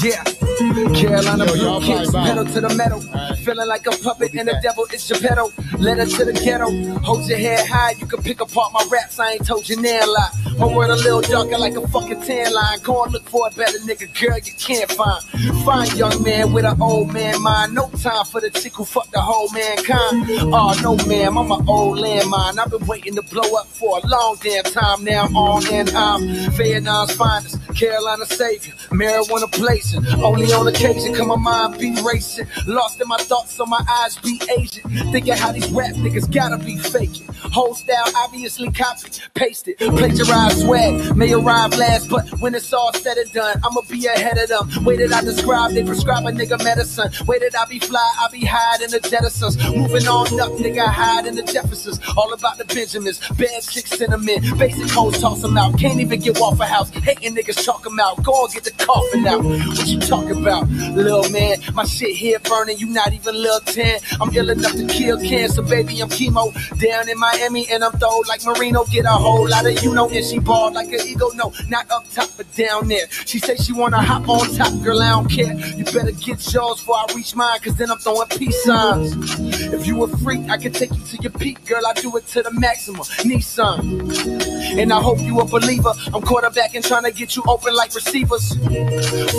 Yeah. Carolina Yo, blue kicks, pedal to the metal. Feeling like a puppet and the devil is Geppetto. Let her to the ghetto. Hold your head high, you can pick apart my raps. I ain't told you a lot. My word a little darker like a fucking tan line. Go and look for a better nigga, girl, you can't find. Fine young man with an old man mind. No time for the chick who fuck the whole mankind. Oh no, ma'am, I'm an old landmine. I've been waiting to blow up for a long damn time now. On and I'm Vietnam's finest, Carolina savior, marijuana blazing. Only on occasion can my mind be racing. Lost in my thoughts, so my eyes be Asian. Thinking how these rap niggas gotta be faking. Whole style obviously copied, pasted, plagiarized swag. May arrive last, but when it's all said and done, I'ma be ahead of them. Way that I describe, they prescribe a nigga medicine. Way that I be fly, I be hide in the Jetsons. Moving on up, nigga, hide in the Jeffersons. All about the Benjamins, bad chicks cinnamon. Basic hoes toss them out. Can't even get off a house. Hating niggas chalk them out. Go and get the coffin out. What you talking about, little man? My shit here burning, you not even little 10. I'm ill enough to kill cancer, baby. I'm chemo down in Miami and I'm throwed like Marino. Get a whole lot of you know, and she balled like an ego. No, not up top, but down there. She say she wanna hop on top, girl. I don't care. You better get yours before I reach mine, cause then I'm throwing peace signs. If you a freak, I can take you to your peak, girl. I do it to the maximum. Nissan. And I hope you a believer. I'm quarterbacking, trying to get you open like receivers.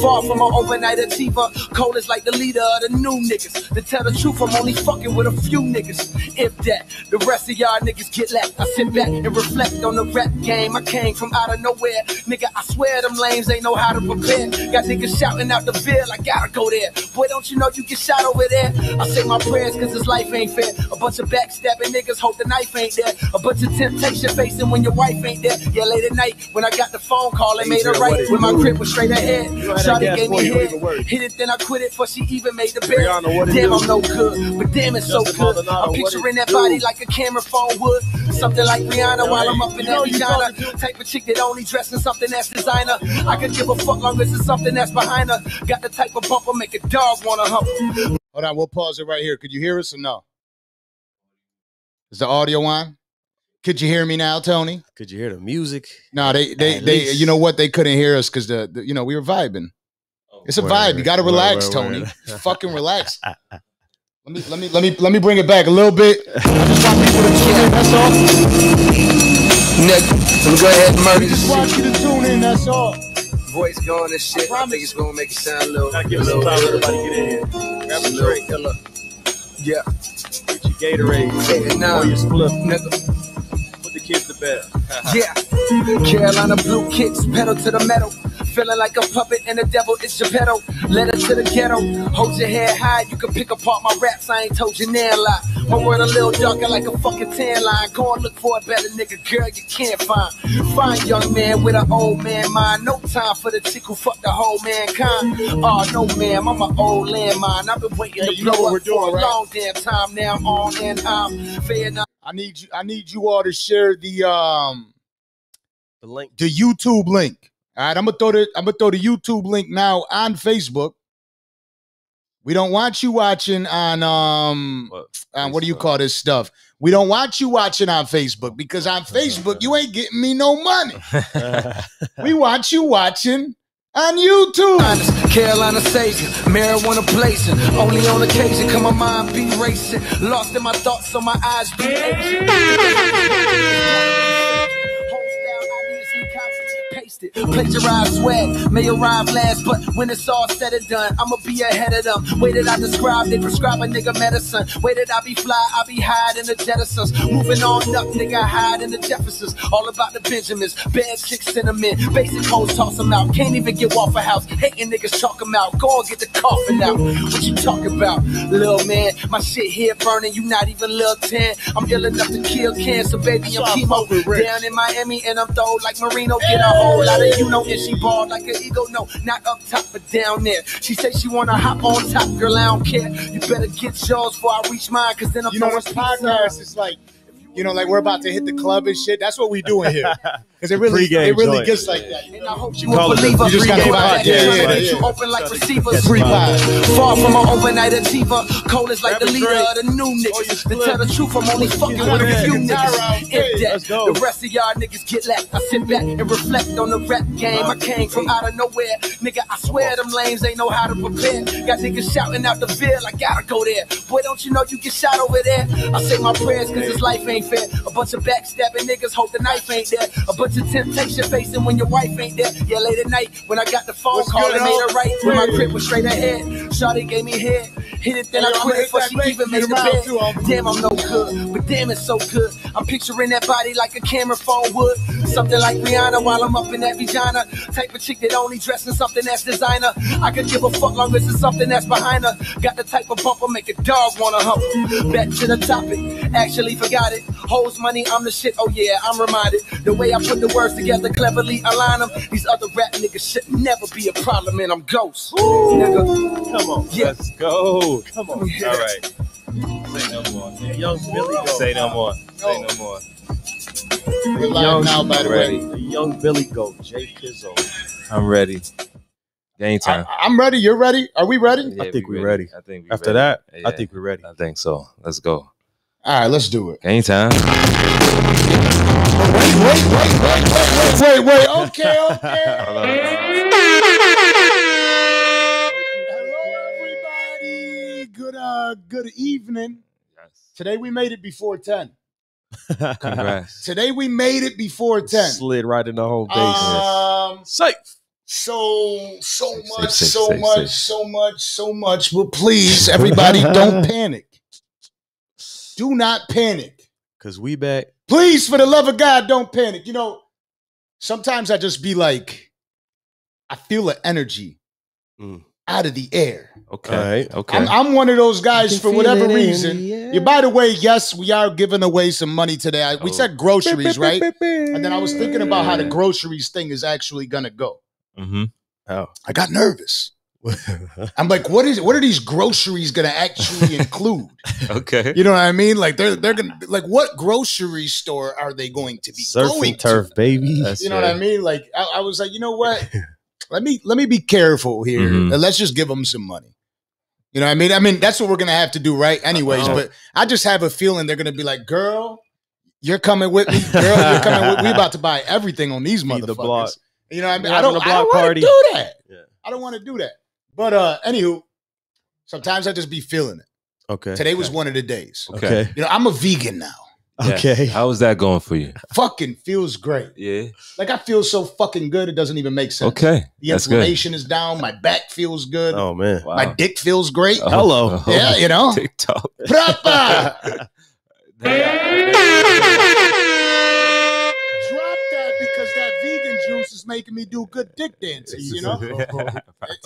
Far from an overnight achiever. Cole is like the leader of the new niggas. To tell the truth, I'm only fucking with a few niggas. If that, the rest of y'all niggas get left. I sit back and reflect on the rap game. I came from out of nowhere. Nigga, I swear them lames ain't know how to prepare. Got niggas shouting out the ville, I gotta go there. Boy, don't you know you get shot over there? I say my prayers cause this life ain't fair. A bunch of backstabbing niggas hope the knife ain't there. A bunch of temptation facing when your wife ain't there. Yeah, late at night when I got the phone call, it made Adrian, right when my crib was straight ahead. You had that Shawty gave me head. Don't even worry. Hit it, then I quit it before she even made the bed. Brianna, what it Damn. I'm no good, but damn, it's so Justin good. Maldonado, I'm picturing that body like a camera phone would. Something like Rihanna while I'm up in You know that you vagina. talking Type of chick that only dress in something that's designer. I could give a fuck long as it's something that's behind her. Got the type of bumper make a dog wanna hump. Hold on, we'll pause it right here. Could you hear us or no? Is the audio on? Could you hear me now, Tony? Could you hear the music? No, they they At they. least. You know what? They couldn't hear us because the, the you know we were vibing. It's a Word, vibe. You got to word, relax, word, Tony. word. Fucking relax. Let me let me let me let me bring it back a little bit. I just want people to tune in. That's all. Nigga, let me go ahead and murder I just want you to tune in. That's all. Voice going and shit. I, promise. think it's gonna make it sound a little, Gotta a give us some little time for iller. everybody to get in here. Grab a A little drink, iller. Yeah, get your Gatorade, Yeah, nah. or your split. nigga. Put the kids to bed. Yeah, Carolina blue kicks, pedal to the metal. Feeling like a puppet and the devil is Geppetto. Let her to the ghetto. Hold your head high, you can pick apart my raps. I ain't told you now a lot. My word a little darker like a fucking tan line. Go and look for a better nigga, girl, you can't find. Fine young man with an old man mind. No time for the chick who fuck the whole mankind. Oh no, ma'am, I'm an old landmine. I've been waiting Hey, to know blow what up we're doing, for a right? long damn time now. On and I'm Vietnam. I need you. I need you all to share the um The link. the YouTube link. All right, I'm gonna throw the I'm gonna throw the YouTube link now on Facebook. We don't want you watching on um What? on what do you call this stuff? We don't want you watching on Facebook because on Facebook you ain't getting me no money. We want you watching on YouTube. Honest, Carolina savior, marijuana blazing. Only on occasion can my mind be racing. Lost in my thoughts, so my eyes be Asian. Homestyle obviously copied, pasted, plagiarized swag. May arrive last, but when it's all said and done, I'ma be ahead of them. Way that I describe, they prescribe a nigga medicine. Way that I be fly, I be hide in the Jetsons. Moving on up, nigga, hide in the Jeffersons. All about the Benjamins, bad chicks cinnamon. Basic hoes toss them out. Can't even get off a house. Hating niggas chalk them out. Go and get the coffin out. What you talking about, little man? My shit here burning, you not even little 10. I'm ill enough to kill cancer, baby. I'm chemo down in Miami and I'm throwed like Marino. Get a whole lot of you know, and she balled like an ego. No, not up top, but down there. She say she wanna hop on top, girl. I don't care. You better get yours before I reach mine, cause then I'm You know throwing this peace signs. podcast is like, you know, like we're about to hit the club and shit. That's what we doing here. Because it really, it really joint. gets like that. And I hope you Call a it the- believer. you just gotta Pre-game find- podcast, yeah, yeah, yeah. you open like receivers. Free pie. Far from an overnight achiever. Cole is like the leader of the new niggas. To tell the truth, I'm only fucking with a few niggas. If that, the rest of y'all niggas get left. I sit back and reflect on the rap game. I came from out of nowhere. Nigga, I swear them lames ain't know how to prepare. Got niggas shouting out the bill, I gotta go there. Boy, don't you know you get shot over there? I say my prayers cause this life ain't fair. A bunch of backstabbing niggas hope the knife ain't there. A bunch of temptation facing when your wife ain't there. Yeah, late at night when I got the phone What's call and made a right when my crib was straight ahead. Shawty gave me head. Hit it, then Hey, I quit it before she even made the bed. too, Uncle. Damn, I'm no good, but damn, it's so good. I'm picturing that body like a camera phone would. Something like Rihanna while I'm up in that vagina. Type of chick that only dress in something that's designer. I could give a fuck long as it's something that's behind her. Got the type of bumper make a dog wanna hump. Back to the topic, actually forgot it. Hoes money, I'm the shit. Oh yeah, I'm reminded. The way I put the words together, cleverly align them. These other rap niggas should never be a problem, and I'm ghost. Nigga, Come on. Yeah. Let's go. Come on. Yeah. All right. Say no more. Young Billy Goat. Say no more. Say no more. We're live now, by the way. The young Billy Goat, Jay Kizzo. I'm ready. Game time. I, am ready. You're ready. Are we ready? Yeah, I think we we're ready. I think we After ready. that, I think we're ready. I think so. Let's go. All right, let's do it. Game time. Wait, wait, wait, wait, wait, wait, wait, wait. Okay, okay. Hello, everybody. Good, uh, good evening. Yes. Today we made it before ten. Congrats. Today we made it before ten. Slid right in the home base. Um, Safe. so so Safe, much, safe, so safe, much, safe. so much, so much. But please, everybody, don't panic. Do not panic. Cause we back. Please, for the love of God, don't panic. You know, sometimes I just be like, I feel an energy Mm. out of the air. Okay. All right. Okay. I'm, I'm one of those guys for whatever reason. the air. Yeah, by the way, yes, we are giving away some money today. I, we Oh. said groceries, right? And then I was thinking about how the groceries thing is actually gonna go. mm-hmm. Oh. I got nervous. I'm like, what is what are these groceries gonna actually include? Okay. You know what I mean? Like they're they're gonna like what grocery store are they going to be Surf going turf, to? baby. That's You know what I mean? Like I, I was like, you know what? let me let me be careful here. Mhm. and let's just give them some money. You know what I mean? I mean that's what we're gonna have to do, right? Anyways, Uh-huh. but I just have a feeling they're gonna be like, girl, you're coming with me, girl, you're coming with. We about to buy everything on these Feed the motherfuckers. You know what I mean? I don't, I don't want party. to do that. Yeah. I don't want to do that. But uh, anywho, sometimes I just be feeling it. Okay. Today was one of the days. Okay. Okay. You know, I'm a vegan now. Okay. How was that going for you? Fucking feels great. Yeah. Like I feel so fucking good. It doesn't even make sense. Okay. The That's good. inflammation is down. My back feels good. Oh man. Wow. My dick feels great. Oh, Hello. oh, Yeah, you know. TikTok. Proper. Oh, Drop that because that vegan juice is making me do good dick dances. You know.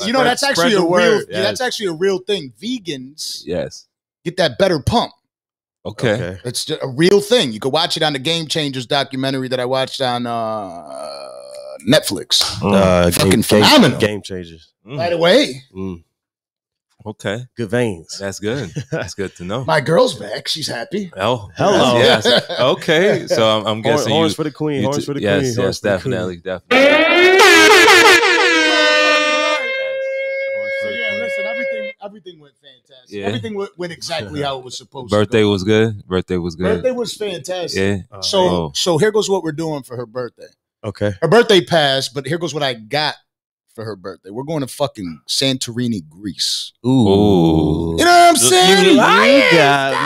You know that's actually a real. word, That's actually a real thing. Vegans yes. get that better pump. Okay. Okay. It's a real thing. You can watch it on the Game Changers documentary that I watched on uh, Netflix. Mm. Uh, Fucking game, phenomenal. Game, game changers. Mm. By the way, Mm. Okay. Good veins. That's good. That's good to know. my girl's back. She's happy. Oh, Hello. Yes. yes. Okay. So I'm, I'm guessing horns you. for the queen. you horns for the yes, queen. yes, horns for the queen. definitely, definitely. So yeah, listen, everything everything went fantastic. Yeah. Everything went, went exactly how it was supposed to. Birthday was good. Birthday was good. birthday was fantastic. Yeah. Oh, So Oh. so here goes what we're doing for her birthday. Okay. Her birthday passed, but here goes what I got for her birthday. We're going to fucking Santorini, Greece. Ooh. You know what I'm saying? You got Yeah.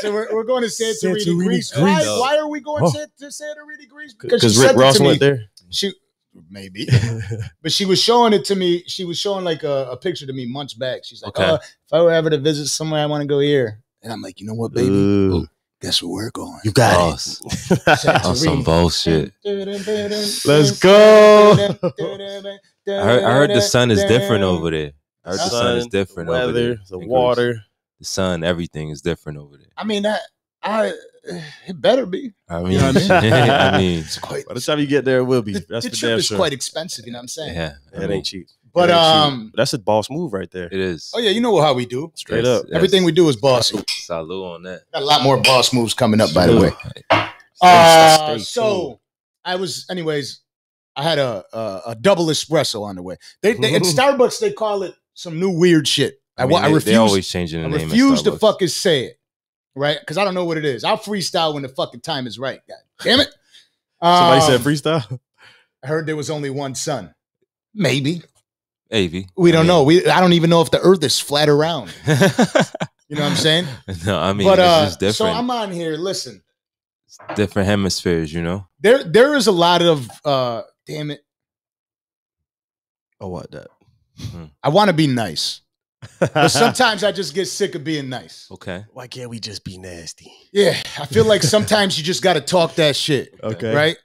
So we're, we're going to Santorini, Santorini, Greece. Greece. Why, why are we going Oh. to, to Santorini, Greece? she Because said Rick Ross to me. went there. She maybe, but she was showing it to me. She was showing like a, a picture to me months back. She's like, Okay. "Oh, if I were ever to visit somewhere, I want to go here." And I'm like, "You know what, baby? Ooh. Guess where we're going? You got Boss. it. On some bullshit. Let's go. I heard, I heard the sun is different over there. I heard the sun is different the over there. the water. The sun, everything is different over there. I mean, that I it better be. I mean, You know what I mean? I mean, It's quite. By the time you get there, it will be. The, That's the for trip is sure. quite expensive. You know what I'm saying? yeah. I It mean, ain't cheap. But Yeah, um, that's a boss move right there. It is. oh yeah, you know how we do. Straight Yes, up. yes. Everything we do is bossy. Salute on that. Got a lot more boss moves coming up, by the way. Stay- Uh, so. I was, anyways. I had a a, a double espresso on the way. They, they at Starbucks they call it some new weird shit. I, I, mean, I they, refuse. they always changing the I name. of refuse to Starbucks. fucking say it, right? Because I don't know what it is. I'll freestyle when the fucking time is right. God damn it! Somebody Um, said freestyle. I heard there was only one son. Maybe Avy. we don't I know. We I don't even know if the Earth is flat around. You know what I'm saying? no, I mean but it's uh, just different. so I'm on here. Listen, different hemispheres, you know. there there is a lot of uh, damn it. Oh, what that? I want to be nice, but sometimes I just get sick of being nice. Okay. Why can't we just be nasty? Yeah, I feel like sometimes you just got to talk that shit, Okay. right?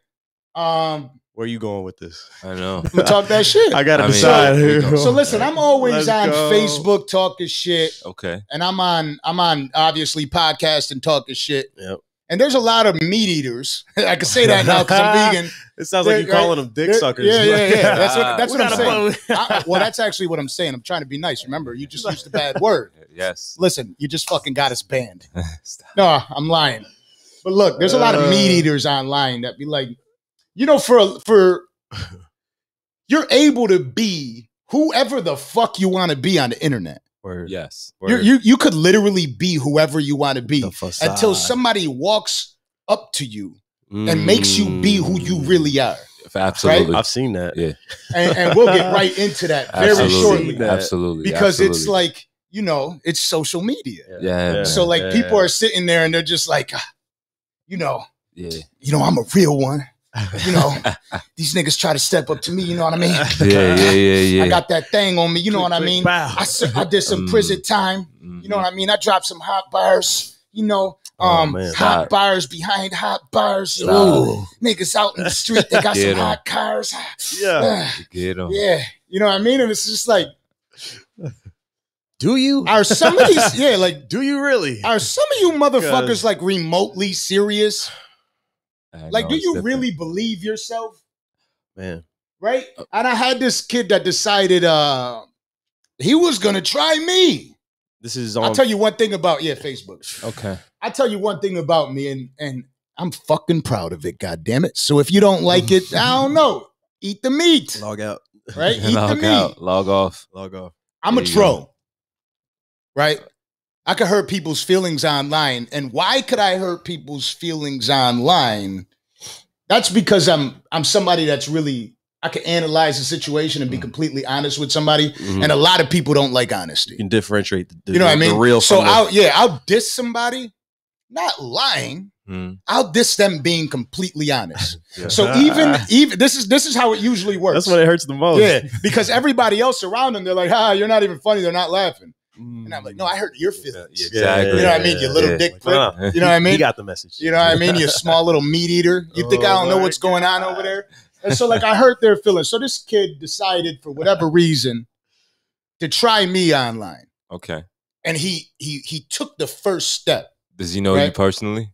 Um, Where are you going with this? I know. I'm gonna talk that shit. I gotta I mean, decide so- who. So listen, I'm always Let's on go. Facebook talking shit, Okay. and I'm on I'm on obviously podcast and talking shit. Yep. And there's a lot of meat eaters. I can say that now because I'm vegan. It sounds like They're- you're calling them dick suckers. Yeah, yeah, yeah. That's what that's what I'm saying. I- well, that's actually what I'm saying. I'm trying to be nice. Remember, you just used a bad word. Yes. Listen, you just fucking got us banned. No, I'm lying. But look, there's a lot of Uh. meat eaters online that be like, you know, for for you're able to be whoever the fuck you want to be on the internet. Word. Yes. You're, you you could literally be whoever you want to be until somebody walks up to you and makes you be who you Mm. really are. Absolutely. I've seen that. Yeah. And, and we'll get right into that very Absolutely. shortly that. Absolutely. because it's like you know it's social media. Yeah. So like yeah. people are sitting there and they're just like, ah, you know, Yeah. you know, I'm a real one. You know, these niggas try to step up to me. You know what I mean? Yeah. Yeah. Yeah. Yeah. I got that thing on me. You know what I mean? Wow. I, s- I did some Mm. prison time. You know what I mean? I dropped some hot bars. You know, Oh, um, man. hot bars behind hot bars. Ooh, niggas out in the street, they got Get some 'em. hot cars. Yeah. Get 'em. yeah, you know what I mean? And it's just like, Do you? are some of these, yeah, like, Do you really? are some of you motherfuckers like remotely serious? Like, do you different. really believe yourself? Man. Right? And I had this kid that decided uh he was gonna try me. This is on. I'll tell you one thing about yeah, Facebook. Okay. I'll tell you one thing about me, and and I'm fucking proud of it, god damn it. So if you don't like it, I don't know. Eat the meat. Log out. Right? Eat the Log meat. out. Log off. Log off. I'm a There go. troll. Right? I could hurt people's feelings online. And why could I hurt people's feelings online? That's because I'm I'm somebody that's really I can analyze the situation and be Mm. completely honest with somebody. Mhm. And a lot of people don't like honesty. you can differentiate the, the- You know what I the mean? real so I'll yeah, I'll diss somebody, not lying. Mm. I'll diss them being completely honest. Yeah. So even even this is this is how it usually works. That's when it hurts the most. yeah, because everybody else around them, they're like, ah, you're not even funny." They're not laughing, and I'm like, "No, I hurt your feelings." Yeah, Yeah, exactly. You know what I mean? You little Yeah. dick prick. You know what I He mean? got the message. You know what I mean? You small little meat eater. You think I Oh don't know my what's going on over there? And so, like, I hurt their feelings. So this kid decided, for whatever reason, to try me online, Okay. and he he he took the first step. Does he know you personally?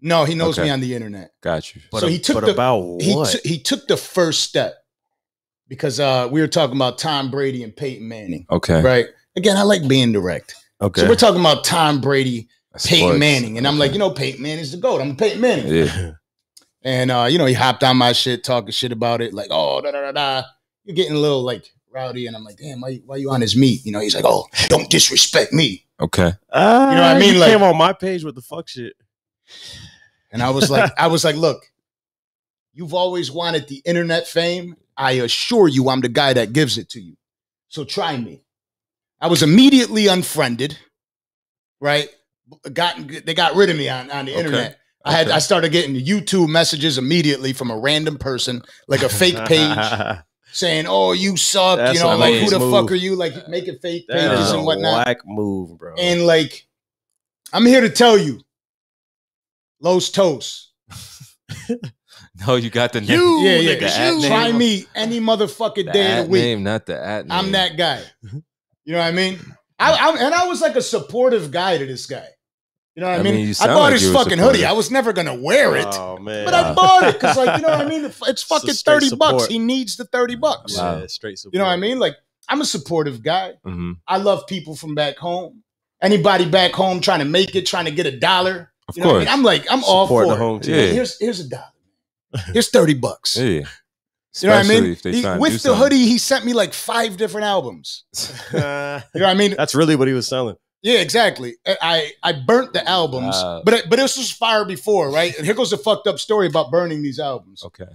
No, he knows Okay. me on the internet. Got you. But, So he took but the- about he what? t- he took the first step because uh, we were talking about Tom Brady and Peyton Manning, Okay. right? Again, I like being direct. okay. So we're talking about Tom Brady, Peyton Sports. Manning, and I'm like, you know, Peyton Manning's the goat. I'm Peyton Manning, Yeah. and uh, you know, he hopped on my shit, talking shit about it, like, oh, da da da da. You're getting a little like rowdy, and I'm like, damn, why, why you on his meat? You know, he's like, oh, don't disrespect me. Okay. Ah, You know what I mean? Like- came on my page with the fuck shit. And I was like, I was like, look, you've always wanted the internet fame. I assure you, I'm the guy that gives it to you. So try me. I was immediately unfriended, right? Got they got rid of me on, on the Okay. internet. I had Okay. I started getting YouTube messages immediately from a random person, like a fake page, saying, "Oh, you suck," That's you know, like who the move. fuck are you? Like making fake That pages is a and whatnot. whack move, bro. And like, I'm here to tell you, Los Toast. No, you got the name. You, Yeah, yeah. nigga, The at you. name. Try me any motherfucking The day of the week. name, not the at name. I'm that guy. You know what I mean? I, I, and I was like a supportive guy to this guy. You know what I I mean? mean, I bought like his you were fucking hoodie. I was never gonna wear it. Oh man. But I bought it because, like, you know what I mean? It's fucking straight 30 bucks. He needs the 30 bucks. Wow. Yeah, straight support. You know what I mean? Like, I'm a supportive guy. hmm I love people from back home. Anybody back home trying to make it, trying to get a dollar. Of You know what I course. mean? I'm like, I'm all for the it. home team. Yeah. Here's here's a dollar. Here's 30 bucks. yeah. You know what I mean? if they He- with the something. hoodie, he sent me like five different albums. You know what I mean? That's really what he was selling. Yeah, exactly. I I I burnt the albums, Wow. but but this was fire before, right? And here goes the fucked up story about burning these albums. Okay.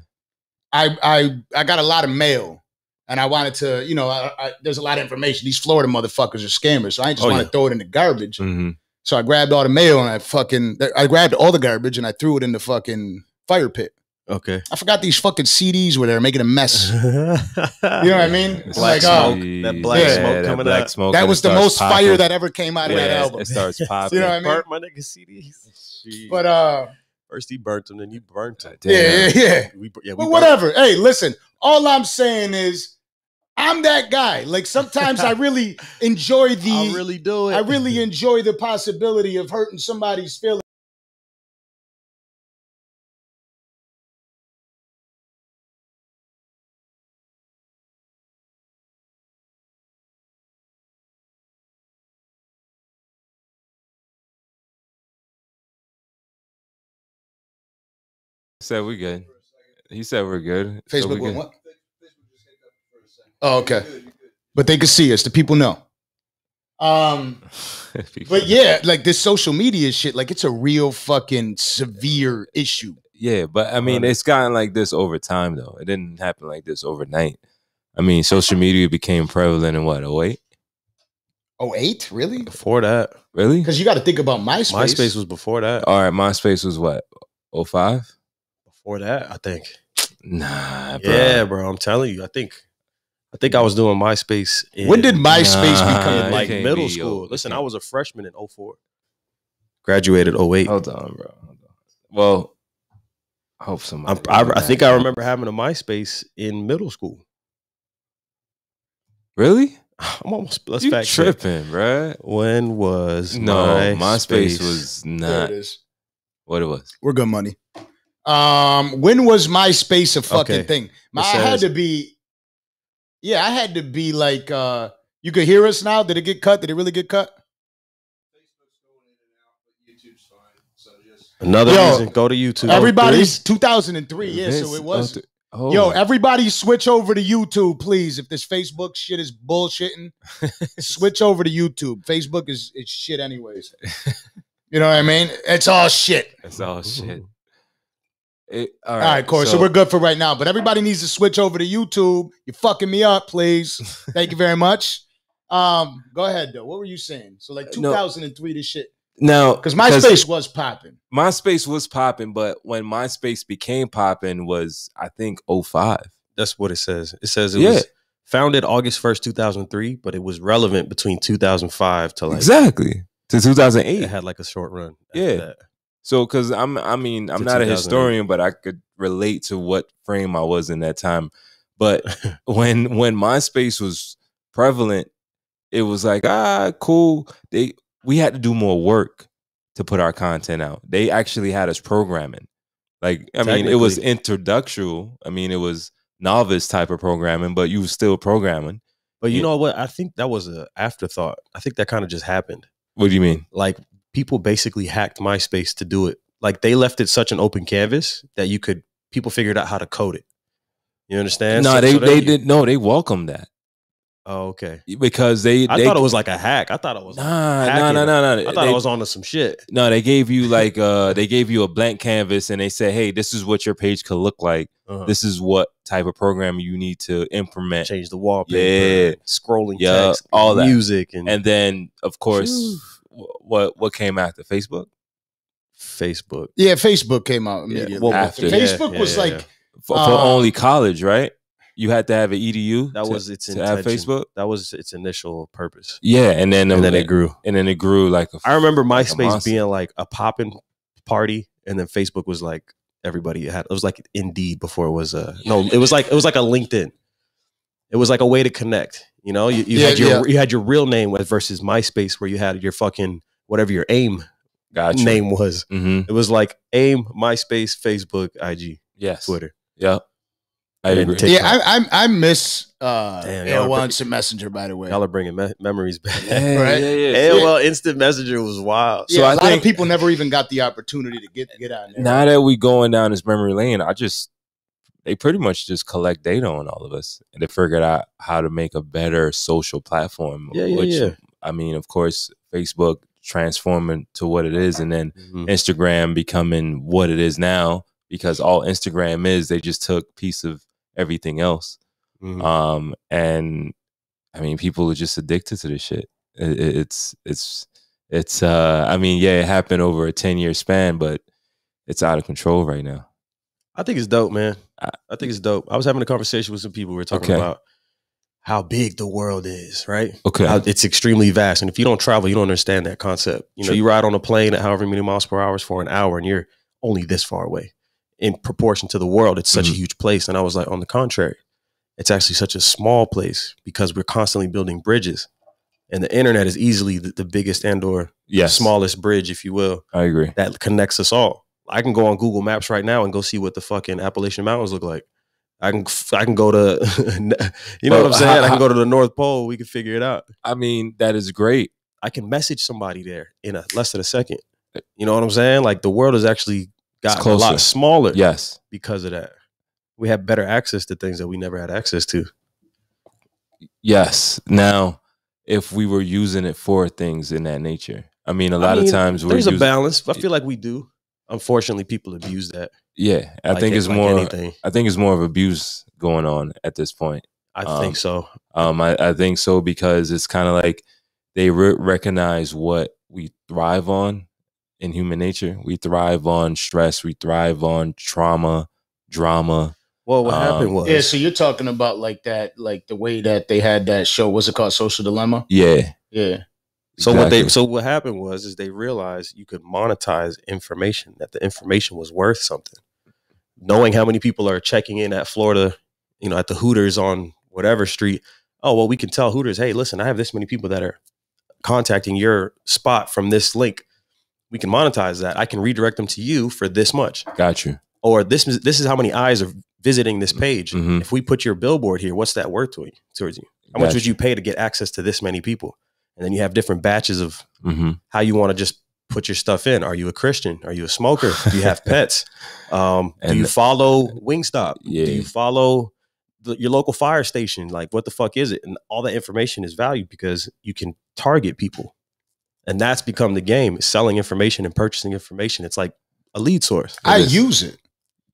I I I got a lot of mail, and I wanted to, you know, I, I, there's a lot of information. These Florida motherfuckers are scammers, so I just Oh, want to yeah. throw it in the garbage. hmm So I grabbed all the mail and I fucking I grabbed all the garbage and I threw it in the fucking fire pit. Okay. I forgot these fucking CDs were there making a mess. you know what I mean? It's Black like, oh. That black Yeah. smoke that coming black out. smoke. that was the most popping. fire that ever came out of that album. It starts popping. You know what I mean? Burnt my nigga CDs. Shit. But uh, First he burnt them, then you burnt them. Damn. yeah, yeah, yeah. We, yeah, we But burnt- whatever. Hey, listen. All I'm saying is, I'm that guy. Like sometimes I really enjoy the. I really do it. I really enjoy the possibility of hurting somebody's feelings. Said we good. He said we're good. So Facebook we went good. what? Oh, okay. But they can see us. The people know. Um, but yeah, like this social media shit, like it's a real fucking severe issue. Yeah, but I mean, it's gotten like this over time, though. It didn't happen like this overnight. I mean, social media became prevalent in what, 08? Oh, eight? Really? before that. Really? Because you got to think about MySpace. MySpace was before that. All right, MySpace was what, 05? Before that, I think. Nah, bro. Yeah, bro. I'm telling you. I think. I think I was doing MySpace. In, when did MySpace Nah, become like middle be, school? yo. Listen, I was a freshman in 04. Graduated 08. Hold on, bro. Hold on. Well, I hope somebody. I, I, I think I remember having a MySpace in middle school. Really? I'm almost let's you fact check. tripping, bro? When was No, MySpace? MySpace was not it is. what it was. We're good money. Um, when was MySpace a fucking Okay. thing? My, It I had to be. Yeah, I had to be like. uh You could hear us now. Did it get cut? Did it really get cut? another Yo, reason. Go to YouTube. Everybody's 2003. Yeah, so it was. oh, oh, Yo, everybody switch over to YouTube, please. If this Facebook shit is bullshitting, switch over to YouTube. Facebook is, is shit anyways. You know what I mean? It's all shit. that's all shit. It, all All right, right, Corey. So, we're good for right now. But everybody needs to switch over to YouTube. You're fucking me up, please. Thank you very much. Um, go ahead though. What were you saying? So like No. 2003, this shit. No, Because MySpace was popping. MySpace was popping, but when MySpace became popping was I think 05. That's what it says. It says it Yeah. was founded August 1st, 2003, but it was relevant between 2005 to like exactly to 2008. it had like a short run. after Yeah. that. So, because I'm, I mean, I'm not a historian, but I could relate to what frame I was in that time. But when when MySpace was prevalent, it was like ah, cool. They we had to do more work to put our content out. They actually had us programming. Like, I mean, it was introductional. I mean, it was novice type of programming, but you were still programming. But you know what? I think that was a afterthought. I think that kind of just happened. What do you mean? Like people basically hacked MySpace to do it. Like they left it such an open canvas that you could people figured out how to code it. You understand? No, So- they so they did no, they welcomed that Oh, okay. because they. I they, thought it was like a hack. I thought it was. Nah, nah, nah, nah, nah. I thought They- I was onto some shit. No, they gave you like uh they gave you a blank canvas and they said, "Hey, this is what your page could look like. Uh-huh. This is what type of program you need to implement." change the wallpaper, Yeah. scrolling Yeah, text, all that. music, and, And then, of course, Phew. Wh- what what came after Facebook? Facebook. Yeah, Facebook came out immediately. well, after. Facebook Yeah, was yeah, like yeah. For, for Uh, only college, right? You had to have an EDU. That to- was its to have. Facebook. That was its initial purpose, Yeah, and then and then it grew. and then it grew like a. I remember like a MySpace monster. being like a popping party, and then Facebook was like everybody had. It was like Indeed before it was a no. It was like it was like a LinkedIn. It was like a way to connect. You know, you, you Yeah, had your yeah. you had your real name versus MySpace, where you had your fucking whatever your aim Gotcha. name was. hmm It was like AIM, MySpace, Facebook, IG, Yes. Twitter. Yep. I And agree. TikTok. Yeah, I, I I miss uh Damn, AOL are Instant Messenger. By the way, Y'all are bringing me- memories back. Yeah, Right? yeah, yeah. AOL Instant Messenger was wild. yeah, So a I lot think- of people never even got the opportunity to get get on there. now that we going down this memory lane, I just they pretty much just collect data on all of us and they figured out how to make a better social platform. Yeah, yeah, which, yeah. I mean, of course, Facebook transforming to what it is, and then Mhm. Instagram becoming what it is now because all Instagram is they just took piece of everything else. Mhm. Um, and I mean, people are just addicted to this shit. It, it- it's it's it's. Uh, I mean, yeah, it happened over a ten year span, but it's out of control right now. I think it's dope, man. I- think it's dope. I was having a conversation with some people. We were talking Okay. about how big the world is, right? Okay. How it's extremely vast. And if you don't travel, you don't understand that concept. You know, Sure. you ride on a plane at however many miles per hour for an hour and you're only this far away. In proportion to the world, it's such a Mhm. huge place. And I was like, on the contrary, it's actually such a small place because we're constantly building bridges. And the internet is easily the, the biggest and or yes, smallest bridge, if you will, I agree. that connects us all. I can go on Google Maps right now and go see what the fucking Appalachian Mountains look like. I can I can go to you know Well, what I'm saying? how- I can go to the North Pole. We can figure it out. I mean, that is great. I can message somebody there in a less than a second. You know what I'm saying? Like the world has actually gotten a lot smaller Yes. because of that. We have better access to things that we never had access to. Yes. Now, if we were using it for things in that nature, I mean, a lot mean, of times we're There's a balance. I feel like we do. Unfortunately, people abuse that. yeah. I Like think it- it's like more. anything. I think it's more of abuse going on at this point. I Um, think so. Um, I, I think so because it's kind of like they re- recognize what we thrive on in human nature. We thrive on stress. We thrive on trauma, drama. Well, what um, happened was Yeah, so you're talking about like that, like the way that they had that show. What's it called? Social Dilemma. Yeah. Yeah. So what they so what happened was is they realized you could monetize information that the information was worth something. Knowing how many people are checking in at Florida, you know, at the Hooters on whatever street. Oh well, we can tell Hooters, hey, listen, I have this many people that are contacting your spot from this link. We can monetize that. I can redirect them to you for this much, got you. or this is this is how many eyes are visiting this page. Mhm. If we put your billboard here, what's that worth to you, towards you? How much Got would you pay to get access to this many people? And then you have different batches of hmm how you want to just put your stuff in. Are you a Christian? Are you a smoker? Do you have pets? Um, do you follow Wingstop? Yeah. Do you follow the, your local fire station? Like, what the fuck is it? And all that information is valued because you can target people, and that's become the game: selling information and purchasing information. It's like a lead source. I use it.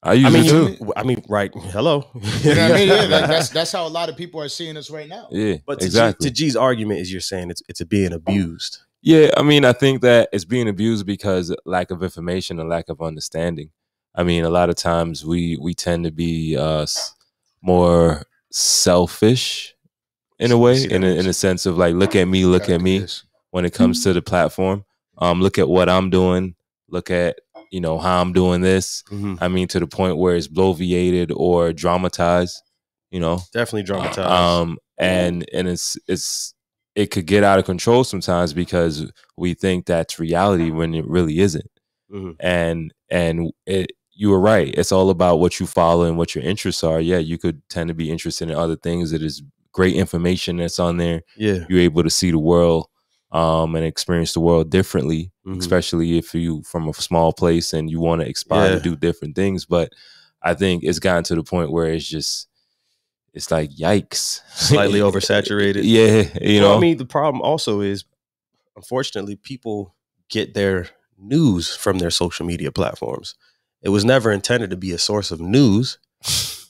I use I mean, it too. you, I mean, right? Hello. You know what I mean? Yeah, that, that's that's how a lot of people are seeing us right now. Yeah, But to, exactly. G, to G's argument is you're saying it's it's being abused. Yeah, I mean, I think that it's being abused because lack of information and lack of understanding. I mean, a lot of times we we tend to be uh, more selfish in a way, in a, in a sense of like, look at me, look at me. When it comes to the platform, um, look at what I'm doing. Look at you know how I'm doing this. I mean, to the point where it's bloviated or dramatized. You know, Definitely dramatized. um and and it's it's it could get out of control sometimes because we think that's reality when it really isn't Mhm. and and it you were right it's all about what you follow and what your interests are yeah you could tend to be interested in other things It is great information that's on there Yeah. you're able to see the world um and experience the world differently Mhm. especially if you from a small place and you want to expire Yeah. to do different things but i think it's gotten to the point where it's just it's like yikes Slightly oversaturated. yeah you Well, know I mean, the problem also is, unfortunately, people get their news from their social media platforms. It was never intended to be a source of news.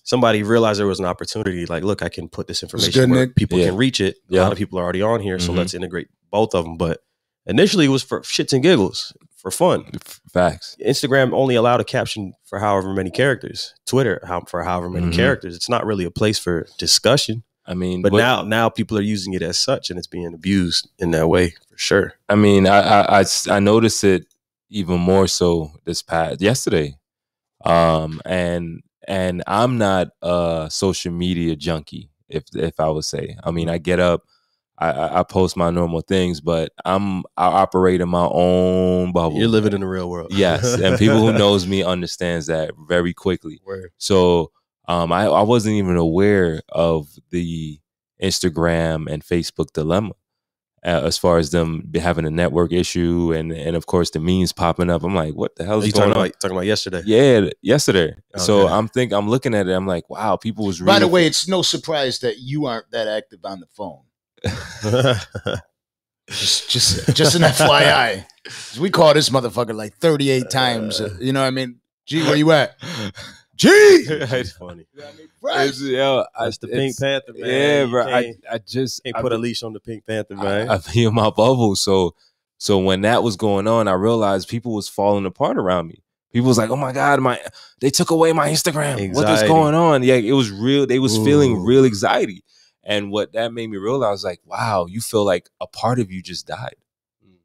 Somebody realized there was an opportunity. Like, look, I can put this information good, where Nick. people Yeah. can reach it. A lot of people are already on here, so Mhm. let's integrate both of them. But initially, it was for shits and giggles, for fun. Facts Instagram only allowed a caption for however many characters. Twitter how, for however many Mhm. characters. It's not really a place for discussion. i mean But what- now, now people are using it as such, and it's being abused in that way for sure. I mean, I, I I I noticed it even more so this past yesterday, um, and and I'm not a social media junkie, if if I would say. I mean, I get up, I, I, I post my normal things, but I'm I operate in my own bubble. You're living in the real world. yes, and people who knows me understands that very quickly. Word. So um, I, I wasn't even aware of the Instagram and Facebook dilemma uh, as far as them having a network issue and and of course the memes popping up. I'm like, what the hell Are is you going talking on? about talking about yesterday? yeah, yesterday. So I'm think I'm looking at it. I'm like, wow, people was really By the way, it's no surprise that you aren't that active on the phone. Just, just, just an FYI. 'Cause We call this motherfucker like 38 times. uh, you know what I mean? G, where you at? G! That's funny. Right. It's, yo, I- That's the Pink it's- Panther, man. Yeah, You bro. I, I just can't I put a leash on the Pink Panther, I, man. I be in my bubble. So so when that was going on, I realized people was falling apart around me. People was like, "Oh my god, my they took away my Instagram. What is Anxiety. going on?" Yeah, it was real. They was feeling real anxiety, and what that made me realize, like, wow, you feel like a part of you just died. Mm.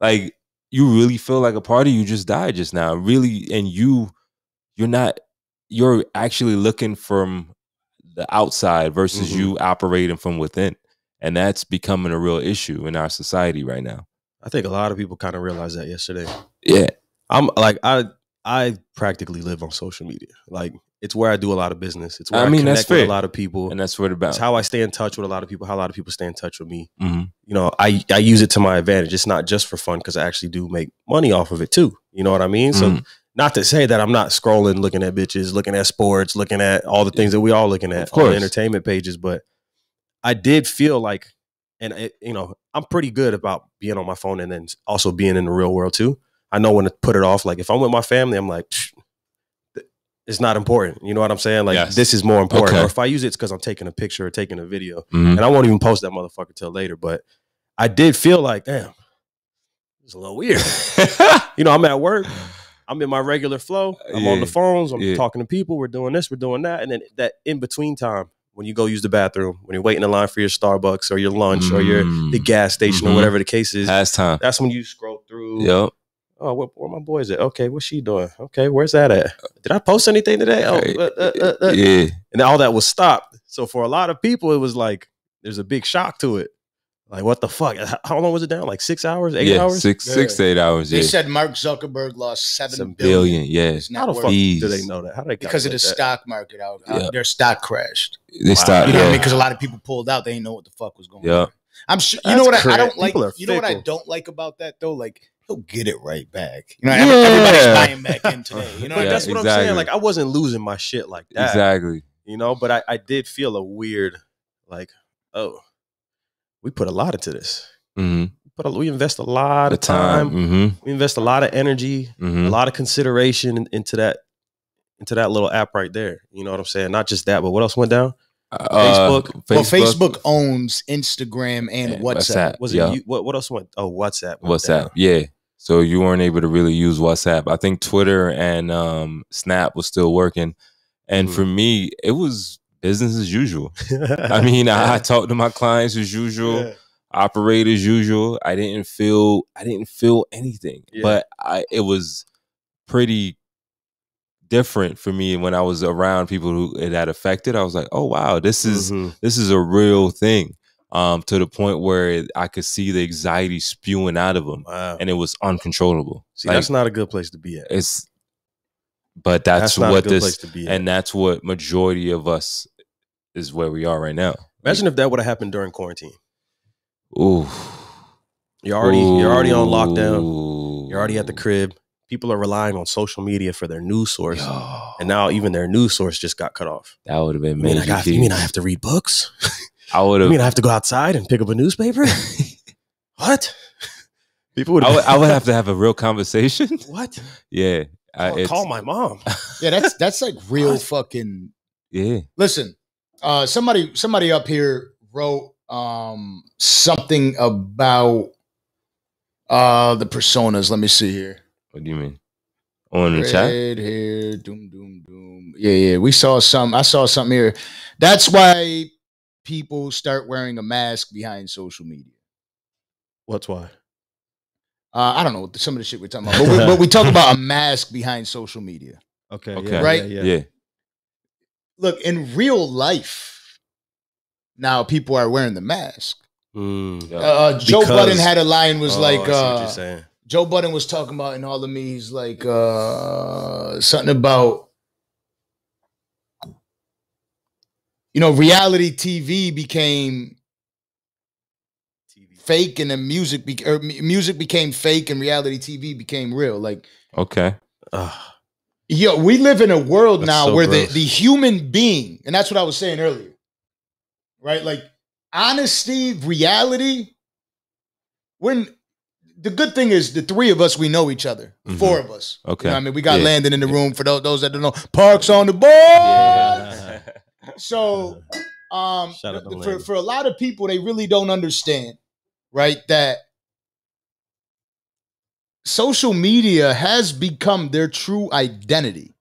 Like you really feel like a part of you just died just now. Really, and you, you're not. You're actually looking from the outside versus Mhm. you operating from within, and that's becoming a real issue in our society right now. I think a lot of people kind of realized that yesterday. Yeah, I'm like I I practically live on social media. Like it's where I do a lot of business. It's where I I, mean, connect that's with a lot of people. and that's what it's about. It's how I stay in touch with a lot of people. How a lot of people stay in touch with me. Mhm. You know, I I use it to my advantage. It's not just for fun because I actually do make money off of it too. You know what I mean? So Mhm. not to say that I'm not scrolling, looking at bitches, looking at sports, looking at all the things that we all looking at on entertainment pages, but I did feel like, and it, you know, I'm pretty good about being on my phone and then also being in the real world too. I know when to put it off. Like if I'm with my family, I'm like, "Psh, th- it's not important. You know what I'm saying? Like Yes. this is more important. Okay. Or if I use it, it's because I'm taking a picture or taking a video, Mhm. and I won't even post that motherfucker till later. But I did feel like, damn, it's a little weird. you know, I'm at work. I'm in my regular flow. I'm on the phones. I'm Yeah. talking to people. We're doing this. We're doing that. And then that in between time, when you go use the bathroom, when you're waiting in line for your Starbucks or your lunch or your Mm. the gas station Mhm. or whatever the case is, Past time. that's when you scroll through. Yep. Oh, where, where my boys at? Okay, what's she doing? Okay, where's that at? Did I post anything today? Oh, uh, uh, uh, uh. Yeah. and all that was stopped. So for a lot of people, it was like there's a big shock to it. Like what the fuck? How- How long was it down? Like six hours, eight yeah. hours? Six, six eight hours. They Yeah. said Mark Zuckerberg lost seven Seven billion. billion. Yeah. His net How the fuck Fees. do they know that? How they got it? because of the that? stock market out. uh, Yeah. Their stock crashed. They start. You know what I Yeah. mean? Because a lot of people pulled out. They didn't know what the fuck was going Yeah. on. I'm sure. You That's know what I, I don't like. You know what I don't like about that though. Like he'll get it right back. You know, Yeah. everybody's buying back in today. You know, But Yeah, that's what I'm saying. Like I wasn't losing my shit like that. Exactly. You know, but I, I did feel a weird, like, oh, we put a lot into this. hmm We Put we invest a lot The of time. time. hmm We invest a lot of energy, hmm a lot of consideration in- into that into that little app right there. You know what I'm saying? Not just that, but what else went down? Facebook. well, Facebook owns Instagram and And WhatsApp. Was Yeah. it you, what? What else went? Oh, WhatsApp. went WhatsApp. down. Yeah. So you weren't able to really use WhatsApp. I think Twitter and um, Snap was still working. And Mhm. for me, it was business as usual. I mean, I, I talked to my clients as usual, Yeah. operate as usual. I didn't feel I didn't feel anything. Yeah. But I it was pretty different for me when I was around people who it had affected. I was like, oh wow, this is Mhm. this is a real thing. Um, to the point where I could see the anxiety spewing out of them, wow. and it was uncontrollable. See, Like, that's not a good place to be at. it's, but that's, a what this, place to be and that's what majority of us is where we are right now. Imagine if that would have happened during quarantine. Ooh, You're already you're already on lockdown. Ooh. You're already at the crib. People are relying on social media for their news source, Yo, and now even their news source just got cut off. that would have been You mean, I got, you mean I have to read books? I would You have. mean I have to go outside and pick up a newspaper? what? People would I would, I would have to have a real conversation. what? yeah, I, Call, call my mom. Yeah, that's that's like real fucking. yeah. Listen, uh, somebody somebody up here wrote um something about uh the personas. Let me see here. What do you mean? On the chat? Red hair, doom, doom, doom. Yeah, yeah. We saw some. I saw something here. That's why people start wearing a mask behind social media. What's why? Uh, I don't know some of the shit we're talking about, but we, but we talk about a mask behind social media. Okay. Okay. Yeah, Right? Yeah. Yeah. yeah. Look, in real life, now people are wearing the mask, Mm. Yeah. Uh, Joe Because- Budden had a line was Oh, like I see what uh, you're saying. Joe Budden was talking about in all of me. He's like uh, something about you know reality TV became TV. fake, and then music be- or music became fake, and reality TV became real. Like Okay. Ah, yo, we live in a world That's now so where the gross. the human being, and that's what I was saying earlier, right? Like honesty, reality. When the good thing is the three of us we know each other, Mhm. four of us. You Okay. know what I mean, we got Yeah. Landon in the room for those, those that don't know. Parks on the board. Yeah. So, um, Shout out to for for a lot of people, they really don't understand, right? That social media has become their true identity.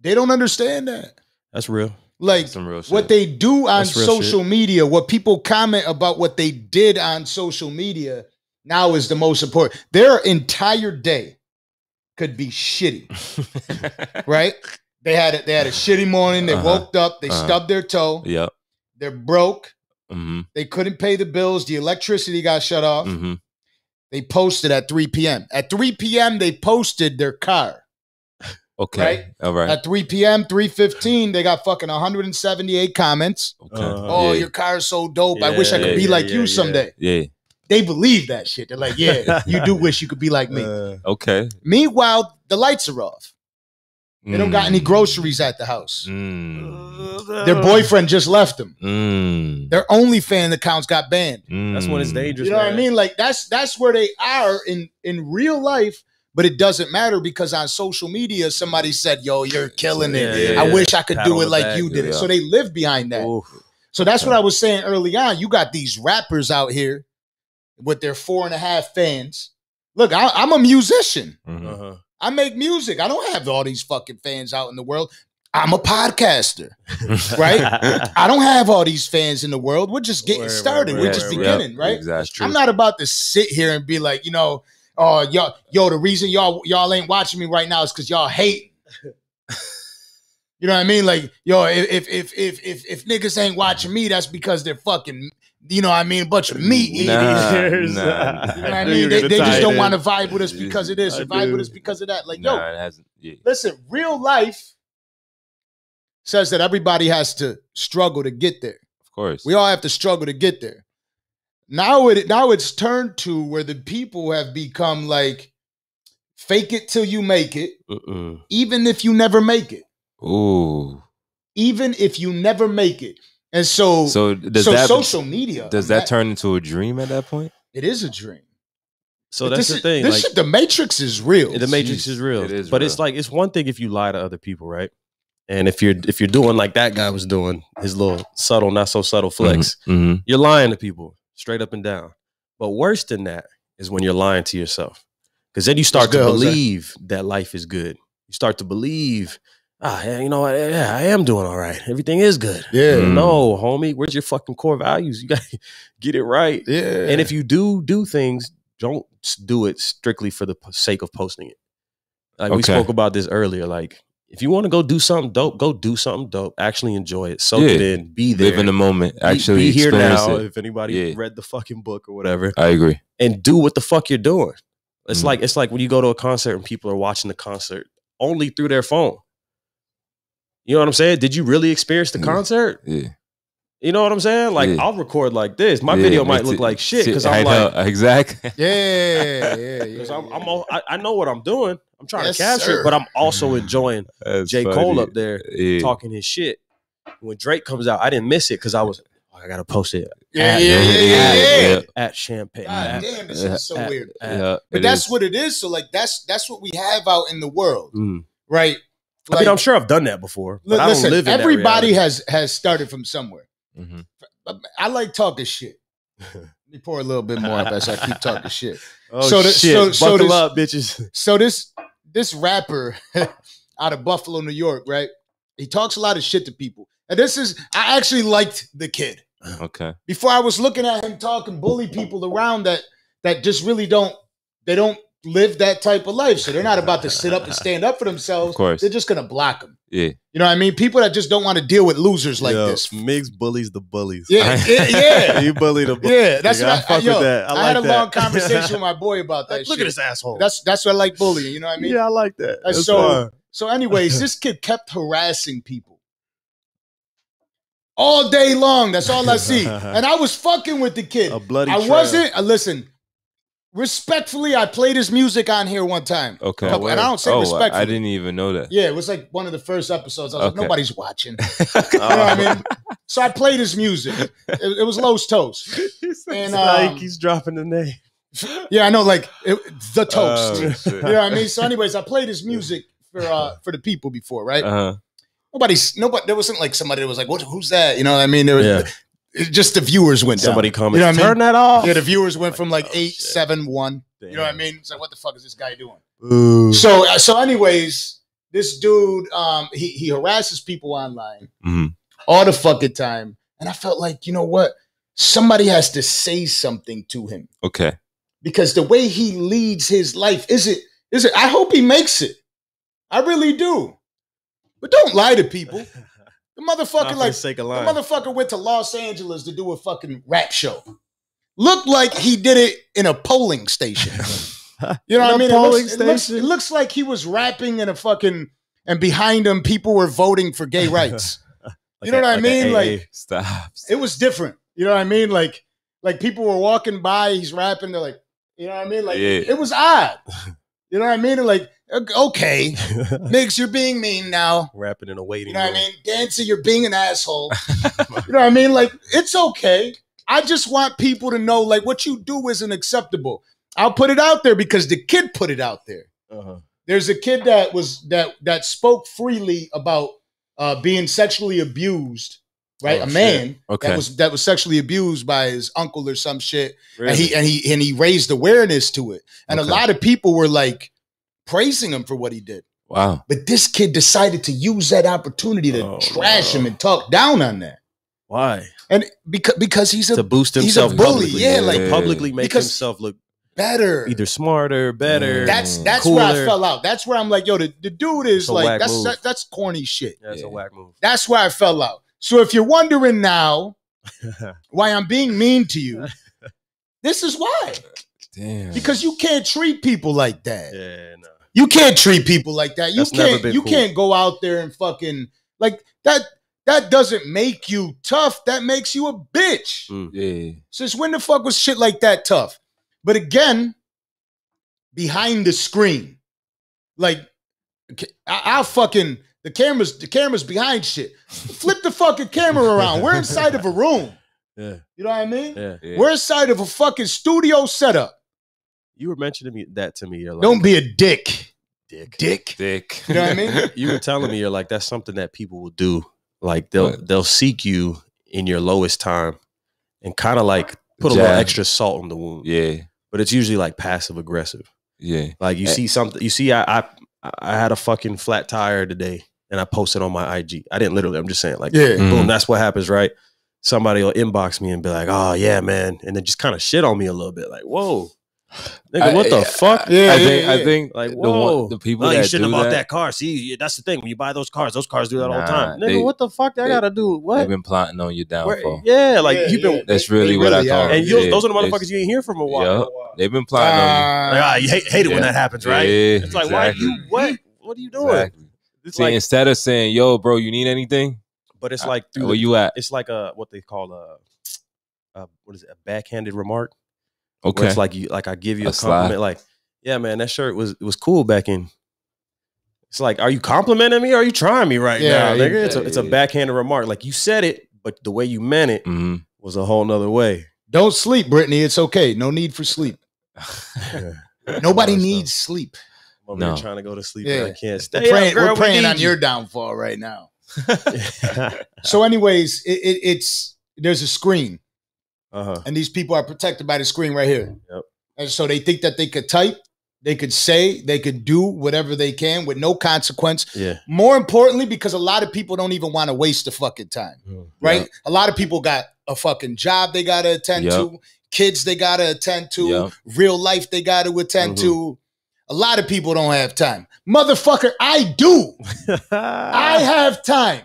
They don't understand that. That's real. Like Some real shit. what they do on That's real social media, what people comment about what they did on social media now is the most important. Their entire day could be shitty, right? They had a, they had a shitty morning. They Uh-huh. woke up. They Uh-huh. stubbed their toe. yep. They're broke. Mm-hmm. They couldn't pay the bills. The electricity got shut off. Mm-hmm. They posted at 3 p.m. At 3 p.m., they posted their car. Okay. Right? All right. At 3 p.m., 3.15, they got fucking 178 comments. okay. Uh, Oh, yeah. your car is so dope. I wish I could Yeah, be like yeah, you yeah. someday. yeah. They believe that shit. They're like, yeah, you do wish you could be like me. Uh, Okay. Meanwhile, the lights are off. They don't got any Mm. groceries at the house. Mm. Their boyfriend just left them. Mm. Their OnlyFans accounts got banned. That's when it's Mm. dangerous. You know what I mean? Like that's that's where they are in in real life. But it doesn't matter because on social media, somebody said, "Yo, you're killing it. Yeah, yeah, I yeah. wish I could Pat do it like back, you did it." So they live behind that. Oof. So that's what I was saying early on. You got these rappers out here with their four and a half fans. Look, I, I'm a musician. Mhm. Uh-huh. I make music. I don't have all these fucking fans out in the world. I'm a podcaster, right? I don't have all these fans in the world. We're just getting Word, word, started. We're word, just word, beginning, right? Exactly. I'm not about to sit here and be like, you know, oh, y'all, yo, the reason y'all y'all ain't watching me right now is because y'all hate. you know what I mean? Like, yo, if if if if if, if niggas ain't watching me, that's because they're fucking, you know what I mean, a bunch of meat eaters. Nah, nah. You know what I mean? They, they just don't want to vibe with us because of this, or vibe with us because of that. Like, yo, it hasn't. Yeah. listen, real life says that everybody has to struggle to get there. Of course. We all have to struggle to get there. Now it now it's turned to where the people have become like fake it till you make it, Mm-mm. even if you never make it. Ooh. Even if you never make it. And so so, So does that social media does that turn into a dream at that point? it is a dream. So But that's this the is- thing. This like, shit, the matrix is real. the Matrix Jeez, is real. it is but it's like it's one thing if you lie to other people, right? And if you're if you're doing like that guy was doing, his little subtle, not so subtle flex, Mm-hmm. you're lying to people straight up and down. But worse than that is when you're lying to yourself. Because then you start good, to Jose? believe that life is good. You start to believe, ah, you know what? Yeah, I am doing all right. Everything is good. yeah. No, homie, where's your fucking core values? You got to get it right. Yeah. And if you do do things, don't do it strictly for the sake of posting it. Like we spoke about this earlier. Like if you want to go do something dope, go do something dope. Actually enjoy it. Soak it in. Be there. Live in the moment. Actually be, here now. it. If anybody Yeah. read the fucking book or whatever, I agree. and do what the fuck you're doing. It's Mm. like it's like when you go to a concert and people are watching the concert only through their phone. You know what I'm saying? Did you really experience the Yeah. concert? Yeah. You know what I'm saying? Like Yeah. I'll record like this. My Yeah, video might look too. like shit because I I'm like, know, exactly. yeah, yeah, yeah. because I'm. I'm all, I, I know what I'm doing. I'm trying Yes, to capture sir. it, but I'm also enjoying That's J. funny. Cole up there Yeah. talking his shit. When Drake comes out, I didn't miss it because I was oh, I gotta post it Yeah, at, yeah, yeah, yeah, yeah. yeah. at Champagne. God at- damn, this is so at- weird. at- Yeah, But that's is. what it is. So like that's that's what we have out in the world, Mm. right? I mean, I'm sure I've done that before, but Li- I don't listen, live in everybody reality. has has started from somewhere. Mhm. I like talking shit. Let me pour a little bit more up as I keep talking shit. Oh So the- shit! so- so Buckle this- up, bitches. So this this rapper out of Buffalo, New York, right? He talks a lot of shit to people. And this is I actually liked the kid. Okay. Before I was looking at him talking bully people around that that just really don't they don't live that type of life. So they're not about to sit up and stand up for themselves. Of course. They're just gonna block them. Yeah. You know what I mean? People that just don't want to deal with losers like Yo, this. Migs bullies the bullies. Yeah, yeah, yeah. you bully the bullies. Yeah, that's Nigga, what I, I fuck yo, with that. I I, like had a that. long conversation with my boy about that. Like, look shit. at this asshole. That's that's what I like bullying. You know what I mean? yeah, I like that. That's That's so- fine. So, anyways, this kid kept harassing people all day long. That's all I see, and I was fucking with the kid. a bloody. I trail. wasn't. Uh, listen, respectfully, I played his music on here one time. Okay. Couple- and I don't say oh, respectfully. I didn't even know that. Yeah, it was like one of the first episodes. I was Okay. like, nobody's watching. You You know what I mean? So I played his music. It, it was Los Toast. And, um, he's dropping the name. Yeah, I know, like it, the toast. Oh, shit. you know what I mean? So, anyways, I played his music for uh for the people before, right? Uh-huh. Nobody's nobody. There wasn't like somebody that was like, "What? Who's that?" You know what I mean? There was Yeah. It- just the viewers went down. Somebody comments. You know what I mean? Turn that off. Yeah, the viewers went from like Oh, eight, shit. seven, one. You know what I mean? It's like, what the fuck is this guy doing? Ooh. So, uh, so, anyways, this dude, um, he he harasses people online Mhm. all the fucking time, and I felt like, you know what? Somebody has to say something to him Okay. because the way he leads his life is it is it. I hope he makes it. I really do. But don't lie to people. The motherfucker, like the the motherfucker went to Los Angeles to do a fucking rap show. Looked like he did it in a polling station. You know In what I mean? It polling looks, it, looks, station? it looks like he was rapping in a fucking, and behind him, people were voting for gay rights. you know what I a mean? Like Stop. it was different. You know what I mean? Like, like people were walking by, he's rapping. They're like, you know what I mean? Like Yeah. it was odd. You know what I mean? Like, okay, Migs, you're being mean now. rapping in a waiting You know what I mean? Danza, you're being an asshole. you know what I mean? Like, it's okay. I just want people to know, like, what you do isn't acceptable. I'll put it out there because the kid put it out there. Uh-huh. There's a kid that was that that spoke freely about uh, being sexually abused, right? Oh, a man Okay. that was that was sexually abused by his uncle or some shit, Really? and he and he and he raised awareness to it. And a lot of people were like praising him for what he did. Wow. But this kid decided to use that opportunity to Oh, trash no. him and talk down on that. Why? And because because he's a to boost himself he's a bully, publicly. yeah, like- publicly make Because- himself look better. either smarter, better. That's Mm. that's where I fell out. That's where I'm like, yo, the, the dude is It's like that's that, that's corny shit. That's Yeah. a whack move. That's where I fell out. So if you're wondering now why I'm being mean to you, this is why. Damn. Because you can't treat people like that. yeah, no. You can't treat people like that. You That's never can't you cool. can't go out there and fucking like that that doesn't make you tough. That makes you a bitch. Mm. yeah. Since when the fuck was shit like that tough? But again, behind the screen, like I, I'll fucking the cameras, the cameras behind shit. Flip the fucking camera around. We're inside of a room. Yeah, You know what I mean? yeah. yeah. We're inside of a fucking studio setup. You were mentioning me that to me. You're like, Don't be a dick, dick. dick. Dick. You know what I mean? You were telling me you're like that's something that people will do. Like they'll What? they'll seek you in your lowest time and kind of like put a little extra salt in the wound. yeah. But it's usually like passive aggressive. Yeah. Like you see something, you see, I, I I had a fucking flat tire today, and I posted on my IG. I didn't literally. I'm just saying, like, Yeah. Mm. boom, that's what happens, right? Somebody will inbox me and be like, "Oh yeah, man," and then just kind of shit on me a little bit, like, "Whoa, nigga, what the I- fuck?" Yeah, I yeah, think I think Like, the whoa, one, the people oh, you shouldn't have bought that, that car. See, that's the thing. When you buy those cars, those cars do that all the time. Nigga, they- what the fuck? I gotta do what? they've been plotting on your Where- downfall. yeah, like Yeah, you've been. That's really they what I really call are. and you, Yeah, those are the motherfuckers you ain't hear from a while. Yup. They've been plotting on Like, ah, you hate, hate it when that happens, right? Yeah, It's like, why exactly. you what? What are you doing? Exactly. It's See, like, instead of saying, "Yo, bro, you need anything?" but it's like through Where the- you at? it's like a what they call a, a what is it a backhanded remark Okay. it's like you like i give you a, A slide. compliment like yeah man that shirt was it was cool back in it's like are you complimenting me or are you trying me right Yeah, now yeah, nigga? it's a it's a backhanded remark like you said it but the way you meant it hmm was a whole nother way Don't sleep, Brittany. It's okay. No need for sleep. Nobody needs sleep. I'm over No. here trying to go to sleep Yeah. and I can't We're stay praying, up, girl, we're praying need on you. your downfall right now. uh-huh. So, anyways, it, it, it's there's a screen, and these people are protected by the screen right here. Yep. And so they think that they could type, they could say, they could do whatever they can with no consequence. yeah More importantly, because a lot of people don't even want to waste the fucking time, right? Yep. A lot of people got a fucking job they got to attend Yep. to, kids they got to attend to, Yep. real life they got to attend Mhm. to. A lot of people don't have time. Motherfucker, I do. I have time.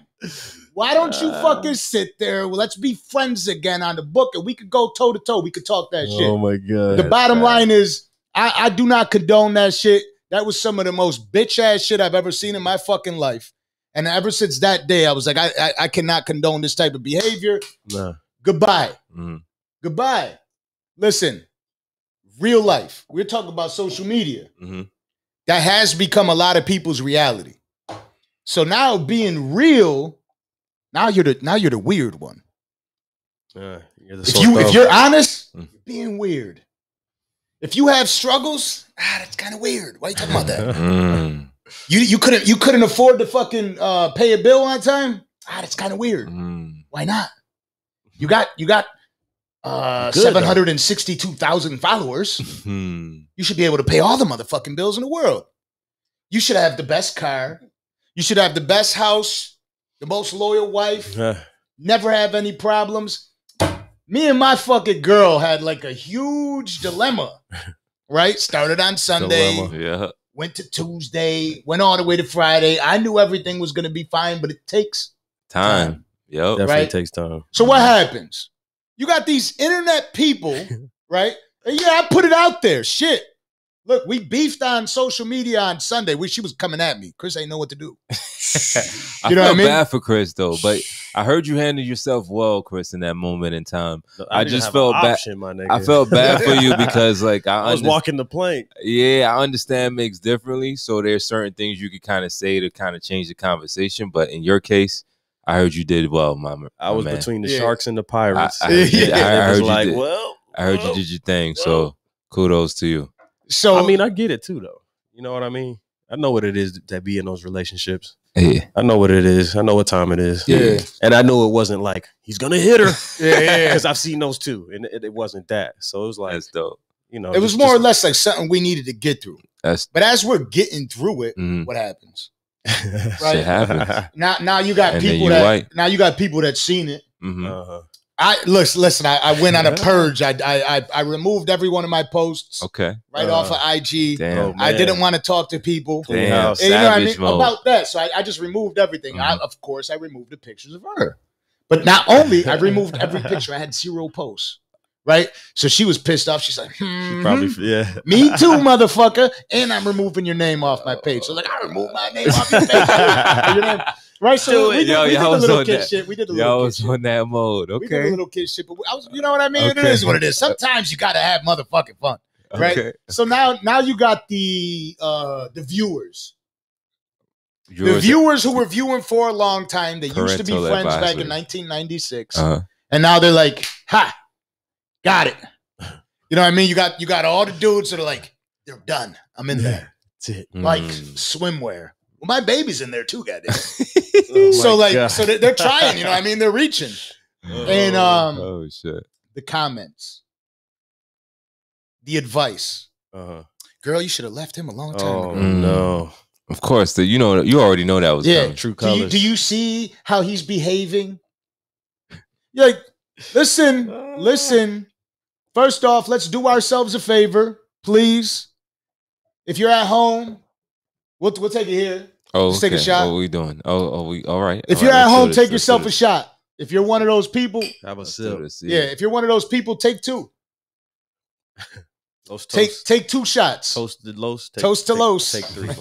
Why don't you Uh. fucking sit there? Well, let's be friends again on the book and we could go toe to toe. We could talk that shit. Oh my god. the bottom line is, I, I do not condone that shit. That was some of the most bitch ass shit I've ever seen in my fucking life. And ever since that day, I was like, I, I, I cannot condone this type of behavior. Nah. Goodbye. Mhm. Goodbye. Listen, real life. We're talking about social media. Mhm. That has become a lot of people's reality. So now being real, now you're the now you're the weird one. You're the If you if you're honest, Mm. you're being weird. If you have struggles, ah, that's kind of weird. Why are you talking about that? Mm. You you couldn't you couldn't afford to fucking uh, pay a bill on time? Ah, that's kind of weird. Mm. Why not? You got you got uh, Good, though. seven hundred and sixty-two thousand followers. Mm. You should be able to pay all the motherfucking bills in the world. You should have the best car. You should have the best house, the most loyal wife. Never have any problems. Me and my fucking girl had like a huge dilemma. Right? Started on Sunday, Dilemma. Yeah. went to Tuesday, went all the way to Friday. I knew everything was gonna be fine, but it takes Time. Yep. Definitely Right. takes time. So what happens? You got these internet people, right? And yeah, I put it out there. Shit. Look, we beefed on social media on Sunday. We, she was coming at me. Chris ain't know what to do. I You know what I mean? bad for Chris though, but I heard you handled yourself well, Chris, in that moment in time. I didn't just felt bad- option, my nigga. I felt bad for you because, like, I, I was underst- walking the plank. Yeah, I understand mixed differently. So there's certain things you could kind of say to kind of change the conversation. But in your case, I heard you did well, mama. I was man. between the Yeah. sharks and the pirates. I- I heard you- I heard you like, did. well, I heard you well. did your thing. So kudos to you. So I mean, I get it too, though. You know what I mean? I know what it is to be in those relationships. Yeah. I know what it is. I know what time it is. Yeah. And I knew it wasn't like he's gonna hit her yeah, yeah. because I've seen those too, and it, it wasn't that. So it was like That's dope. you know, it was just- more or less like something we needed to get through. That's But as we're getting through it, mm, what happens? shit Right. happens. Now now you got And then people you that white. now you got people that seen it. Mhm. uh-huh. I listen, listen, I, I went on a purge. I, I I I removed every one of my posts Okay. right Uh, off of IG. Damn. Oh, I didn't want to talk to people. Clean Damn. house. And you know what I mean? Savage mode. About that. So I, I just removed everything. I, Mhm. of course, I removed the pictures of her. But not only I removed every picture, I had zero posts. Right? So she was pissed off. She's like, hmm, Probably, yeah. me too, motherfucker. And I'm removing your name off my page. So like, I removed my name off your page. Your name- Right? So we did, Yo, we did the little kid that. shit. We did the little kid was shit. on that mode. Okay, We did the little kid shit. But I was, you know what I mean? It Okay. is what it is. Sometimes you gotta have motherfucking fun. right? Okay. So now now you got the uh the viewers. the viewers who were viewing for a long time, they used to be friends back in 1996, Uh-huh. and now they're like, "Ha, got it." You know what I mean? You got you got all the dudes that are like, "They're done. I'm in there." That's it. Like Mm. swimwear. Well, my baby's in there too, goddamn. Oh so like, God. so they- they're trying. You know what I mean? They're reaching. And um, oh shit. the comments, the advice, Uh-huh. girl, you should have left him a long time Oh ago. Mm. no. Of course, the, you know you already know that was Yeah. coming. True Do you, colors. do you see how he's behaving? You're like, listen, listen. First off, let's do ourselves a favor, please. If you're at home, we'll, we'll take it here. Oh, Just take a shot. What are we doing? Oh, oh, we all right. If all you're right, at home, take let's yourself a shot. If you're one of those people, Have a sip. yeah. If you're one of those people, take two. Those Take toast, take two shots. toast to Los. Take, Toast to take, Los. Take three.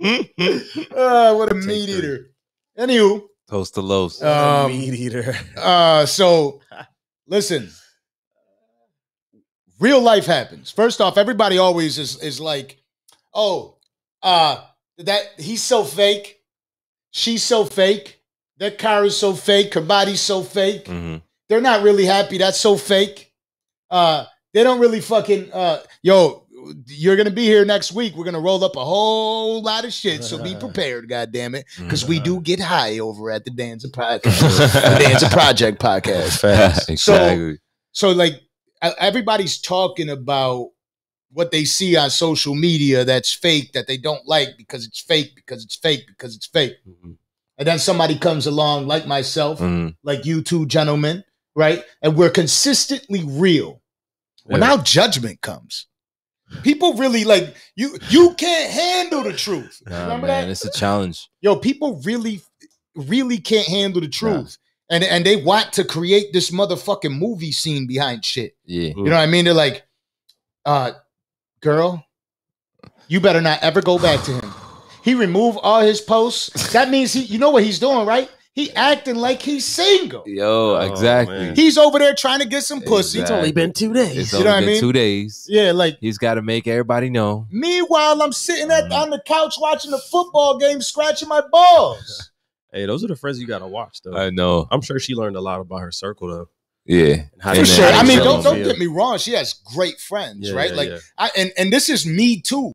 Ah, what a Take meat three. eater. Anywho, Toast to Los. Uh, Um, meat eater. Uh, so listen, real life happens. First off, everybody always is is like, oh, uh, that he's so fake, she's so fake, that car is so fake, her body's so fake. hmm They're not really happy. That's so fake. Uh, they don't really fucking uh, yo. You're gonna be here next week. We're gonna roll up a whole lot of shit. So be prepared, God damn it, because we do get high over at the Danza Podcast, the Danza Project Podcast. exactly. So like e- everybody's talking about what they see on social media that's fake that they don't like because it's fake because it's fake because it's fake. Mhm. And then somebody comes along like myself, Mhm. like you two gentlemen, right? And we're consistently real. Well, Yeah. now judgment comes. People really like you. You can't handle the truth. Nah, Remember man, that? it's a challenge. Yo, people really, really can't handle the truth, and and they want to create this motherfucking movie scene behind shit. Yeah. You know what I mean? They're like, uh, girl, you better not ever go back to him. He removed all his posts. That means he, you know what he's doing, right? He acting like he's single. Yo, Oh, exactly. man. He's over there trying to get some pussy. Exactly. only been two days. It's You only know what I been mean? two days. Yeah, like He's got to make everybody know. meanwhile, I'm sitting at Mhm. on the couch watching the football game, scratching my balls. Hey, those are the friends you gotta watch though. I know. I'm sure she learned a lot about her circle though. Yeah. How For sure. I mean, don't don't get me wrong. She has great friends, Yeah, right? yeah, like yeah. I and and this is me too.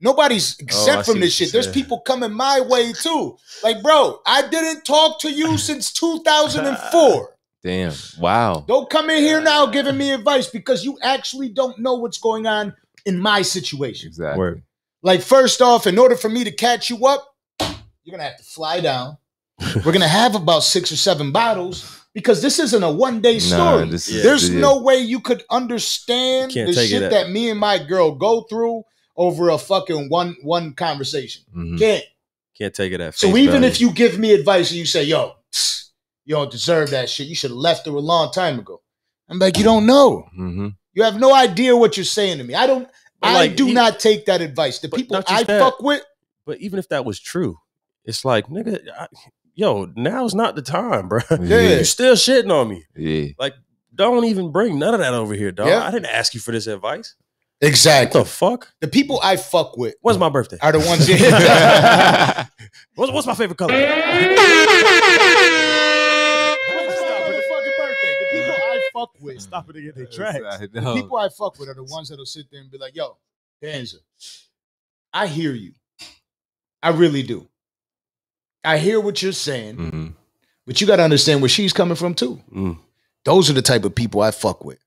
Nobody's Oh, exempt see from this shit. There's people coming my way too. Like, bro, I didn't talk to you since 2004. Damn. Wow. Don't come in here now giving me advice because you actually don't know what's going on in my situation. Exactly. Word. Like, first off, in order for me to catch you up, you're gonna have to fly down. We're gonna have about six or seven bottles because this isn't a one day story. Nah, is There's yeah. no way you could understand Can't the shit that me and my girl go through over a fucking one one conversation. Mhm. Can't. Can't take it at So even value. if you give me advice and you say, "Yo, tsk, you don't deserve that shit. You should have left her a long time ago," I'm like, "You don't know. Mhm. You have no idea what you're saying to me. I don't. But I like, do not take that advice. The people I that. fuck with, But even if that was true, it's like, nigga, I, yo, now's not the time, bro. Yeah. you still shitting on me. Yeah. Like, don't even bring none of that over here, dog. Yeah. I didn't ask you for this advice. What exactly. the fuck? The people I fuck with When's my birthday? are the ones. What's, what's my favorite color? Stop with the fucking birthday. The people I fuck with. Stop it again. They I The people I fuck with are the ones that'll sit there and be like, yo, Danza, I hear you. I really do. I hear what you're saying, Mhm. but you got to understand where she's coming from too. Mm. Those are the type of people I fuck with.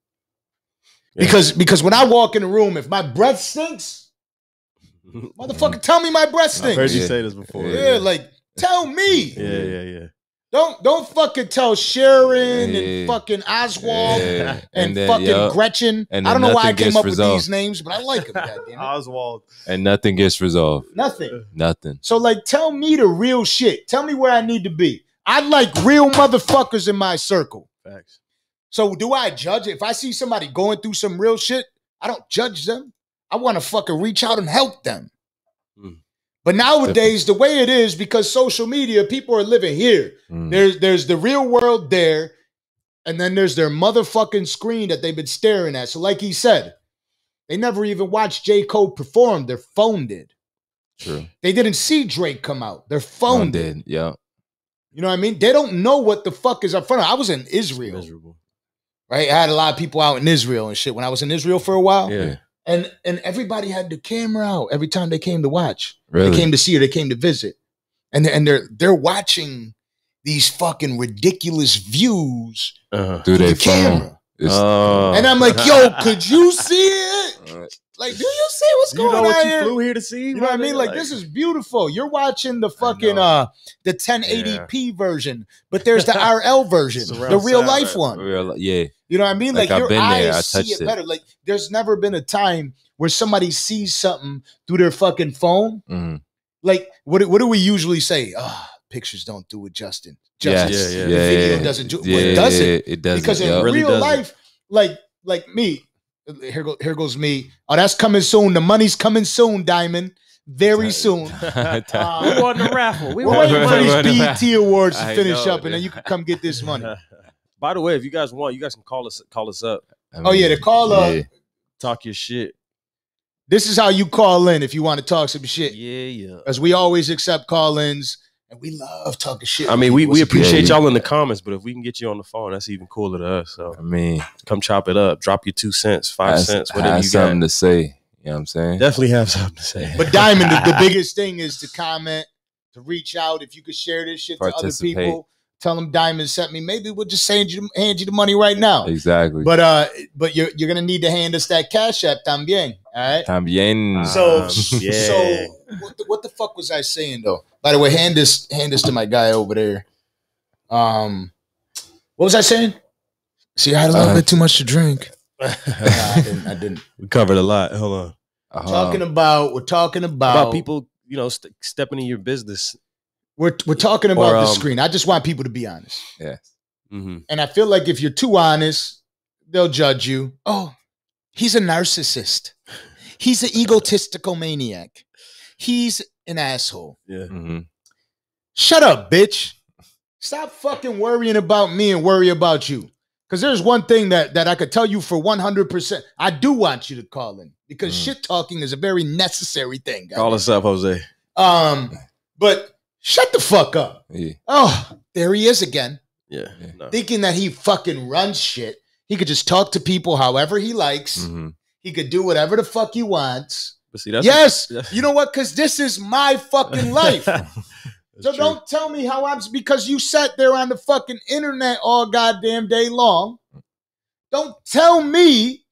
Yeah. Because because when I walk in the room, if my breath stinks, motherfucker, tell me my breath stinks. I've heard you Yeah. say this before. Yeah, like tell me. yeah, yeah, yeah. Don't don't fucking tell Sharon Yeah. and fucking Oswald Yeah. and, then, fucking yup. Gretchen. And I don't know why I came gets up with resolved. these names, but I like them. goddamn. Oswald. and nothing gets resolved. Nothing. Nothing. So like, tell me the real shit. Tell me where I need to be. I like real motherfuckers in my circle. Facts. So do I judge it? If I see somebody going through some real shit, I don't judge them. I want to fucking reach out and help them. Mm. But nowadays, the way it is, because social media, people are living here. Mm. There's there's the real world there, and then there's their motherfucking screen that they've been staring at. So, like he said, they never even watched J. Cole perform. Their phone did. True. They didn't see Drake come out. Their phone did. Yeah. You know what I mean? They don't know what the fuck is up front. of. I was in Israel, Miserable. Right? I had a lot of people out in Israel and shit when I was in Israel for a while. Yeah. And and everybody had the camera out every time they came to watch. Really. They came to see her, they came to visit. And and they're they're watching these fucking ridiculous views Uh-huh. through through the camera. phone. It's- Oh. And I'm like, yo, could you see it? Like, do you see what's you going know on what you here? flew here to see? You know what I mean? Like, this is beautiful. You're watching the fucking uh the 1080p version, but there's the RL version, the real sound, life right. one. Real, yeah. You know what I mean? Like, Like, I've your been eyes there. I see touched it it. better. Like, there's never been a time where somebody sees something through their fucking phone. Mhm. Like, what what do we usually say? Ah, pictures don't do it, Justin. Yes. Justice. Yeah, The yeah. video yeah. doesn't do it. Yeah, Well, it doesn't. yeah, It doesn't. because in yup. really real doesn't. life, like like me, here go here goes me. Oh, that's coming soon. The money's coming soon, Diamond. Very soon. Uh, we won the raffle. We We're won waiting the for these money. BET awards to finish know, up, and then you can come get this money. By the way, if you guys want, you guys can call us call us up. I Oh, yeah, the call up. yeah. Talk your shit. This is how you call in if you want to talk some shit. Yeah, yeah. As we always accept call-ins, and we love talking shit. I mean, we, we appreciate Yeah. y'all in the comments, but if we can get you on the phone, that's even cooler to us. So I mean, come chop it up. Drop your two cents, five has, cents, whatever has you something got. to say. You know what I'm saying? Definitely have something to say. But Diamond, the, the biggest thing is to comment, to reach out. If you could share this shit to other people, tell them Diamond sent me. Maybe we'll just hand you hand you the money right now. Exactly. But uh, but you're you're gonna need to hand us that cash app también. All right. También. So Um, yeah. so what the, what the fuck was I saying though? By the way, hand this hand this to my guy over there. Um, what was I saying? See, I had a little Uh, bit too much to drink. I didn't. I didn't. we covered a lot. Hold on. Uh, talking about. We're talking about. About people, you know, st- stepping in your business. We're we're talking about Or, the um, screen. I just want people to be honest. yes. Mm-hmm. And I feel like if you're too honest, they'll judge you. Oh, he's a narcissist. He's an egotistical maniac. He's an asshole. Yeah. hmm Shut up, bitch. Stop fucking worrying about me and worry about you. Because there's one thing that, that I could tell you for 100%. I do want you to call in because Mhm. shit talking is a very necessary thing. Call us up, Jose. Um, but shut the fuck up. Yeah. Oh, there he is again. Yeah. Yeah. No. thinking that he fucking runs shit. He could just talk to people however he likes. hmm He could do whatever the fuck he wants. But see, that's yes, that's- you know what? Because this is my fucking life. So true. don't tell me how I'm because you sat there on the fucking internet all goddamn day long. Don't tell me,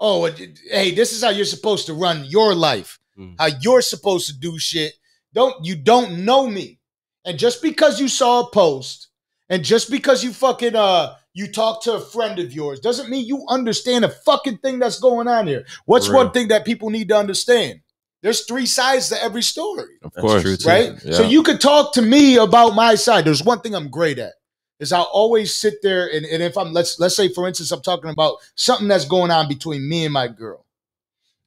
oh, hey, this is how you're supposed to run your life. Mm. How you're supposed to do shit. Don't you don't know me. And just because you saw a post and just because you fucking uh you talk to a friend of yours doesn't mean you understand a fucking thing that's going on here. What's one thing that people need to understand? There's three sides to every story Of course. true, right? Yeah. So you could talk to me about my side. There's one thing I'm great at is I'll always sit there and, and if I'm let's let's say for instance I'm talking about something that's going on between me and my girl.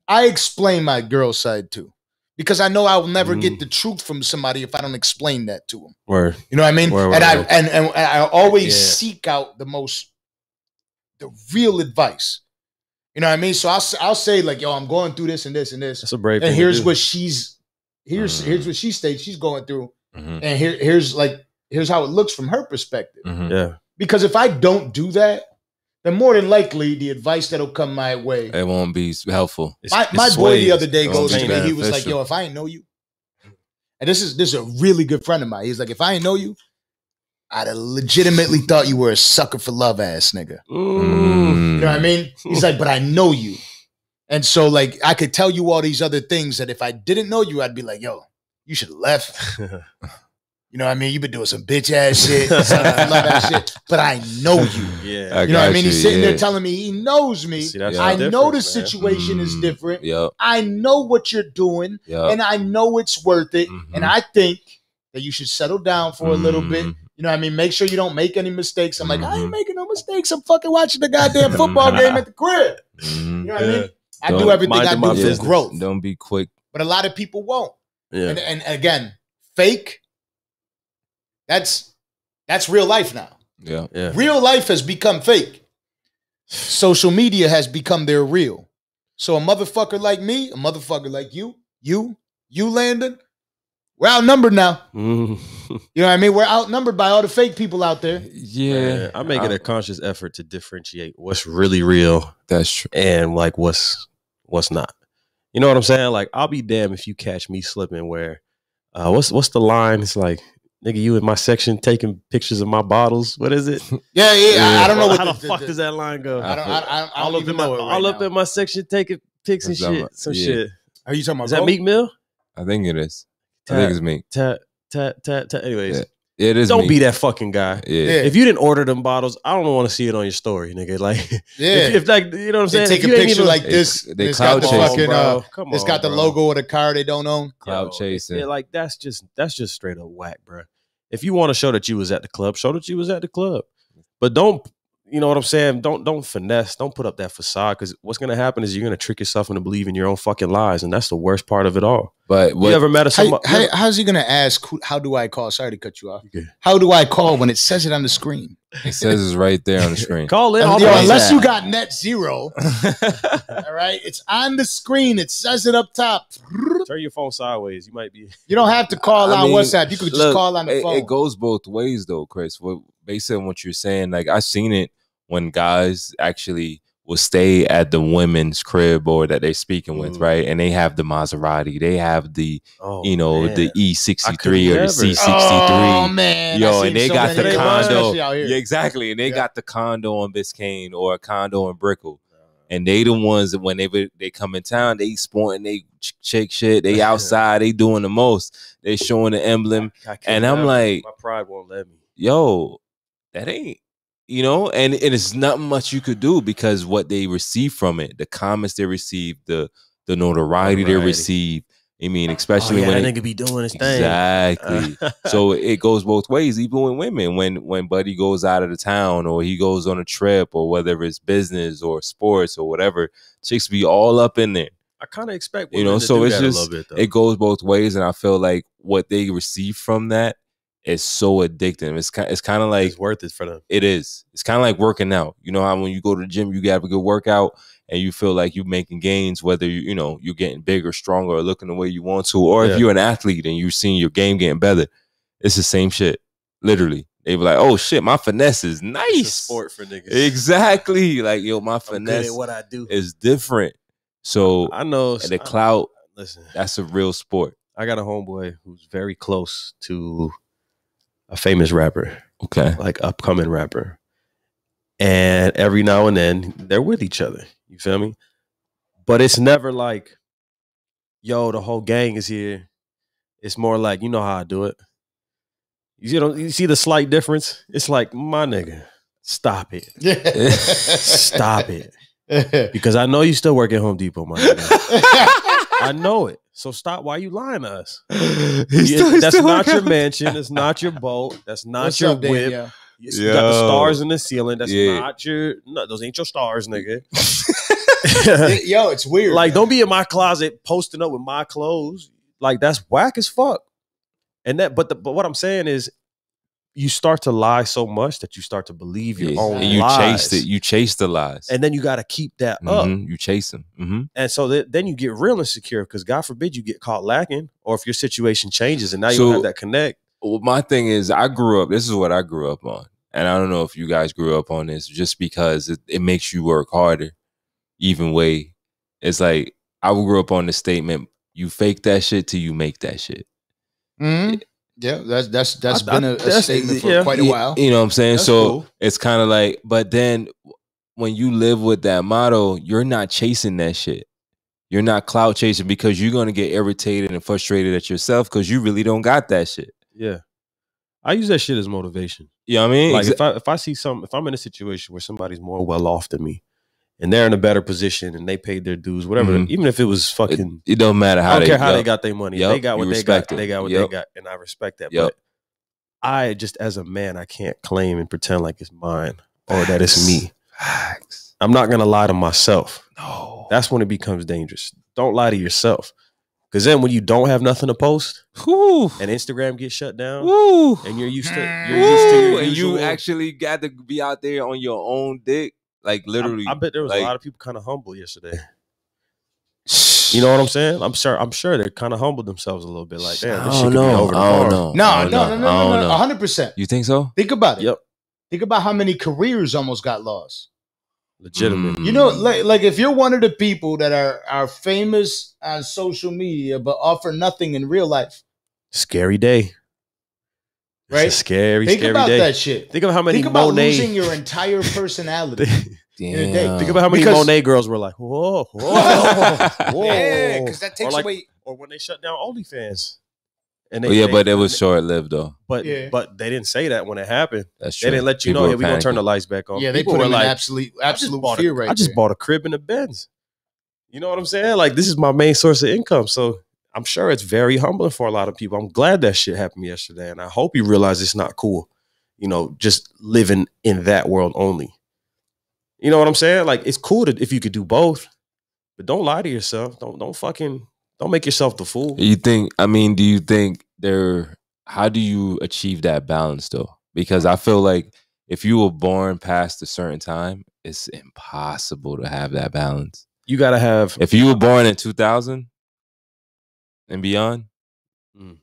I explain my girl side too. Because I know I will never Mm. get the truth from somebody if I don't explain that to them. Word. You know what I mean? Word, word, and I word. and, and I always Yeah. seek out the most the real advice. You know what I mean? So I'll s- I'll say like, yo, I'm going through this and this and this That's a brave and thing. here's to do. what she's here's Mhm. here's what she states she's going through hmm and here here's like here's how it looks from her perspective hmm Yeah. because if i don't do that then more than likely the advice that'll come my way. It won't be helpful. It's- my, my boy the other day goes to me. He was like yo if i ain't know you and this is this is a really good friend of mine. He's like if i ain't know you i'd have legitimately thought you were a sucker for love ass nigga. Mm. you know what i mean? He's like but i know you. And so like i could tell you all these other things that if i didn't know you i'd be like yo you should have left You know what I mean? You've been doing some bitch ass shit, some love ass shit, but I know you. yeah. I You know what I got mean? He's you, sitting there telling me he knows me. See, that's I know the difference, man. situation is Mm. different. Yep. I know what you're doing, Yep. and I know it's worth it. Mhm. And I think that you should settle down for a little bit. Mhm. You know what I mean? Make sure you don't make any mistakes. I'm like, I ain't Mhm. making no mistakes. I'm fucking watching the goddamn football game at the crib. You Mhm. know what I mean? I Don't do everything I do for business. growth. Don't be quick. But a lot of people won't. Yeah. And, and again, fake. That's that's real life now. Yeah. Yeah. Real life has become fake. Social media has become their real. So a motherfucker like me, a motherfucker like you, you, you, Landon, we're outnumbered now. Mm. You know what I mean? We're outnumbered by all the fake people out there. Yeah. I make it a conscious effort to differentiate what's really real That's true. and like what's what's not. You know what I'm saying? Like I'll be damned if you catch me slipping where uh what's what's the line? It's like nigga you in my section taking pictures of my bottles. What is it? Yeah, yeah. I, I don't know what how the, the, fuck the- does that line go? I don't. I, I, I all don't up in my right all up in my section taking pics and shit. my- Some yeah. shit. Are you talking about Is that Meek Mill? I think it is. I think it's me. tat, tat, tat, tat. Anyways, Yeah. It is. don't me. be that fucking guy. Yeah. Yeah. If you didn't order them bottles, I don't want to see it on your story, nigga. Like, Yeah. if, if like, you know what I'm they saying? take If a picture even- like this. they it's got the fucking. bro. Uh, Come it's got the bro. logo of the car they don't own. Clout Yo, chasing. Yeah, like that's just that's just straight up whack, bro. If you want to show that you was at the club, show that you was at the club. But don't, you know what I'm saying? Don't don't finesse. Don't put up that facade because what's gonna happen is you're gonna trick yourself into believing your own fucking lies, and that's the worst part of it all. But what? you ever met a How, somebody? how- how's he gonna ask? Who, how do I call? Sorry to cut you off. Okay. How do I call when it says it on the screen? it says it's right there on the screen. Call in. Yo, all the unless way. you got net zero, all right, it's on the screen. It says it up top. turn your phone sideways, you might be. You don't have to call I on mean, WhatsApp. You could just Look, call on the it, phone. it goes both ways though, Chris. What based on what you're saying, like I've seen it when guys actually will stay at the women's crib or that they're speaking with, Mm. right? And they have the Maserati, they have the Oh, you know man. the E63 or the. C63. Oh man, Yo, and they so got the condo. especially out here. Yeah, exactly. And they Yeah. got the condo on Biscayne or a condo in Brickell. And they the ones that whenever they come in town, they sporting, they ch- chick shit, they outside, they doing the most. They showing the emblem. I can't And I'm like- my pride won't let me. Yo, that ain't you know, and, and it's not much you could do because what they receive from it, the comments they receive, the the notoriety, they receive. I mean, Oh, especially yeah, when that it- nigga be doing his thing. exactly. so it goes both ways, even with women. When when Buddy goes out of the town or he goes on a trip or whether it's business or sports or whatever, chicks be all up in there. I kind of expect You know, to so it's just- a little bit. It goes both ways, and I feel like what they receive from that is so addictive. It's kind it's kind of like it's worth it for them. it is. It's kind of like working out. You know how when you go to the gym, you have a good workout and you feel like you're making gains, whether you you know you're getting bigger, stronger, or looking the way you want to, or Yeah. if you're an athlete and you're seeing your game getting better. It's the same shit. Literally, they be like, "Oh shit, my finesse is nice." Sport for niggas. Exactly. Like yo, my finesse at what I do. is different. So I know and the clout, Listen, that's a real sport. I got a homeboy who's very close to a famous rapper, Okay. like upcoming rapper. And every now and then they're with each other. You feel me? But it's never like, yo, the whole gang is here. It's more like, you know how I do it. You see, you see the slight difference? It's like, my nigga, stop it. Stop it. Because I know you still work at Home Depot, my nigga. I know it. So stop. Why you lying to us? He's Yeah, that's not your mansion. It's not your boat. That's not What's your up, whip. Danielle? You you got the stars in the ceiling. That's Yeah. not your. No, those ain't your stars, nigga. Yo, it's weird. like, man. don't be in my closet posting up with my clothes. Like, that's whack as fuck. And that, but the, but what I'm saying is, you start to lie so much that you start to believe your Yeah, own and you lies. chased it. You chase the lies. and then you got to keep that up. Mhm, You chase them. hmm And so that, then you get real insecure because God forbid you get caught lacking, or if your situation changes and now you So- don't have that connect. Well, my thing is, I grew up. This is what I grew up on, and I don't know if you guys grew up on this. Just because it, it makes you work harder, even way. It's like I grew up on the statement: "You fake that shit till you make that shit." Mhm. Yeah, that's that's that's I- been I- a, a that's- statement for yeah. quite a while. You know what I'm saying? That's so cool. it's kind of like, but then when you live with that motto, you're not chasing that shit. You're not clout chasing because you're gonna get irritated and frustrated at yourself because you really don't got that shit. Yeah. I use that shit as motivation. You know what I mean? Like Exa- if I if I see some if I'm in a situation where somebody's more well off than me and they're in a better position and they paid their dues, whatever, Mhm. even if it was fucking it don't matter I how don't they care how they got their money. Yup, they got you what they got. it. They got what Yup. they got, and I respect that. But I just as a man, I can't claim and pretend like it's mine or that it's me. Facts. I'm not gonna lie to myself. No. That's when it becomes dangerous. Don't lie to yourself. Cause then when you don't have nothing to post Whew. and Instagram gets shut down and you're used to you're used to and you actually got to be out there on your own dick, like literally. I, I bet there was like- a lot of people kind of humble yesterday. You know what I'm saying? I'm sure. I'm sure they kind of humbled themselves a little bit. Like, damn, this I shit don't could be know. over I don't tomorrow. know. No, I no, don't no, know. no, I no, don't no, know. hundred percent. You think so? Think about it. Yep, Think about how many careers almost got lost. legitimate. Mm. You know, like, like if you're one of the people that are are famous on social media but offer nothing in real life, Scary day. It's a Right? scary, think scary about day. that shit. Think of how many Think about Monet. losing your entire personality. Damn. a day. think about how many Because- Monet girls were like, whoa, whoa, whoa. Yeah, because that Or takes like- away. Or when they shut down OnlyFans. And Oh, yeah, but it was short lived though. But Yeah. but they didn't say that when it happened. That's true. They didn't let you People know, were we're gonna turn the lights back on. Yeah, they People put were him like, in absolute I just absolute bought fear a, right I just there. bought a crib in the Benz. You know what I'm saying? Like this is my main source of income. So I'm sure it's very humbling for a lot of people. I'm glad that shit happened yesterday, and I hope you realize it's not cool. You know, just living in that world only. You know what I'm saying? Like it's cool to, if you could do both, but don't lie to yourself. Don't don't fucking don't make yourself the fool. You think? I mean, do you think there? How do you achieve that balance though? Because I feel like if you were born past a certain time, it's impossible to have that balance. You gotta have If you were born in 2000 and beyond, hmm.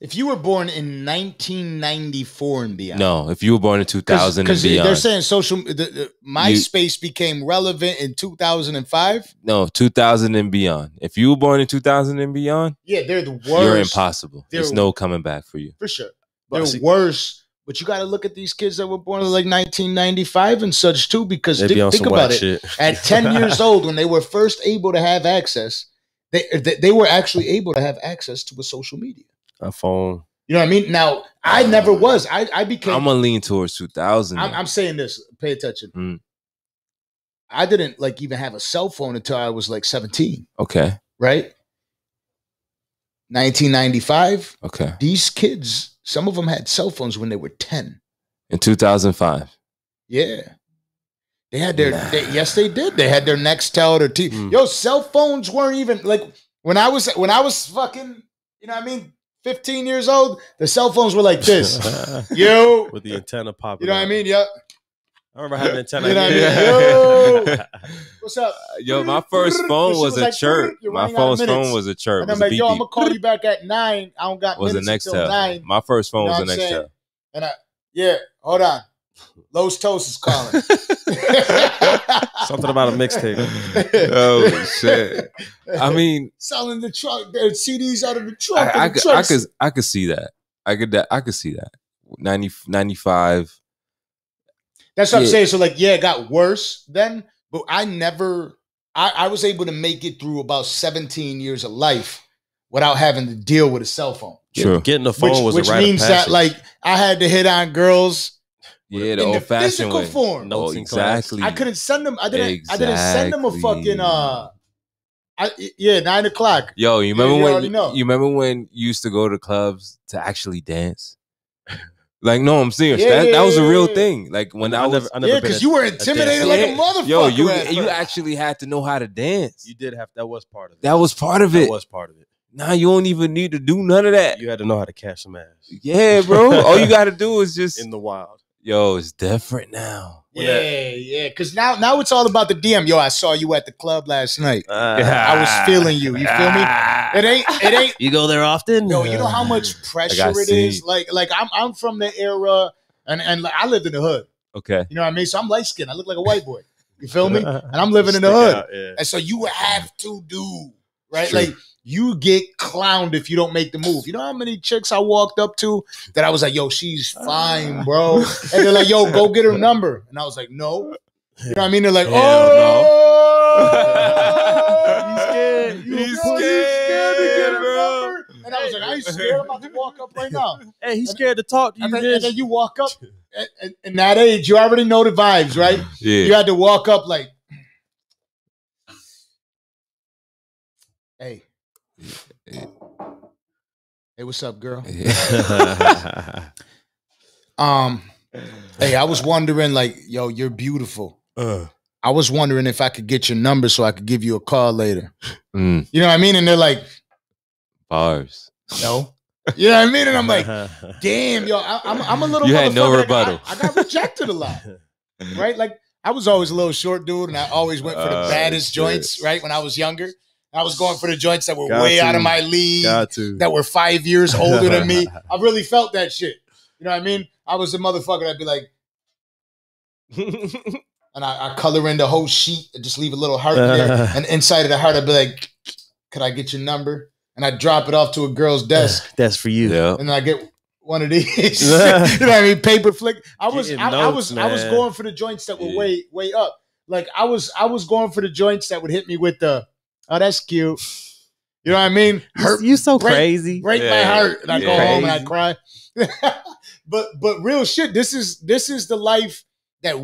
If you were born in 1994 and beyond, no. If you were born in 2000 and because beyond, they're saying social the, the, MySpace became relevant in 2005. no, 2000 and beyond. If you were born in 2000 and beyond, Yeah, they're the worst. you're impossible. There's They're- no coming back for you. for sure. But They're see- worse. But you got to look at these kids that were born in like 1995 and such too, because thi- be think about it. shit. At 10 years old, when they were first able to have access, they they they were actually able to have access to a social media. a phone. You know what I mean? Now, I never was. I I became. I'm gonna lean towards 2000. I'm, I'm saying this. Pay attention. Mm. I didn't like even have a cell phone until I was like 17. okay. Right. 1995. Okay. These kids, some of them had cell phones when they were 10. In 2005. Yeah. They had their, they, yes, they did. They had their Nextel, their T. Mm. Yo, cell phones weren't even like when I was, when I was fucking, you know what I mean? 15 years old, the cell phones were like this. Yo, With the antenna popping. you know what I mean? Yep. I remember having an antenna. You know what I mean? Yo. What's up? Yo, my first phone She was a like, chirp. My first phone was a chirp. And I'm was like, yo, I'm gonna call you back at nine. I don't got Was the minutes Nextel. until nine. My first phone You know was I'm? Nextel. And I, yeah, hold on. Los Toast is calling. Something about a mixtape. oh shit! I mean, selling the truck, uh, the CDs out of the truck. I, I, the could, I could, I could see that. I could, I could see that. 90, 95. That's what I'm saying. So, like, yeah, it got worse then, but I never, I, I was able to make it through about 17 years of life without having to deal with a cell phone. True. Getting a phone Which, was which a rite means of that, like, I had to hit on girls Yeah, the in the old fashioned physical way. form. No. Oh, class. exactly. I couldn't send them. I didn't. I didn't send them a fucking. uh I, yeah, nine o'clock. Yo, you Yeah, remember you when already know. you remember when you used to go to clubs to actually dance? Like, no, I'm serious. Yeah, that, yeah, that was a real yeah. thing. Like when I, I was, never, I never Yeah, because you were intimidated dancer. like a motherfucker. yo, you at you actually had to know how to dance. You did have that was part of it. That was part of That it. was part of it. Now you don't even need to do none of that. You had to know how to catch some ass Yeah, bro. All you got to do is just, in the wild. Yo, it's different now. Yeah, yeah. Because now, now it's all about the DM. Yo, I saw you at the club last night. I was Ah. feeling you. You feel me? It ain't. It ain't. You go there often? No, you know how much pressure got it is. seen. Like, like I'm, I'm from the era, and and like, I lived in the hood. Okay. You know what I mean? So I'm light skinned. I look like a white boy. You feel me? And I'm living in the hood. Out, yeah. And so you have to do right. True. Like you get clowned if you don't make the move. You know how many chicks I walked up to that I was like, "Yo, she's fine, ah. bro," and they're like, "Yo, go get her number," and I was like, "No." You know what I mean? They're like, Hell "Oh, He's scared. You He's pussy scared, to get her bro. number?" And I was like, "I ain't scared. I'm about to walk up right now." Hey, he's scared to talk to you. And then, and then you walk up. At, at- in that age, you already know the vibes, right? Yeah. You had to walk up like, hey, hey, what's up, girl? Um, hey, I was wondering, like, yo, you're beautiful. Uh, I was wondering if I could get your number so I could give you a call later. Mm, You know what I mean? And they're like, bars. no. You know what I mean? And I'm like, damn, yo, I, I'm, I'm a little. You had no rebuttal. I, I got rejected a lot, right? Like I was always a little short dude, and I always went for the Oh, baddest shit. joints, right? When I was younger, I was going for the joints that were Got way to. out of my league, got to. that were five years older than me. I really felt that shit. You know what I mean? I was a motherfucker that'd be like, and I, I color in the whole sheet and just leave a little heart there. And inside of the heart, I'd be like, could I get your number? And I'd drop it off to a girl's desk That's for you. yeah. and I get one of these. you know what I mean? Paper flick. I was Getting I, I notes, was I was going for the joints that were Yeah. way way up. Like I was I was going for the joints that would hit me with the oh that's cute. You know what I mean? Hurt You so break- crazy. break my heart and I go Yeah. home and I cry. but but real shit, this is this is the life that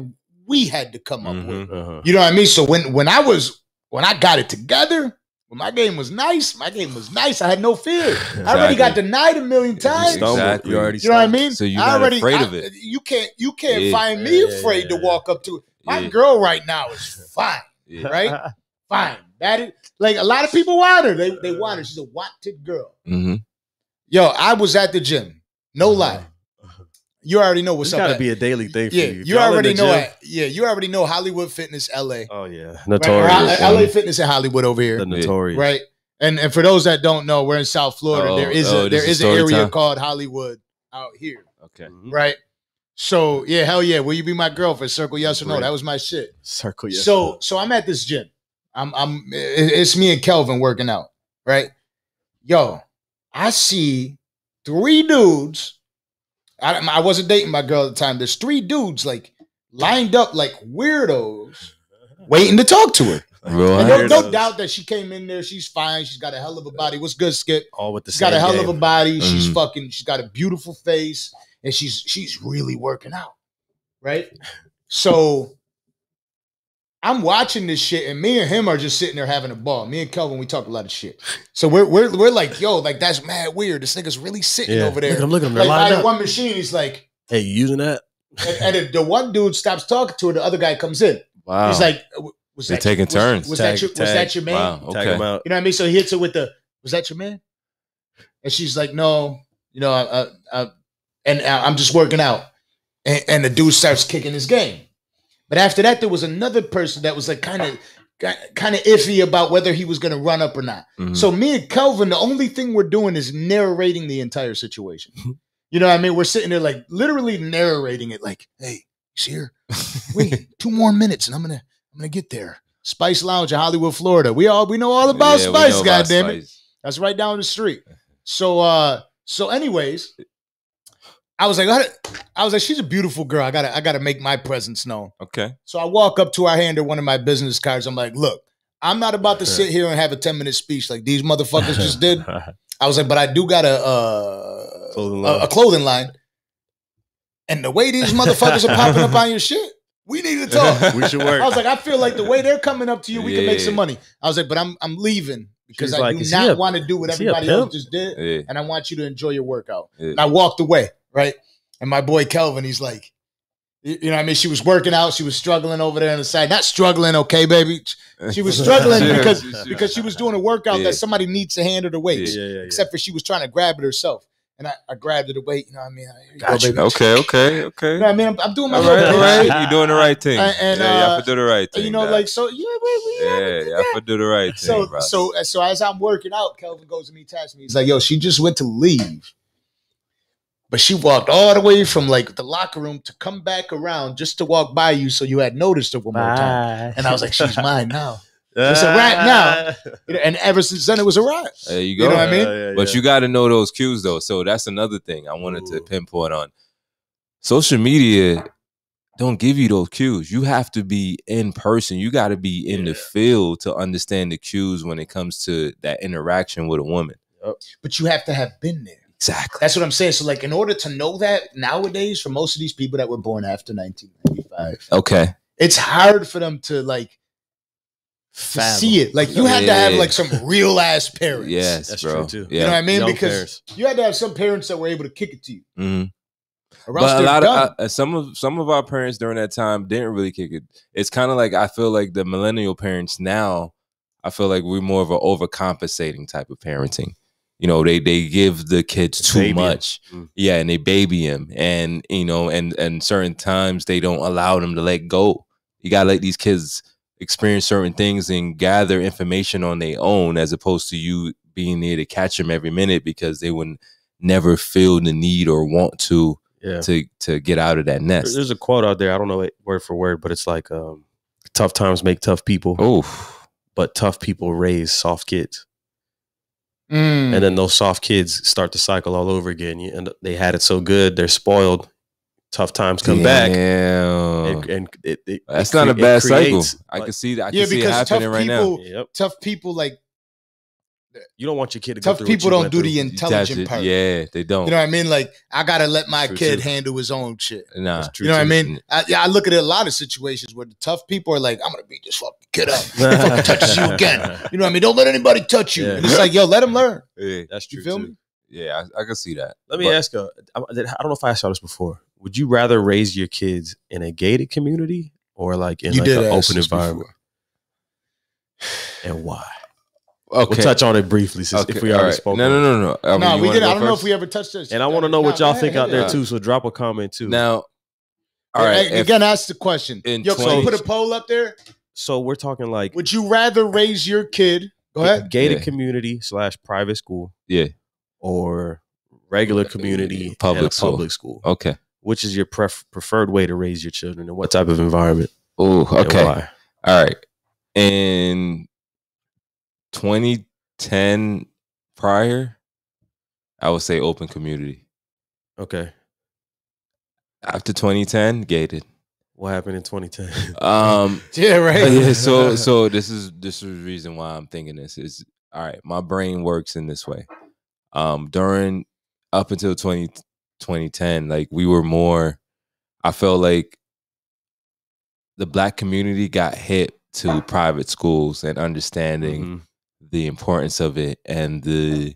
we had to come up with. Mhm. Uh-huh. You know what I mean? So when when I was when I got it together, when my game was nice, my game was nice. I had no fear. I already got denied a million times. stumbled. Exactly. You already You know what I mean? So you're I already, afraid I- of it. You can't you can't Yeah. find me Yeah, yeah, afraid yeah, to yeah. walk up to it. My Yeah. girl right now is fine, Yeah. right? fine. That is like a lot of people want her. They they want her. She's a wanted girl. Mhm. Yo, I was at the gym. No lie. You already know what's It's up. got to at- be a daily thing for yeah, you. You y'all already know. gym- At, yeah, you already know Hollywood Fitness, LA. Oh yeah, Right? notorious. Or LA Fitness in Hollywood over here. the notorious. Right. And and for those that don't know, we're in South Florida. Oh, there is oh, a there is is an area time. called Hollywood out here. Okay. Mhm. Right. So yeah, hell yeah. Will you be my girlfriend? Circle yes or no. Right. That was my shit. Circle. Yes. So so I'm at this gym. I'm I'm it's me and Kelvin working out. Right. Yo, I see three dudes. I, I wasn't dating my girl at the time. There's three dudes like lined up like weirdos, waiting to talk to her. Bro, And I no, no doubt that she came in there. She's fine. She's got a hell of a body. What's good, Skip? All with the She's same got a hell game. of a body. She's Mhm. fucking. She's got a beautiful face, and she's she's really working out, right? So I'm watching this shit, and me and him are just sitting there having a ball. Me and Kelvin, we talk a lot of shit. So we're we're we're like, yo, like that's mad weird. This nigga's really sitting Yeah. over there. Look at him, look at him. Like by up. one machine, he's like, Hey, you using that? and, and if the one dude stops talking to her, the other guy comes in. Wow. He's like, was They're that taking was- turns. Was, Tag- that your was that your man? wow. Okay. him. You know what I mean? So he hits her with the, was that your man? And she's like, no, you know, I, I, I, and I- I'm just working out. And, and the dude starts kicking his game. But after that, there was another person that was like kind of, kind of iffy about whether he was going to run up or not. Mhm. So me and Kelvin, the only thing we're doing is narrating the entire situation. You know what I mean? We're sitting there like literally narrating it like, hey, you see her? Wait, two more minutes and I'm gonna I'm gonna get there. Spice Lounge in Hollywood, Florida. We all we know all about Yeah, Spice, goddamn it. That's right down the street. So uh so anyways, I was like, I, I was like, she's a beautiful girl. I gotta I gotta make my presence known. Okay. So I walk up to her, I hand her one of my business cards. I'm like, look, I'm not about to sit here and have a 10 minute speech like these motherfuckers just did. I was like, but I do got a uh, Clothing a, line. a clothing line. And the way these motherfuckers are popping up on your shit, we need to talk. we should work. I was like, I feel like the way they're coming up to you, we can make some money. I was like, but I'm I'm leaving because She's I like, do not want to do what everybody else just did, Yeah. and I want you to enjoy your workout. Yeah. I walked away, right? And my boy Kelvin, he's like, you you know, what I mean, she was working out, she was struggling over there on the side, not struggling, okay, baby. She was struggling Yeah, because she- she- because she was doing a workout Yeah. that somebody needs to handle the weights, yeah, yeah, yeah. except for she was trying to grab it herself, and I, I grabbed her the weight. You know what I mean? Here you go, baby. Okay. Okay. Okay. You know what I mean? I'm, I'm doing my All little right. All bit. right. You're doing the right thing. And- and, yeah, uh, y'all do the right thing. You know, dog. like so. Yeah, we, we yeah, y'all for do the right thing. so bro. so so as I'm working out, Kelvin goes to me, taps me. He's like, "Yo, she just went to leave, but she walked all the way from like the locker room to come back around just to walk by you, so you had noticed her one more time." And I was like, "She's mine now." It's a rat ah. now. And ever since then, it was a rat. there you You go. know what I mean? But you got to know those cues though. So that's another thing I wanted to pinpoint on. Social media don't give you those cues. You have to be in person. You got to be in the field to understand the cues when it comes to that interaction with a woman. But you have to have been there. Exactly. That's what I'm saying. So, like, in order to know that nowadays, for most of these people that were born after 1995, Okay. it's hard for them to like to see it. Like, you had to have Yeah. like some real ass parents. Yes, That's bro. true, too. Yeah. You know what I mean? Young because parents. you had to have some parents that were able to kick it to you. Mhm. But a lot done. of uh, some of some of our parents during that time didn't really kick it. It's kind of like I feel like the millennial parents now. I feel like we're more of an overcompensating type of parenting. You know, they they give the kids too Baby much, Mm. yeah, and they baby them, and you know, and and certain times they don't allow them to let go. You gotta let these kids experience certain things and gather information on their own, as opposed to you being there to catch them every minute because they would never feel the need or want to Yeah. to to get out of that nest. There's a quote out there. I don't know it word for word, but it's like, um, "Tough times make tough people, Oh, but tough people raise soft kids." Mm. And then those soft kids start to cycle all over again. And they had it so good, they're spoiled. Tough times come back, and, and it, it- That's it not a cre- it bad cycle. I like- can see that. I yeah, can see it because tough happening right now. people, Yep. tough people like You don't want your kid to go tough through what people you don't went do through. the That's intelligent it. part. Yeah, they don't. You know what I mean? Like I gotta let my True, kid true. handle his own shit. nah. That's true You know what I mean? I, yeah, I look at it a lot of situations where the tough people are like, "I'm gonna beat this fucking kid up. If he fucking touches you again, you know what I mean? Don't let anybody touch you." Yeah. And it's like, yo, let him learn. Yeah, That's true. You feel too. me? yeah, I, I can see that. Let me But- ask you. I I don't know if I saw this before. Would you rather raise your kids in a gated community or like in You like did an open this environment? And why? Okay. We'll touch on it briefly since okay. if we all already right. spoke. No, no, no, no. I mean, no, we wanna did. I don't know if we ever touched this. And I want to know what y'all think out there too. So drop a comment too. Now, all right. Yeah, if- again, ask the question. in Yo, can 20 you put a poll up there? so we're talking like Would you rather raise your kid? Go ahead. gated Yeah. community slash private school yeah. or regular uh, community Public school. public school. Okay. Which is your pref- preferred way to raise your children and what type of environment? Oh, and okay. All right. In 2010 prior, I would say open community. Okay. After 2010, gated. What happened in 2010? Um, Yeah, right. yeah, so so this is this is the reason why I'm thinking this is all right. My brain works in this way. Um, during up until 20, 2010, like we were more. I felt like the black community got hit to private schools and understanding Mhm. The importance of it and the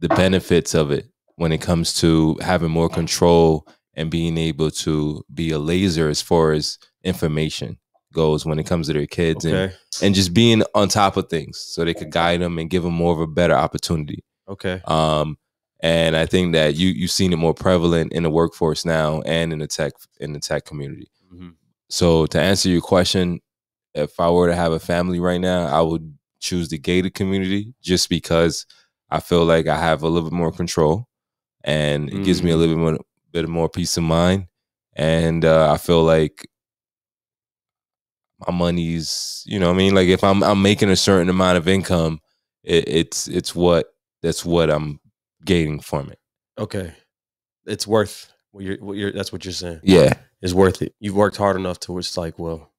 the benefits of it when it comes to having more control and being able to be a laser as far as information goes when it comes to their kids and, Okay. and just being on top of things so they could guide them and give them more of a better opportunity Okay. um and i think that you you've seen it more prevalent in the workforce now and in the tech in the tech community Mhm. so to answer your question, if I were to have a family right now, I would choose the gated community just because I feel like I have a little bit more control and it gives me a Mm. little bit more, bit more peace of mind. And uh, I feel like my money's, you know, what I mean, like if I'm I'm making a certain amount of income, it, it's it's what that's what I'm gaining from it. Okay. It's worth what you're, what you're that's what you're saying. Yeah, It's worth it. You've worked hard enough to where it's like, well,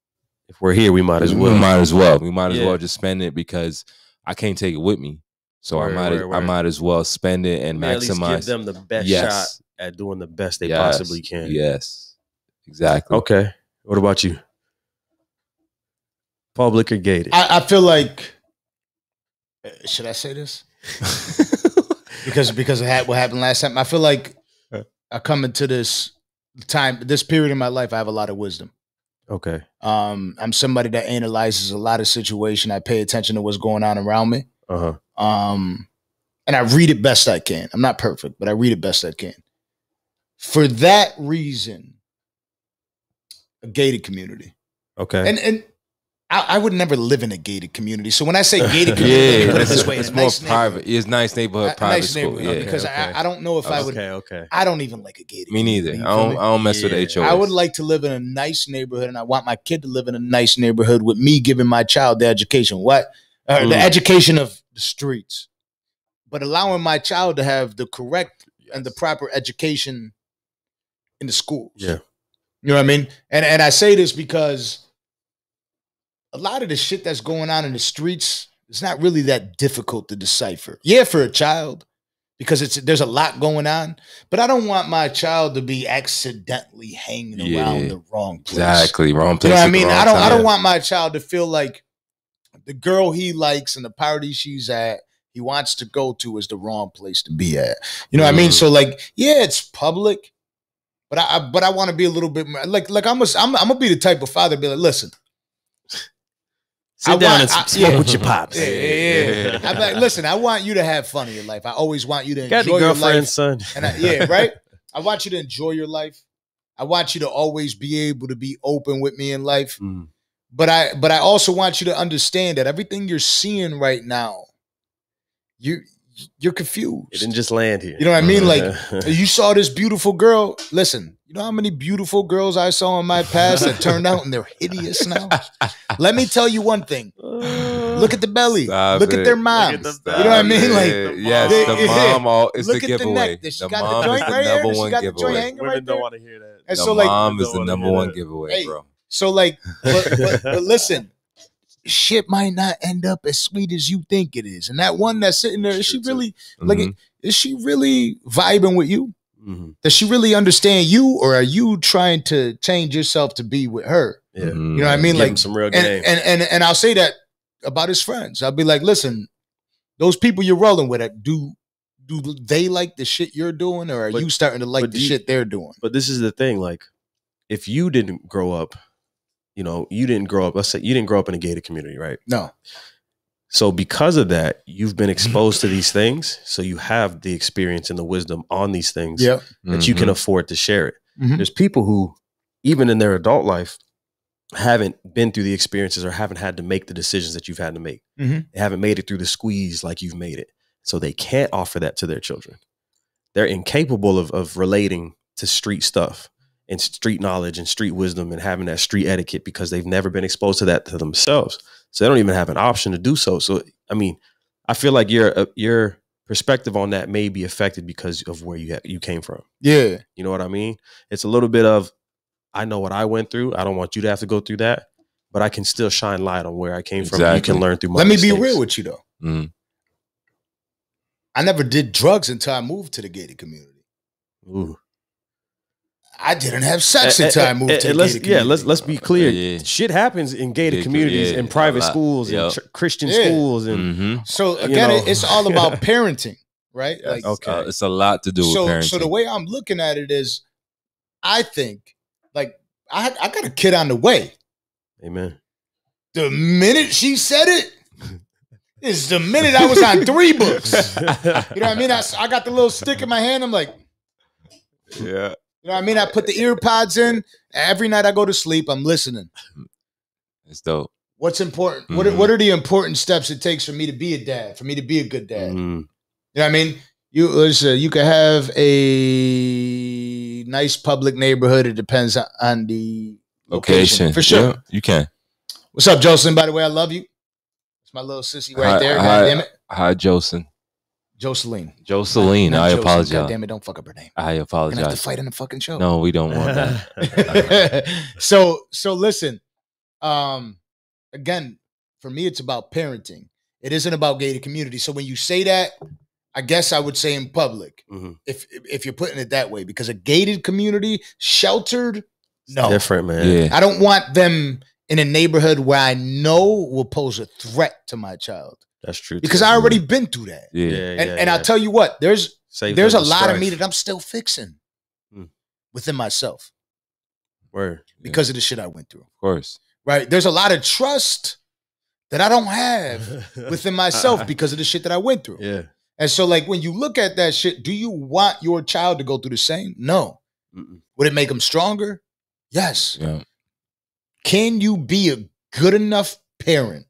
if we're here, we might as well. We might as well. We might as Yeah. well just spend it because I can't take it with me. So I might word, I might as well spend it and I mean, at least maximize. give them the best Yes. shot at doing the best they Yes. possibly can. Yes, exactly. Okay. What about you? Public or gated? I, I feel like. uh, Should I say this? because because of what happened last time. I feel like I come into this time, this period in my life. I have a lot of wisdom. Okay. Um, I'm somebody that analyzes a lot of situation. I pay attention to what's going on around me. Uh huh. Um, and I read it best I can. I'm not perfect, but I read it best I can. For that reason, a gated community. Okay. And and I, I would never live in a gated community. So when I say gated community, let me put it this way: it's in more nice private. It's nice neighborhood, A- a private nice school. neighborhood, Yeah, because okay. I, I don't know if I would. okay. Okay. I don't even like a gated. me neither. I community, you don't. I don't mess Yeah. with HOAs. I would like to live in a nice neighborhood, and I want my kid to live in a nice neighborhood with me giving my child the education. What? Uh, The Mm. education of the streets, but allowing my child to have the correct and the proper education in the schools. Yeah. You know what I mean? And and I say this because a lot of the shit that's going on in the streets is not really that difficult to decipher. Yeah, for a child, because it's there's a lot going on. But I don't want my child to be accidentally hanging Yeah. around the wrong place. exactly wrong place. You know what I mean? I don't I don't want my child to feel like the girl he likes and the party she's at, he wants to go to is the wrong place to be at. You know what I mean? Mm. So like, yeah, it's public, but I, I but I want to be a little bit more like like I'm a, I'm I'm gonna be the type of father be like, listen, Sit I down want- and I- smoke yeah. with your pops. yeah, yeah, yeah. I'm like, listen, I want you to have fun in your life. I always want you to Got enjoy any your life. son? And I, yeah, right. I want you to enjoy your life. I want you to always be able to be open with me in life. Mm. But I but I also want you to understand that everything you're seeing right now, you you're confused. It didn't just land here. You know what I mean? Like you saw this beautiful girl. Listen, you know how many beautiful girls I saw in my past that turned out and they're hideous now? Let me tell you one thing. Look at the belly. Stop Look at their Look at the you know what I mean? it. Like yes, They- the yeah. mom all is look the at the giveaway. neck. Does she the got the mom joint is the right number one got the joint giveaway. hanging Women right don't want to hear that. And The so like mom is the number one giveaway, Hey, bro. so like but, but, but listen, shit might not end up as sweet as you think it is. And that one that's sitting there, is she True, too. really like Mhm. is she really vibing with you? Mhm. Does she really understand you, or are you trying to change yourself to be with her? Yeah. Mhm. You know what I mean? Give Like, some real and, game. and and and I'll say that about his friends. I'll be like, listen, those people you're rolling with, do do they like the shit you're doing, or are But- you starting to like the you- shit they're doing? but this is the thing like if you didn't grow up you know you didn't grow up let's say you didn't grow up in a gated community right? No, so because of that you've been exposed to these things so you have the experience and the wisdom on these things yeah, that you can Mhm. afford to share it. Mhm. there's people who even in their adult life haven't been through the experiences or haven't had to make the decisions that you've had to make. Mhm. they haven't made it through the squeeze like you've made it. So they can't offer that to their children. They're incapable of, of relating to street stuff and street knowledge and street wisdom and having that street etiquette because they've never been exposed to that to themselves so they don't even have an option to do so so i mean i feel like your uh, your perspective on that may be affected because of where you ha- you came from yeah, you know what I mean? It's a little bit of I know what I went through. I don't want you to have to go through that, but I can still shine light on where I came from. You can learn through my Let me be real with you though. Mhm. I never did drugs until I moved to the gated community. Ooh. I didn't have sex Eh, until eh, I moved eh, to the let's, gated Yeah, community. let's let's be clear. Yeah. Shit happens in gated Yeah, communities, yeah, in a private lot. schools, and Yep. ch- Christian Yeah. schools, and Mhm. So you again, know. it's all about parenting, right? Like Okay. Uh, it's a lot to do with so parenting. so the way I'm looking at it is, I think like I I got a kid on the way. amen. The minute she said it, is the minute I was on three books. You know what I mean? I, s- I got the little stick in my hand. I'm like, yeah. You know what I mean? I put the ear pods in. Every night I go to sleep, I'm listening. It's dope. What's important? What, are, Mhm. what are the important steps it takes for me to be a dad, for me to be a good dad? Mm, You know what I mean? You listen, you can have a nice public neighborhood. It depends on- on the location, Location. for sure. Yeah, you can. What's up, Jocelyn? By the way, I love you. It's my little sissy right Hi- there. hi. God damn it, Hi, Jocelyn. Jocelyn. Jocelyn, Not I Jocelyn. God apologize. damn it, don't fuck up her name. I We're gonna have to fight in the fucking show. No, we don't want that. so so listen um again for me it's about parenting it isn't about gated community so when you say that i guess i would say in public Mhm. if if you're putting it that way because a gated community sheltered no Different, man. Yeah. i don't want them in a neighborhood where i know will pose a threat to my child That's true. because too. i already been through that Yeah. yeah, and, yeah, and yeah. i'll tell you what there's Save there's a them the lot of me that i'm still fixing Hmm. within myself Word. because of the shit i went through Of course. right? There's a lot of trust that I don't have within myself because of the shit that I went through. yeah. And so, like, when you look at that shit, do you want your child to go through the same? No. Mm-mm. Would it make them stronger? Yes. Yeah. Can you be a good enough parent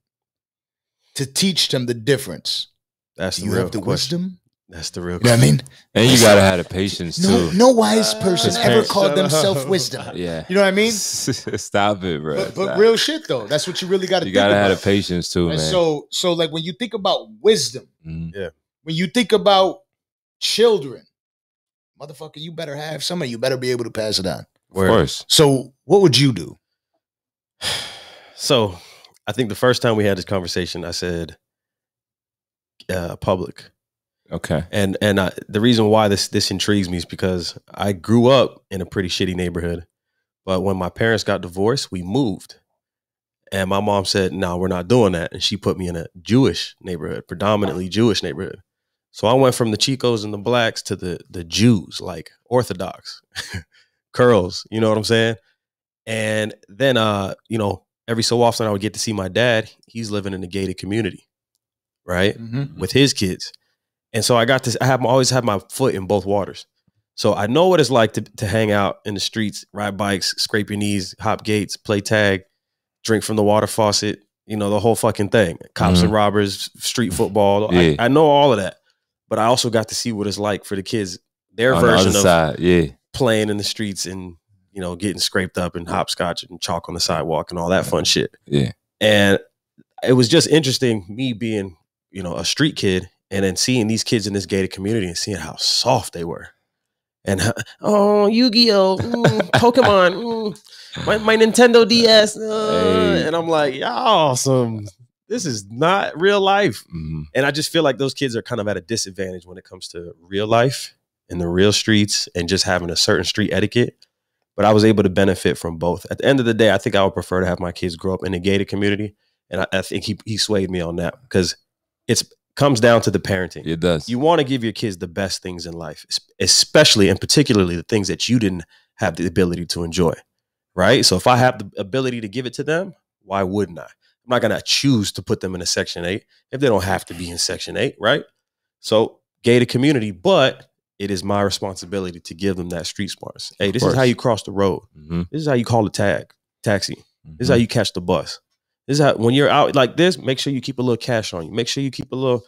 to teach them the difference? That's the you real have the question. wisdom? That's the real. You know what I mean? And you gotta have the patience No, too. no wise person His ever called themselves wisdom. Yeah. You know what I mean? Stop it, bro. But, but Stop. real shit though, that's what you really got to you think gotta about. have the patience too, And man. so, so like when you think about wisdom, Mhm. when you think about children, motherfucker, you better have some of you better be able to pass it on. Of course. So, what would you do? So, I think the first time we had this conversation, I said uh, public, Okay. and and I, the reason why this this intrigues me is because I grew up in a pretty shitty neighborhood, but when my parents got divorced, we moved, and my mom said, "No, we're not doing that," and she put me in a Jewish neighborhood, predominantly Jewish neighborhood. So I went from the Chicos and the blacks to the the Jews, like Orthodox, curls. You know what I'm saying? And then, uh, you know, every so often I would get to see my dad. He's living in a gated community, right, Mm-hmm. with his kids. And so I got this. I have always had my foot in both waters. So I know what it's like to to hang out in the streets, ride bikes, scrape your knees, hop gates, play tag, drink from the water faucet. You know the whole fucking thing. Cops and robbers, street football. Yeah. I, I know all of that. But I also got to see what it's like for the kids, their On version other of side, yeah. playing in the streets and you know getting scraped up and hopscotch and chalk on the sidewalk and all that fun shit. Yeah. And it was just interesting me being you know a street kid and then seeing these kids in this gated community and seeing how soft they were. And how- oh, Yu-Gi-Oh, mm, Pokemon, mm, my, my Nintendo DS, uh, Hey. and I'm like, y'all, some this is not real life. Mhm. And I just feel like those kids are kind of at a disadvantage when it comes to real life in the real streets and just having a certain street etiquette. But I was able to benefit from both. At the end of the day, I think I would prefer to have my kids grow up in a gated community. And I, I think he, he swayed me on that because it's comes down to the parenting. It does. You want to give your kids the best things in life, especially and particularly the things that you didn't have the ability to enjoy. Right. So if I have the ability to give it to them, why wouldn't I? I'm not going to choose to put them in a section eight if they don't have to be in section eight. Right. So gated community, but it is my responsibility to give them that street smarts. Hey, this is how you cross the road. Mhm. This is how you call a tag, taxi. This is how Mhm. you catch the bus. This is how when you're out like this, make sure you keep a little cash on you. Make sure you keep a little,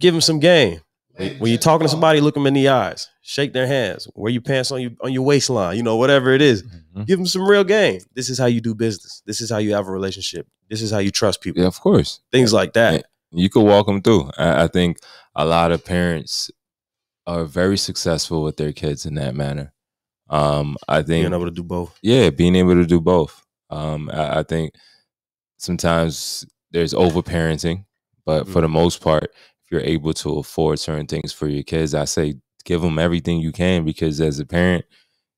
give them some game. When, you're talking to somebody, look them in the eyes, shake their hands, wear your pants on your on your waistline, you know, whatever it is. Mhm. Give them some real game. This is how you do business. This is how you have a relationship. This is how you trust people. Yeah, of course. Things like that. you could walk them through. I, I think a lot of parents are very successful with their kids in that manner. Um, I think Being able to do both. yeah, being able to do both. Um, I, I think sometimes there's over parenting, but for the most part, if you're able to afford certain things for your kids, I say give them everything you can because as a parent,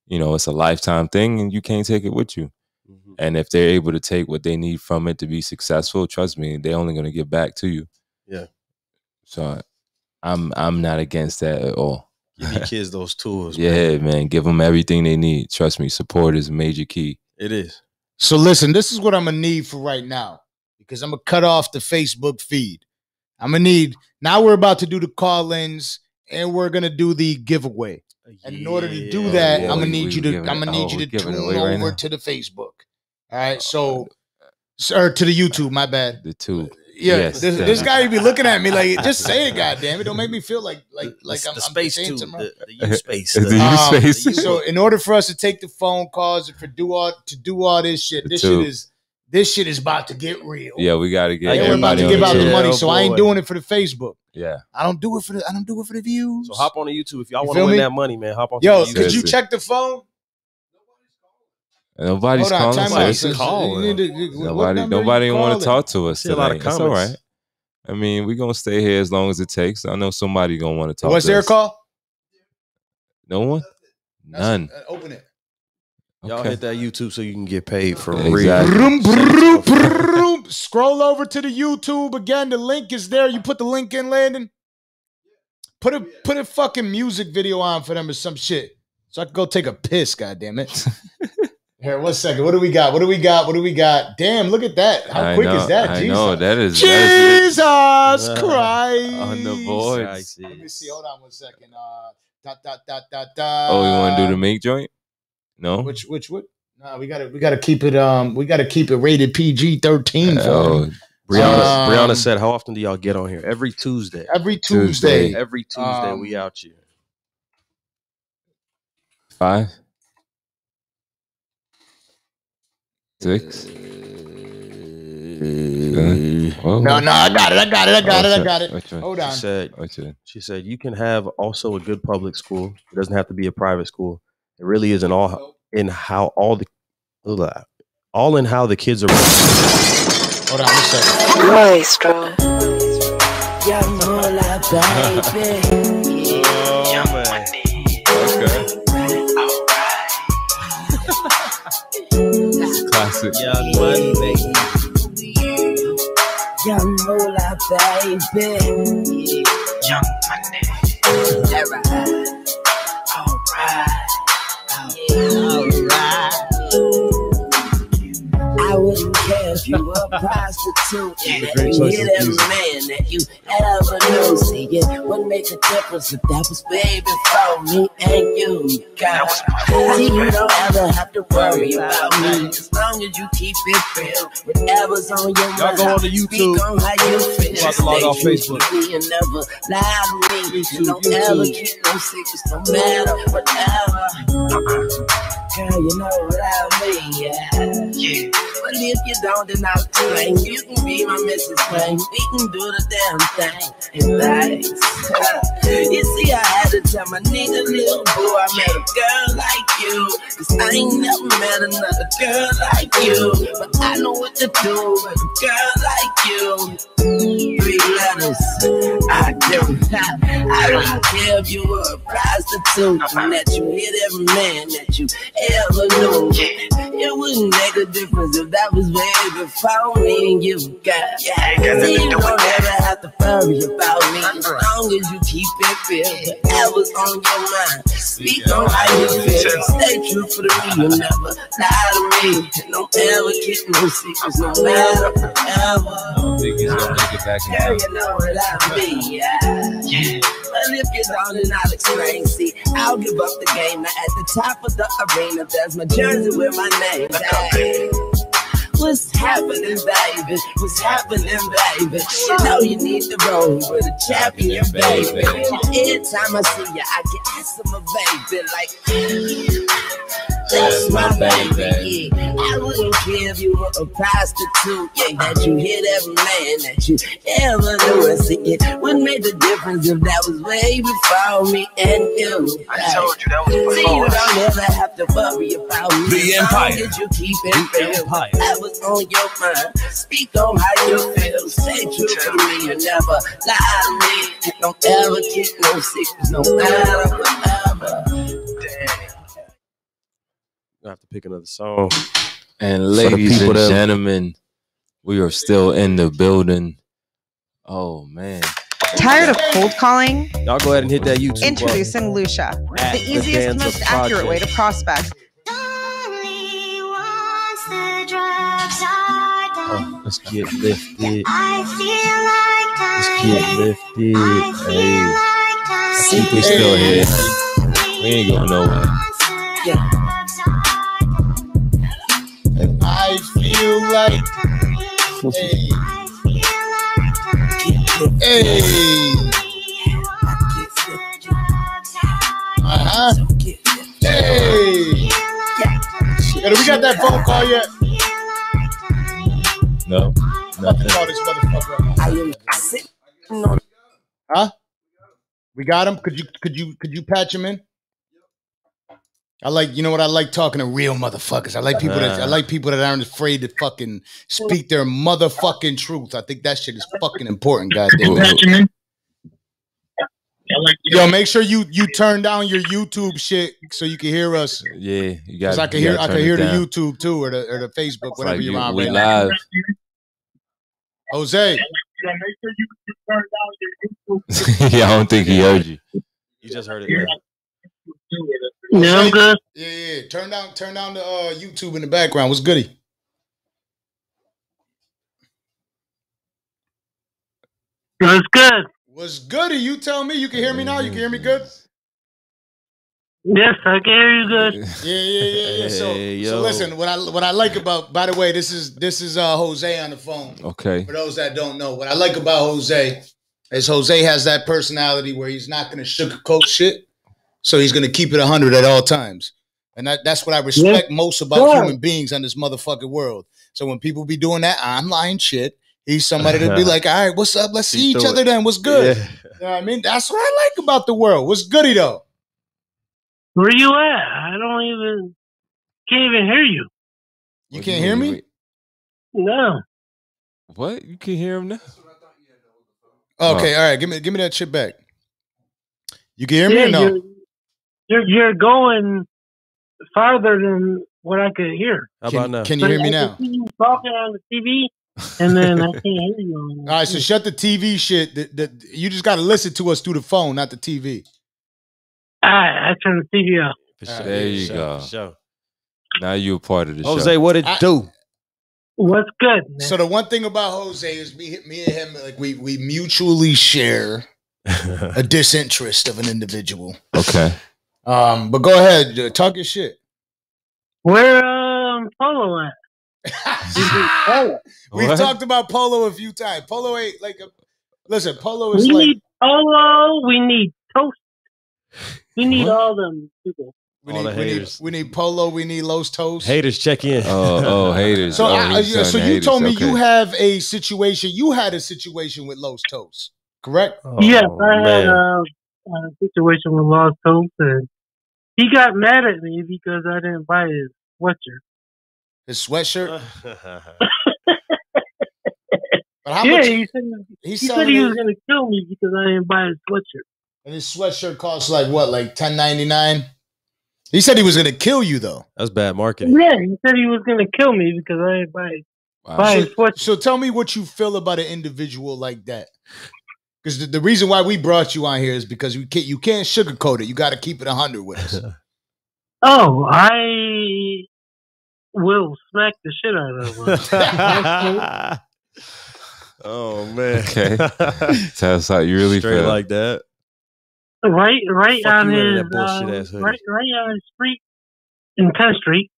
you know, it's a lifetime thing and you can't take it with you. Mhm. And if they're able to take what they need from it to be successful, trust me, they're only going to give back to you. Yeah. So I'm I'm not against that at all. Give your kids those tools. Yeah, man, give them everything they need. Trust me, support is a major key. It is. So listen, this is what I'm gonna need for right now because I'm gonna cut off the Facebook feed. I'm gonna need now. We're about to do the call-ins and we're gonna do the giveaway. And in order to do Yeah. that, yeah, I'm gonna need we you to I'm gonna need oh, you to giving tune away right over to the Facebook. All right, oh, so or to the YouTube. My bad. The two. Yeah, Yes, this, this guy be looking at me like, just say it, goddamn it! Don't make me feel like like like the, I'm, the I'm space too. something The, the U space. The the- U Um, space. So in order for us to take the phone calls and for do all to do all this shit, this Two. shit is this shit is about to get real. Yeah, we got to get and we're about to give the out the money, Yeah, so I ain't doing it for the Facebook. Yeah, I don't do it for the I don't do it for the views. So hop on the YouTube if y'all You want to win me? that money, man. Hop on. YouTube. Yo, the could you check the phone? And nobody's on, calling. time so out. Nobody's calling. You to- what Nobody, nobody want to talk to us See a lot of today. It's all comments. right. I mean, we're gonna stay here as long as it takes. I know somebody gonna want to talk. Was to there a us. call? No one. None. uh, open it. Y'all hit that YouTube so you can get paid for Exactly. real. Vroom, vroom, vroom. Scroll over to the YouTube again. The link is there. You put the link in, Landon. Put a put a fucking music video on for them or some shit, so I can go take a piss. God damn it. Here, one second. What do we got? What do we got? What do we got? Damn, look at that. How I quick know, is that? I Jesus. know that is. that is Jesus Christ. on the boards. Let me see. Hold on one second. Uh, dot dot dot dot dot. Oh, you want to do the make joint? No. which which what? Nah, we gotta we gotta keep it um we gotta keep it rated PG thirteen. Oh, Brianna, Um, Brianna said, "How often do y'all get on here? Every Tuesday. Every Tuesday. Tuesday. Every Tuesday Um, we out here. five, six. Whoa. No, no, I got it. I got it. I got it. I got it. Which one? Hold She said, Which one? she said you can have also a good public school. It doesn't have to be a private school. It really is in all in how all the all in how the kids are. Hold on. One second. Maestro. Young Mula, baby. Classic. Young money, baby. Young Mula, baby. Young Money. Alright. Alright. Alright. I wouldn't you a prostitute. And you of every man that you ever knew. See, it wouldn't make a difference if that was baby for me and you. God. See, you don't ever have to worry about me as long as you keep it real. Whatever's on your mind, Y'all go on to speak YouTube. on how you feel. About to log off Facebook. me and never lie to me. YouTube, don't YouTube. ever keep no secrets, no matter whatever. Uh-uh. Girl, you know what I mean, yeah. Yeah. But if you don't, then I'll explain. You can be my Mrs. Plain. We can do the damn thing. And thanks. you see, I had to tell my nigga, little boy, I met a girl like you. Cause I ain't never met another girl like you. But I know what to do with a girl like you. Three letters, I do. I don't care if you were a prostitute and that you hit every man that you ever knew. It wouldn't make a difference if that was way before me and you got. See, you don't ever have to worry about me as long as you keep it real. Whatever's on your mind, speak on how you feel. Stay true for the me, you never lie to me. Don't ever get no secrets, no matter whatever. I don't think he's gonna make it back in you know what I mean, yeah. yeah. But if you don't, then I'll explain. See, I'll give up the game. Now at the top of the arena, there's my jersey with my name. What's happening, baby? What's happening, baby? You know you need to roll with a champion, baby. Every time I see you, I get asked my baby, like. That's my baby. Yeah. I wouldn't give you were a prostitute, yeah, that you hit every man that you ever knew. And see, it would make the difference if that was way before me and you. I told you that was See, you before. don't ever have to worry about me. The As long Empire. as you keep it The real. Empire. That was on your mind. Speak on how you feel. Stay true to me. You never lie to me. Don't ever get no secrets, no matter whatever. I have to pick another song. And ladies and that- gentlemen, we are still in the building. Oh man. Tired of cold calling? Y'all go ahead and hit that YouTube. button. Introducing Lusha, At the the easiest, Danza most accurate way to prospect. Only once the drugs are done. Oh, let's get lifted. I feel like Let's get lifted. I feel Hey. like dying. think we're still here. We ain't going nowhere. Yeah. And I feel like, hey, hey, uh huh, hey. Yo, do we got that phone call yet? No. Fucking Nothing. call this motherfucker. I am sitting on Huh? We got him. Could you could you could you patch him in? I like you know what I like talking to real motherfuckers. I like people that I like people that aren't afraid to fucking speak their motherfucking truth. I think that shit is fucking important, goddamn. it. Yo, make sure you you turn down your YouTube shit so you can hear us. Yeah, you got. I can hear I can hear the YouTube too or the or the Facebook It's whatever like you're you- on we right now. Jose, yeah, I don't think he heard you. You just heard it. now. Yeah, I'm good. yeah, yeah. Turn down turn down the uh, YouTube in the background. What's goody? That's good. What's goody? You tell me. You can hear me now. You can hear me good. Yes, I can hear you good. Yeah, yeah, yeah, yeah. So, Hey, so yo. listen. What I what I like about, by the way, this is this is uh Jose on the phone. Okay. For those that don't know, what I like about Jose is Jose has that personality where he's not going to sugarcoat shit, so he's going to keep it hundred at all times, and that, that's what I respect most about Yeah. human beings on this motherfucking world. So when people be doing that online shit, he's somebody to be like, "All right, what's up? Let's see See each other it. then. What's good?" Yeah. You know what I mean? That's what I like about the world. What's goody though? Where you at? I don't even can't even hear you. You What can't do hear me? Wait, No. What? You can't hear him now? Okay, oh. all right. Give me give me that shit back. You can hear me Yeah, or no? You're, you're you're going farther than what I could hear. How Can, about now? can you hear me I now? can see you talking on the TV, and then I can't hear you. On the All right, so shut the TV shit. The, the, you just got to listen to us through the phone, not the TV. All right, I turn the TV off. For sure. There you For sure, go. for sure. Now you a part of the Jose, show. Jose, what it I- do? What's good? Man? So the one thing about Jose is me, me and him, like we we mutually share a disinterest of an individual. Okay. Um, but go ahead, uh, talk your shit. Where um Polo at? We've What? talked about Polo a few times. Polo ain't like a listen. Polo is We like need Polo. We need Toast. We need What? all them people. we all need, the we need we need Polo. We need Los Toast. Haters check in. Oh, oh, haters. So, oh, I, yeah, so you haters. told me Okay. you have a situation. You had a situation with Los Toast, correct? Oh, yes, I had a, a situation with Los Toast, and he got mad at me because I didn't buy his sweatshirt. His sweatshirt. But how yeah, much? he said He's he said he it- was going to kill me because I didn't buy his sweatshirt. And his sweatshirt costs like what, like ten ninety nine? He said he was gonna kill you though. That's bad marketing. Yeah, he said he was going to kill me because I didn't buy Wow. buy So, his sweatshirt. so tell me what you feel about an individual like that. Because the, the reason why we brought you on here is because you can't you can't sugarcoat it. You got to keep it hundred with us. Oh, I will smack the shit out of him. oh man. Okay. Tell us how you really Straight feel. like that. right, right Fuck on you his uh, right, right on his street in 10th Street.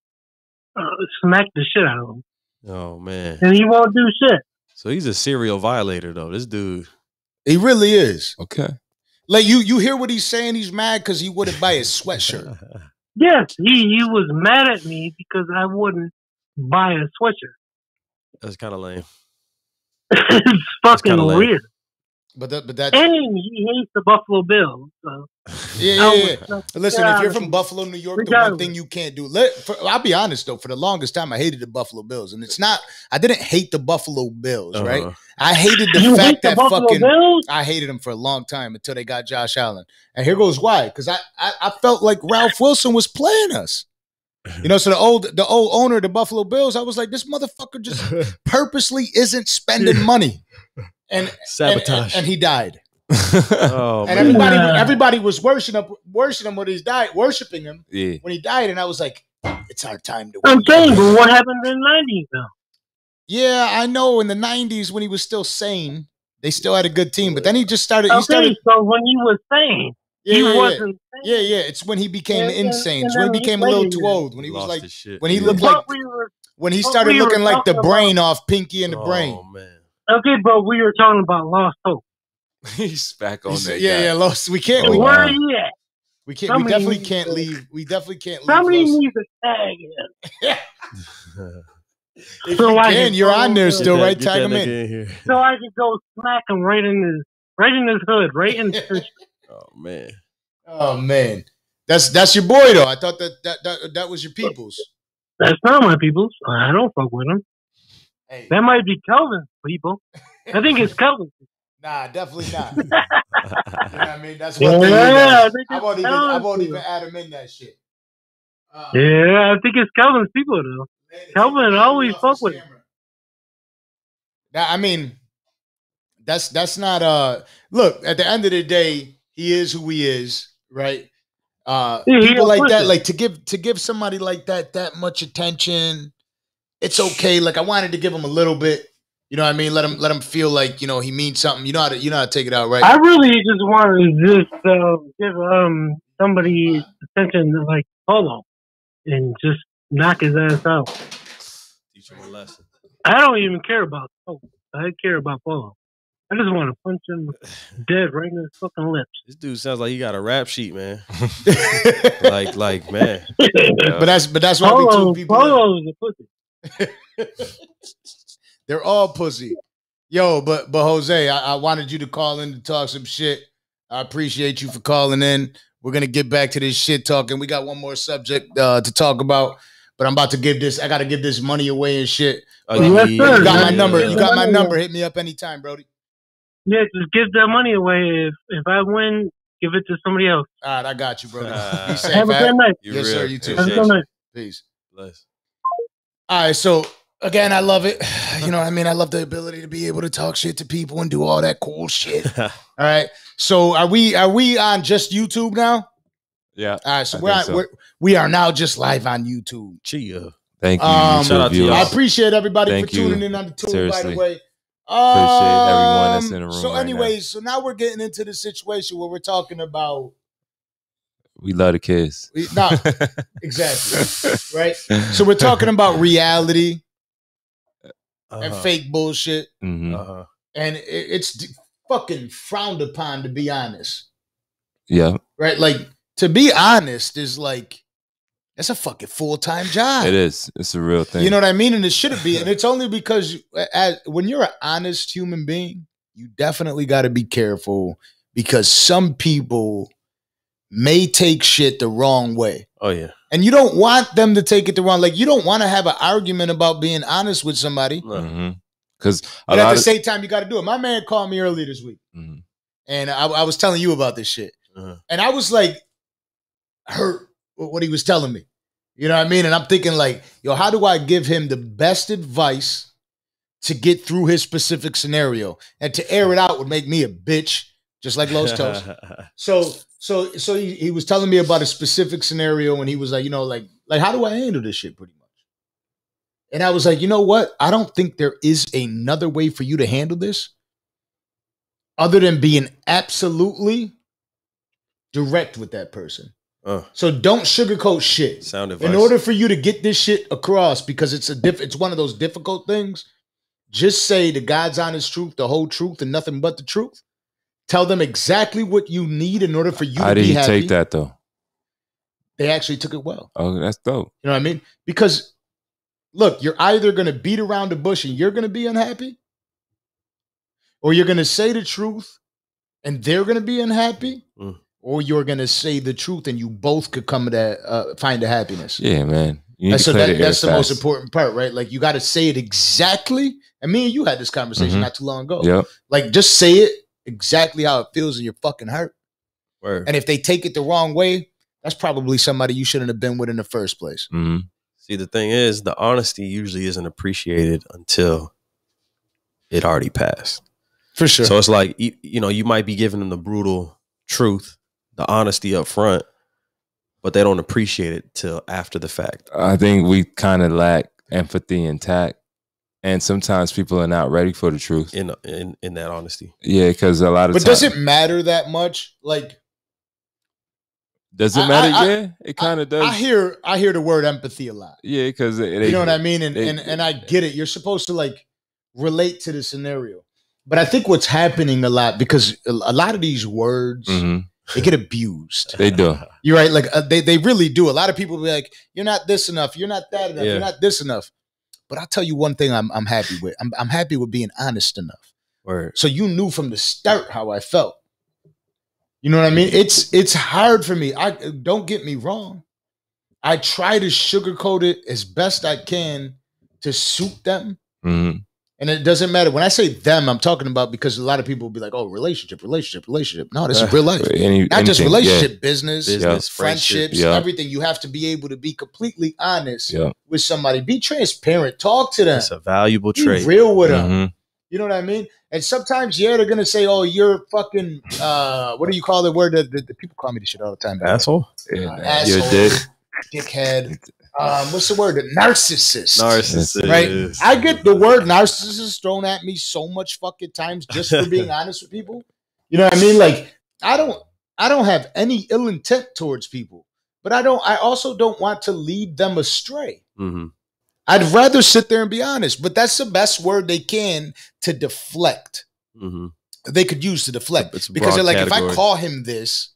Uh, smack the shit out of him, Oh man. and he won't do shit. So he's a serial violator though. This dude. He really is. okay. Like you you hear what he's saying? He's mad because he wouldn't buy his sweatshirt. Yes, he he was mad at me because I wouldn't buy a sweatshirt. That's kind of lame. it's fucking kinda lame. weird. But that, but that's And he hates the Buffalo Bills. So yeah, yeah, yeah. was like, But listen, yeah, if you're from Buffalo, New York, the one thing you can't do. Let, for, I'll be honest though. For the longest time, I hated the Buffalo Bills, and it's not. I didn't hate the Buffalo Bills, right? Uh-huh. I hated the you fact the that Buffalo fucking. Bills? I hated him for a long time until they got Josh Allen, and here goes why. Because I, I I felt like Ralph Wilson was playing us. You know, so the old the old owner of the Buffalo Bills, I was like, this motherfucker just purposely isn't spending money, and and, Sabotage. and, and he died. Oh, And man. everybody, Yeah. everybody was worshiping him, worshiping him when he died, worshiping him yeah. when he died, and I was like, it's our time to. I'm win. saying, but what happened in the 90s though? Yeah, I know. In the '90s, when he was still sane, they still had a good team, but then he just started. He Okay, started. so when he was sane, Yeah, he yeah, yeah. wasn't sane. Yeah, yeah. It's when he became Yeah, yeah, insane. It's when he became a little later- too old. When he was like, his when he Yeah. looked But like, we were when he started we looking like the talking brain off Pinky and the oh, brain. man. okay, but we were talking about Lost Hope. He's back on He that. yeah, guy. yeah. Lost. We can't. Oh, we, Where wow. are you at? we can't. We definitely can't to- leave. We definitely can't leave. Somebody Lost. needs a tag in. If So you I can, can you're on there still, that- right? Tag him in. here. So I can go smack him right in his right in his hood, right in his Oh man. Oh man, that's that's your boy though. I thought that that that, that was your people's. That's not my people's. I don't fuck with him. Hey, That might be Kelvin's people. I think it's Kelvin's. Nah, definitely not. you know what I mean? That's what Yeah, thing. he I does. think I it's won't even. I won't even add him in that shit. Uh, Yeah, I think it's Calvin's people though. man, Kelvin take the always fuck with his Now, I mean, that's that's not. Uh, look, at the end of the day, he is who he is, right? Uh, Yeah, people like that, pussy. like to give to give somebody like that that much attention, it's okay. Like I wanted to give him a little bit. You know what I mean? Let him let him feel like you know he means something. You know how to you know how to take it out, right? I really just want to just uh, give um somebody attention to like Polo and just knock his ass out. Teach him a lesson. I don't even care about Polo. I care about Polo. I just want to punch him dead right in his fucking lips. This dude sounds like he got a rap sheet, man. like, like, man. but that's but that's why we Polo, two people. in. Polo is a pussy. They're all pussy. Yo, but but Jose, I, I wanted you to call in to talk some shit. I appreciate you for calling in. We're gonna get back to this shit talking. We got one more subject uh, to talk about, but I'm about to give this. I gotta give this money away and shit. Oh, Yes, You got my number. You got my number. Hit me up anytime, Brody. Yeah, just give that money away. If if I win, give it to somebody else. All right, I got you, Brody. Uh, Be safe. Have a all good night. Yes, real. sir, you too. Have a good night. Peace. Bless. All right, so again, I love it. You know, what I mean, I love the ability to be able to talk shit to people and do all that cool shit. All right. So are we are we on just YouTube now? Yeah. All right, so we're, on, so. we're we are now just live on YouTube. Chia. Thank you. Um, Shout out to y'all. I appreciate everybody Thank for tuning you. in on the tour. By the way, Appreciate everyone that's Um, in the room So, right anyways, so now we're getting into the situation where we're talking about we love the kids. we, no, exactly right. So we're talking about reality and Uh-huh. fake bullshit, hmm Uh-huh. and it, it's d- fucking frowned upon to be honest. Yeah, right? Like to be honest is like that's a fucking full time job. it is. It's a real thing. You know what I mean? And it shouldn't be. And it's only because you, as, when you're an honest human being, you definitely got to be careful because some people may take shit the wrong way. Oh yeah. And you don't want them to take it the wrong. Like you don't want to have an argument about being honest with somebody. No. Because a But at the of same time, you got to do it. My man called me earlier this week, Mhm. and I, I was telling you about this shit. Uh-huh. And I was like hurt with what he was telling me. You know what I mean? And I'm thinking like, yo, how do I give him the best advice to get through his specific scenario? And to air it out would make me a bitch, just like Los Toast. So so so he, he was telling me about a specific scenario and he was like, you know, like like how do I handle this shit pretty much? And I was like, you know what? I don't think there is another way for you to handle this other than being absolutely direct with that person. Uh, So don't sugarcoat shit. sound advice. In order for you to get this shit across, because it's a diff, it's one of those difficult things. Just say the God's honest truth, the whole truth, and nothing but the truth. Tell them exactly what you need in order for you how to did be he happy. take that though? They actually took it well. Oh, that's dope. You know what I mean? Because look, you're either going to beat around the bush and you're going to be unhappy, or you're going to say the truth and they're going to be unhappy, Mm. or you're going to say the truth and you both could come to uh, find the happiness. Yeah, man. You need That's, to so that, the air that's the most important part, right? Like you got to say it exactly. And me and you had this conversation Mhm. not too long ago. Yep. Like just say it exactly how it feels in your fucking heart. Word. And if they take it the wrong way, that's probably somebody you shouldn't have been with in the first place. hmm See, the thing is, the honesty usually isn't appreciated until it already passed. For sure. So it's like you, you know, you might be giving them the brutal truth, the honesty up front, but they don't appreciate it till after the fact. I think we kind of lack empathy and tact, and sometimes people are not ready for the truth. In in in that honesty. Yeah, because a lot of but times, does it matter that much? Like does it I- matter? I- I- yeah, it kind of does. I hear I hear the word empathy a lot. yeah, because you know what I mean? And, they- and and I get it. You're supposed to like relate to the scenario. But I think what's happening a lot because a a lot of these words hmm they get abused. They do. You're right. Like uh, they they really do. A lot of people be like, "You're not this enough. You're not that enough. Yeah. You're not this enough." But I'll tell you one thing. I'm I'm happy with. I'm I'm happy with being honest enough. Word. So you knew from the start how I felt. You know what I mean? It's it's hard for me. I don't get me wrong. I try to sugarcoat it as best I can to suit them. hmm And it doesn't matter. When I say them, I'm talking about because a lot of people will be like, oh, relationship, relationship, relationship. No, this is real life. Any, Not just anything, relationship, business, Business, friendships, Yeah. everything. You have to be able to be completely honest Yeah. with somebody. Be transparent. Talk to them. It's a valuable Be trait. real with them. Mhm. You know what I mean? And sometimes, yeah, they're gonna say, "Oh, you're fucking." Uh, what do you call the word that the, the people call me this shit all the time? Asshole. Yeah, Uh, You're asshole. dick. dickhead. Um, what's the word? The narcissist. Narcissist. Right? I get the word narcissist thrown at me so much fucking times just for being honest with people. You know what I mean? Like, I don't, I don't have any ill intent towards people, but I don't. I also don't want to lead them astray. hmm I'd rather sit there and be honest, but that's the best word they can to deflect. hmm They could use to deflect because they're like, if I call him this,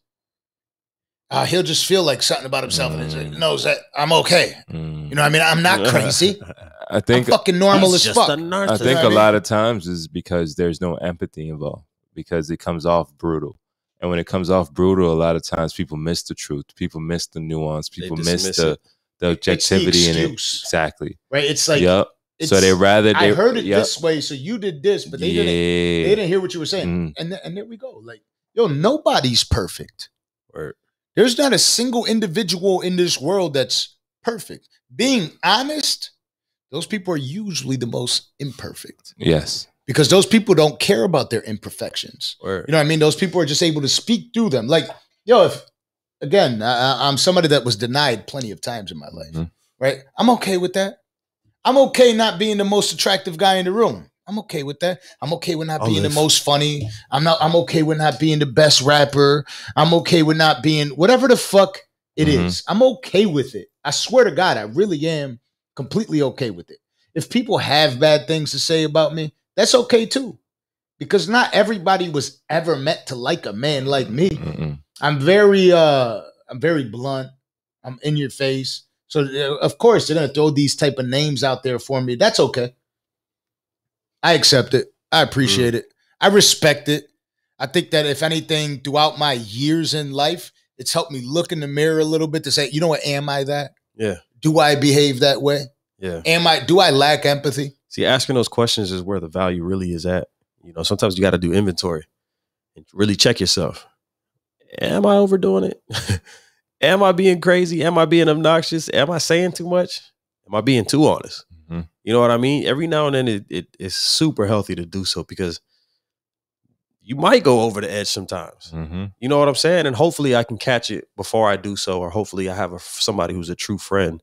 uh, he'll just feel like something about himself and Mm. he knows that I'm okay. Mm. You know what I mean? I'm not crazy. I I'm think fucking normal He's as fuck. a I narcissist. think what I a mean? lot of times is because there's no empathy involved because it comes off brutal. And when it comes off brutal, a lot of times people miss the truth. People miss the nuance. People miss the it. the It's the objectivity in it. Exactly. right? It's like, yep. it's, So they rather they I heard it yep. this way, so you did this, but they yeah. didn't. They didn't hear what you were saying, Mm. and th- and there we go. Like, yo, nobody's perfect. Word. There's not a single individual in this world that's perfect. Being honest, those people are usually the most imperfect Yes. because those people don't care about their imperfections. Word. You know what I mean? Those people are just able to speak through them. Like, yo, if again, I, I'm somebody that was denied plenty of times in my life, Mhm. right? I'm okay with that. I'm okay not being the most attractive guy in the room. I'm okay with that. I'm okay with not being the most funny. I'm not. I'm okay with not being the best rapper. I'm okay with not being whatever the fuck it is. Mhm. I'm okay with it. I swear to God, I really am completely okay with it. If people have bad things to say about me, that's okay too. Because not everybody was ever meant to like a man like me. Mm-mm. I'm very uh I'm very blunt. I'm in your face. So uh, of course they're gonna throw these type of names out there for me. That's okay. I accept it. I appreciate mm. it. I respect it. I think that if anything, throughout my years in life, it's helped me look in the mirror a little bit to say, you know what, am I that? Yeah. Do I behave that way? Yeah. Am I do I lack empathy? See, asking those questions is where the value really is at. You know, sometimes you got to do inventory and really check yourself. Am I overdoing it? Am I being crazy? Am I being obnoxious? Am I saying too much? Am I being too honest? Mhm. You know what I mean? Every now and then it, it it's super healthy to do so because you might go over the edge sometimes. Mhm. You know what I'm saying? And hopefully I can catch it before I do so, or hopefully I have a, somebody who's a true friend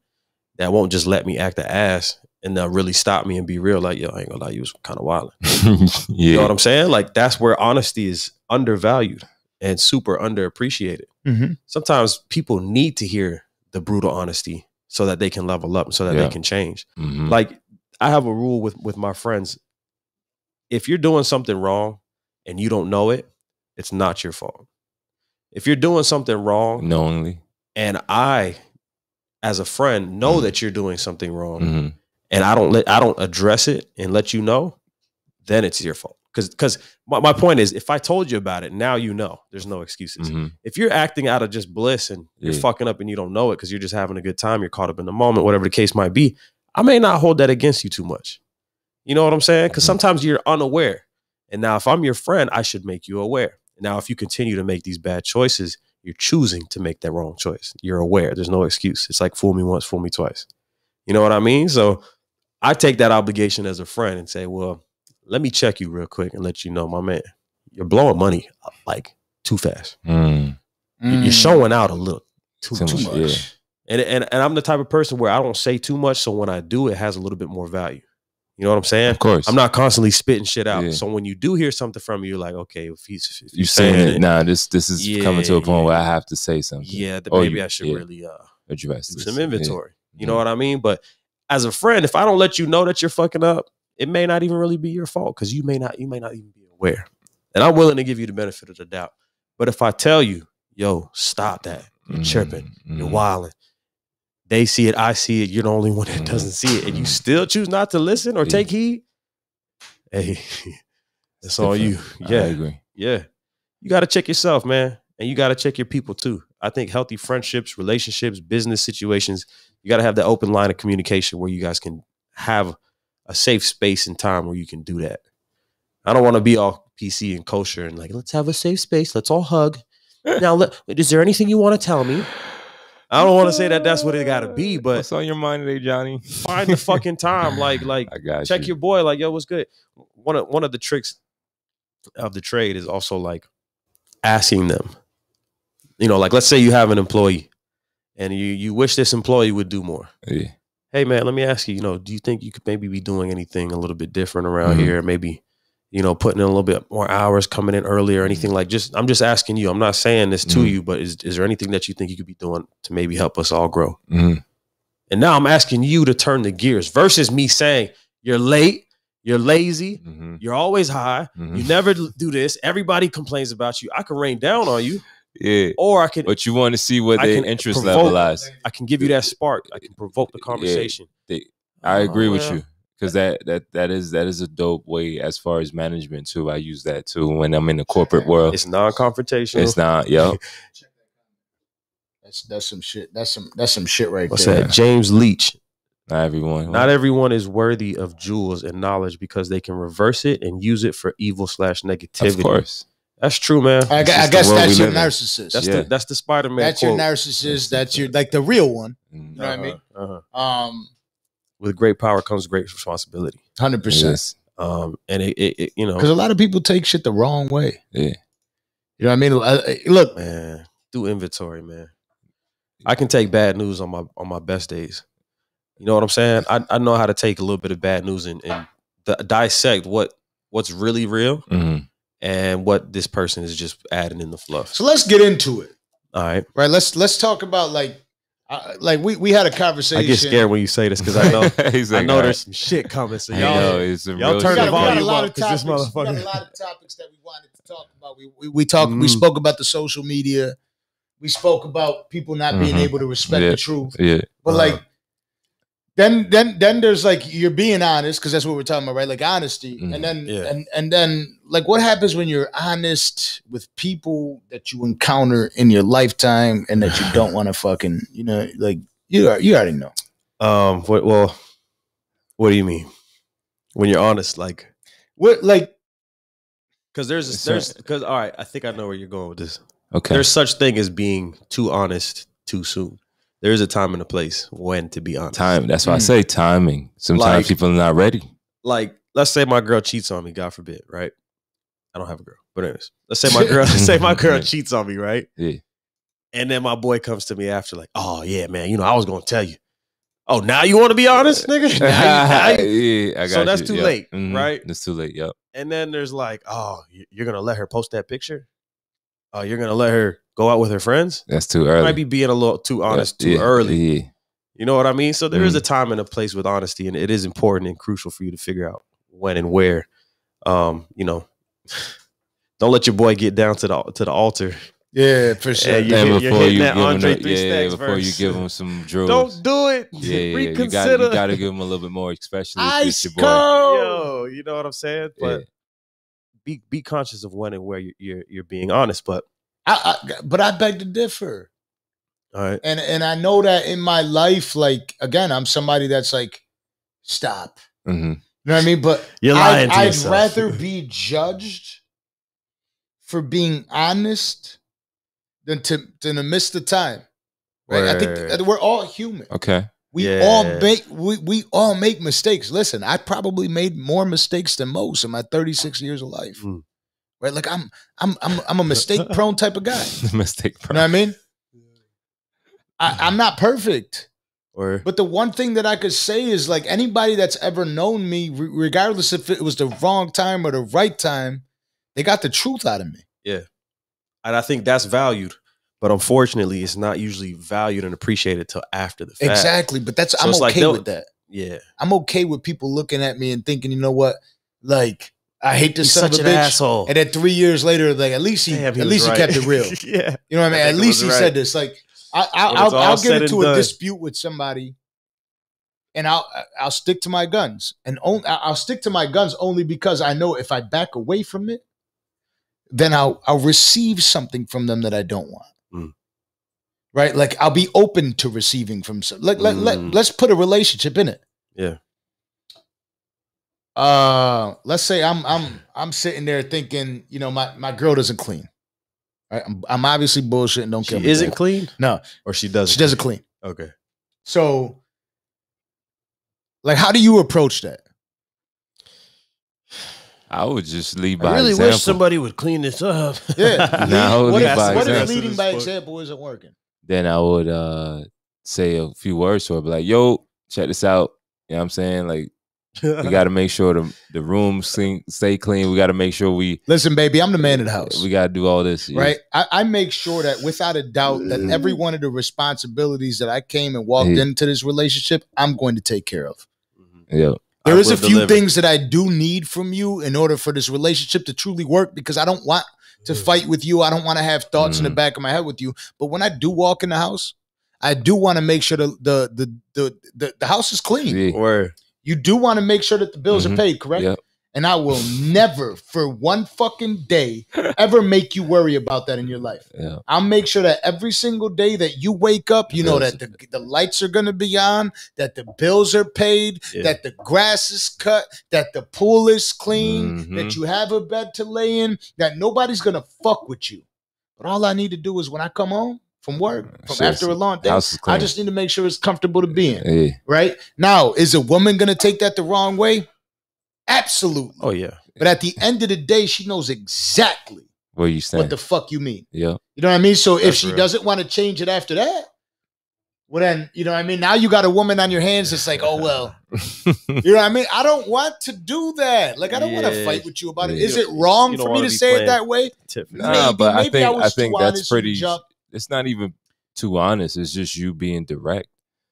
that won't just let me act the ass and they'll really stop me and be real. Like, yo, I ain't gonna lie, you was kind of wild. You know what I'm saying? Like that's where honesty is undervalued and super underappreciated. Mm-hmm. Sometimes people need to hear the brutal honesty so that they can level up, so that Yeah. they can change. Mhm. Like I have a rule with with my friends: if you're doing something wrong and you don't know it, it's not your fault. If you're doing something wrong Knowingly. and I, as a friend, know Mhm. that you're doing something wrong, Mhm. and I don't let I don't address it and let you know, then it's your fault. Because because my, my point is, if I told you about it, now you know. There's no excuses. Mhm. If you're acting out of just bliss and you're Yeah. fucking up and you don't know it because you're just having a good time, you're caught up in the moment, whatever the case might be, I may not hold that against you too much. You know what I'm saying? Because Mhm. sometimes you're unaware. And now, if I'm your friend, I should make you aware. Now, if you continue to make these bad choices, you're choosing to make that wrong choice. You're aware. There's no excuse. It's like fool me once, fool me twice. You know what I mean? So I take that obligation as a friend and say, well, let me check you real quick and let you know, my man, you're blowing money like too fast. Mm. You- Mm. You're showing out a little too, Too too much, much. yeah. And, and and I'm the type of person where I don't say too much, so when I do, it has a little bit more value. You know what I'm saying? Of course. I'm not constantly spitting shit out. Yeah. So when you do hear something from me, you're like, okay, if he's if you he's saying saying it. it, Nah, this this is coming to a Yeah, point where. I have to say something. yeah, then Or maybe you- I should yeah, really uh, address do this. some Yeah. inventory. You know Mhm. what I mean? But as a friend, if I don't let you know that you're fucking up, it may not even really be your fault because you may not you may not even be aware. And I'm willing to give you the benefit of the doubt. But if I tell you, yo, stop that, you're tripping, you're Mhm. wilding. They see it, I see it. You're the only one that Mhm. doesn't see it, and you Mhm. still choose not to listen or take heed. Hey, It's all you. different. I Yeah, agree. yeah. You got to check yourself, man. And you got to check your people too. I think healthy friendships, relationships, business situations, you got to have that open line of communication where you guys can have a safe space and time where you can do that. I don't want to be all PC and kosher and like, let's have a safe space. Let's all hug. Now, let, is there anything you want to tell me? I don't want to say that that's what it got to be, but What's on your mind today, Johnny? find the fucking time. Like, like check you. your boy like yo what's good one of one of the tricks of the trade is also like asking them you know like let's say you have an employee and you you wish this employee would do more Yeah. Hey man let me ask you you know do you think you could maybe be doing anything a little bit different around Mhm. here maybe you know putting in a little bit more hours coming in earlier or anything like just i'm just asking you i'm not saying this to Mhm. you but is, is there anything that you think you could be doing to maybe help us all grow Mhm. and now i'm asking you to turn the gears versus me saying you're late you're lazy Mhm. you're always high. You never do this. Everybody complains about you. I can rain down on you, Yeah. or I can But you want to see what I their interest provoke- level lies. I can give you that spark. I can provoke the Yeah. conversation. I agree Oh, with well. you because that that that is that is a dope way as far as management too. I use that too when I'm in the corporate world. It's non-confrontational. It's not, yo. That's that's some shit. That's some that's some shit right What's there. that? James Leach. Not everyone. Not everyone is worthy of jewels and knowledge because they can reverse it and use it for evil slash negativity. of course. That's true, man. I, I guess that's your narcissist. That's Yeah. the that's the Spider-Man that's your narcissist. That's your like the real one. Mm. You know what I mean? Uh-huh. Um, With great power comes great responsibility. hundred percent. Yes. Um, and it, it, it you know, Because a lot of people take shit the wrong way. Yeah. You know what I mean? Uh, Look, man do inventory man i can take bad news on my on my best days you know what i'm saying i, I know how to take a little bit of bad news and, and di- dissect what what's really real Mhm. And what this person is just adding in the fluff so let's get into it. all right Right? Let's let's talk about like, uh, like we we had a conversation. i get scared when you say this because i know He's i know all there's some shit coming so I y'all know, it's some y'all turn we the got, shit. we a volume lot up, of 'cause this topics. We got a lot of topics that we wanted to talk about. We we, we talked. We Mm. spoke about the social media. We spoke about people not being Mhm. able to respect Yeah. the truth. Yeah. But Uh-huh. like, then then then there's like you're being honest because that's what we're talking about, right? Like honesty, Mhm. and then Yeah. and and then like what happens when you're honest with people that you encounter in your lifetime and that you don't want to fucking you know like you are, you already know. um what well what do you mean when you're honest like What like because there's It's there's because all right i think i know where you're going with this Okay. there's such thing as being too honest too soon. There is a time and a place when to be honest. Time. That's why I Mm. say timing. Sometimes Like- people are not ready. Like, let's say my girl cheats on me, God forbid, right? I don't have a girl, but anyways, let's say my girl, let's say my girl cheats on me, right? Yeah. And then my boy comes to me after, like, oh yeah, man, you know, I was gonna tell you. Oh, now you want to be honest, nigga? Now you- now you- yeah, I got So that's you. too Yep. late, Mhm. right? It's too late. Yep. And then there's like, oh, you're gonna let her post that picture? Oh, you're gonna let her go out with her friends? That's too You early. might be being a little too honest too Yeah, early. Yeah. You know what I mean? So there is Mhm. a time and a place with honesty, and it is important and crucial for you to figure out when and where. Um, you know, don't let your boy get down to the to the altar Yeah, for sure. Yeah, you and hit- you're before hitting you that give Andre them, Three yeah, Stacks before you give them some drills. Don't do it. yeah, yeah, yeah. You Reconsider. got you got to give him a little bit more, especially if it's your boy. cold. Yo, you know what I'm saying? But Yeah. Be be conscious of when and where you're you're, you're being honest. But I, I, but I beg to differ. all right, and and I know that in my life, like again, I'm somebody that's like, stop. hmm You know what I mean? But You're I'd, lying to I'd yourself. rather be judged for being honest than to than to miss the time. Right? I think we're all human. Okay. We all make we, we all make mistakes. Listen, I probably made more mistakes than most in my 36 years of life. Mm. Right? Like I'm I'm I'm I'm a mistake prone type of guy. Mistake. Prone. You know what I mean? I, I'm not perfect. or But the one thing that I could say is like anybody that's ever known me, re- regardless if it was the wrong time or the right time, they got the truth out of me. Yeah. And I think that's valued. But unfortunately, it's not usually valued and appreciated till after the fact. Exactly. But that's So I'm it's like okay with that. Yeah, I'm okay with people looking at me and thinking, you know what, like I hate this He's son such of an a bitch. asshole. And then three years later, like at least he Damn, at least right. he kept it real. yeah, You know what I mean? I At least he right. said this. Like I, I, I'll, I'll get into a done. dispute with somebody, and I'll I'll stick to my guns, and on, I'll stick to my guns only because I know if I back away from it, then I'll I'll receive something from them that I don't want. Mm. Right? Like I'll be open to receiving from some. Like let, Mm. let let's put a relationship in it. Yeah. Uh, let's say I'm I'm I'm sitting there thinking, you know, my my girl doesn't clean. Right? I'm, I'm obviously bullshitting. Don't care. she isn't clean, No, or she doesn't. she doesn't clean. Okay. So, like, how do you approach that? I would just lead by I really example. wish somebody would clean this up. Yeah. Nah, I would what if, by what if example. leading by example isn't working? then I would uh say a few words to her, be like, "Yo, check this out." You know what I'm saying? Like, we got to make sure the the room clean, stay clean. We got to make sure we Listen, baby, I'm the man of the house. we got to do all this. right? I, I make sure that without a doubt that every one of the responsibilities that I came and walked Yeah. into this relationship, I'm going to take care of. Yeah. There I is a few deliver. things that I do need from you in order for this relationship to truly work because I don't want to fight with you. I don't want to have thoughts in the Mm. back of my head with you. But when I do walk in the house, I do want to make sure the the the the, the, the house is clean. Or You do want to make sure that the bills Mhm. are paid, correct? Yep. And I will never, for one fucking day, ever make you worry about that in your life. Yeah. I'll make sure that every single day that you wake up, you know Yes. that the, the lights are going to be on, that the bills are paid, Yeah. that the grass is cut, that the pool is clean, Mhm. that you have a bed to lay in, that nobody's going to fuck with you. But all I need to do is when I come home from work, from Sure, after a long day, House is clean. I just need to make sure it's comfortable to be in. yeah. Right now, is a woman going to take that the wrong way? Absolutely. oh yeah, But at the end of the day, she knows exactly Where you what the fuck you mean. yeah. You know what I mean? So if she real. doesn't want to change it after that, well then, you know what I mean? Now you got a woman on your hands that's like, oh well. You know what I mean? I don't want to do that. Like I don't want to fight with you about it. Yeah. Is it wrong for me wanna say it that way? Nah, Maybe- but I maybe I think I, was think that's pretty. It's not even too honest. It's just you being direct.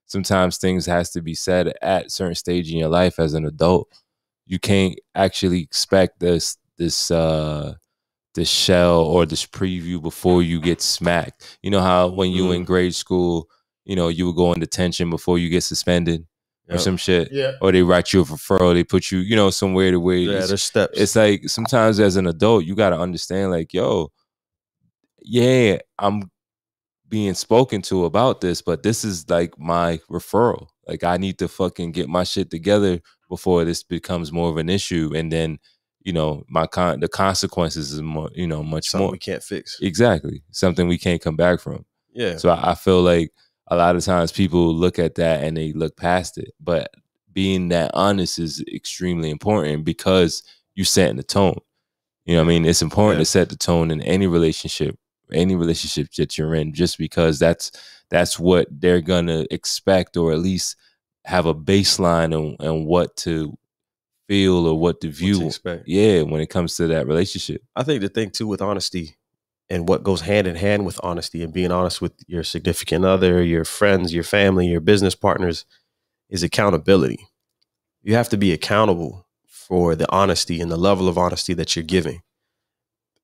Sometimes things has to be said at certain stage in your life as an adult. You can't actually expect this this uh this shell or this preview before you get smacked. You know how when you in grade school, you know, you would go in detention before you get suspended or some shit. Yeah. Or they write you a referral, they put you, you know, somewhere to where Yeah, there's steps. it's like sometimes as an adult you got to understand like yo yeah i'm being spoken to about this but this is like my referral like i need to fucking get my shit together before this becomes more of an issue and then you know my con the consequences is more you know much something more we can't fix. exactly something we can't come back from Yeah, so I, I feel like a lot of times people look at that and they look past it. But being that honest is extremely important because you setting the tone. You know what I mean? It's important Yeah. to set the tone in any relationship, any relationship that you're in, just because that's that's what they're gonna expect or at least have a baseline and on what to feel or what to What to view. Yeah, when it comes to that relationship. I think the thing too with honesty and what goes hand in hand with honesty and being honest with your significant other, your friends, your family, your business partners is accountability. You have to be accountable for the honesty and the level of honesty that you're giving.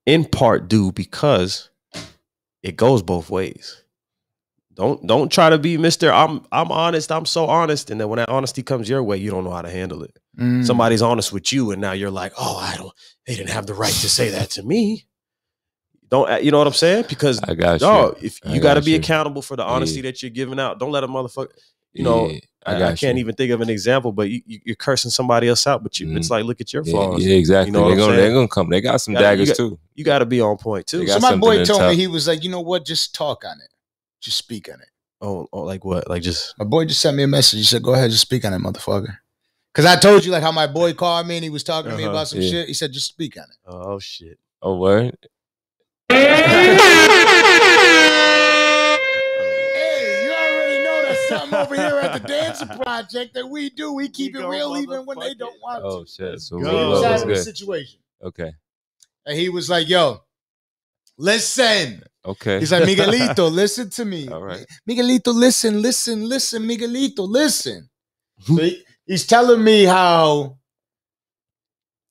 In part due because it goes both ways. Don't don't try to be Mister. I'm I'm honest. I'm so honest, and then when that honesty comes your way, you don't know how to handle it. Mm. Somebody's honest with you, and now you're like, oh, I don't. They didn't have the right to say that to me. Don't uh, you know what I'm saying? Because I got you. if you got to be you. accountable for the honesty Yeah. that you're giving out, don't let a motherfucker. You know, Yeah, I, I got can't you. even think of an example, but you, you, you're cursing somebody else out, but you, it's like, look at your Yeah, flaws. yeah, exactly. You know they're gonna they're gonna come. They got some Gotta- you daggers got- too. You got to be on point too. So my boy told tell. me he was like, you know what? Just talk on it. Just speak on it. Oh, oh, like what? Like just My boy just sent me a message. He said, "Go ahead, just speak on it, motherfucker." Because I told you like how my boy called me and he was talking to me Uh-huh, about some yeah. shit. He said, "Just speak on it." oh shit. Oh word. You already know that's something over here at the Danza Project that we do. We keep You it real even when they don't want Oh to. shit. So go. So he what, was what was a situation, Okay. and he was like, "Yo, listen." Okay. He's like, "Miguelito, listen to me. All right. Miguelito, listen, listen, listen, Miguelito, listen." So he- he's telling me how.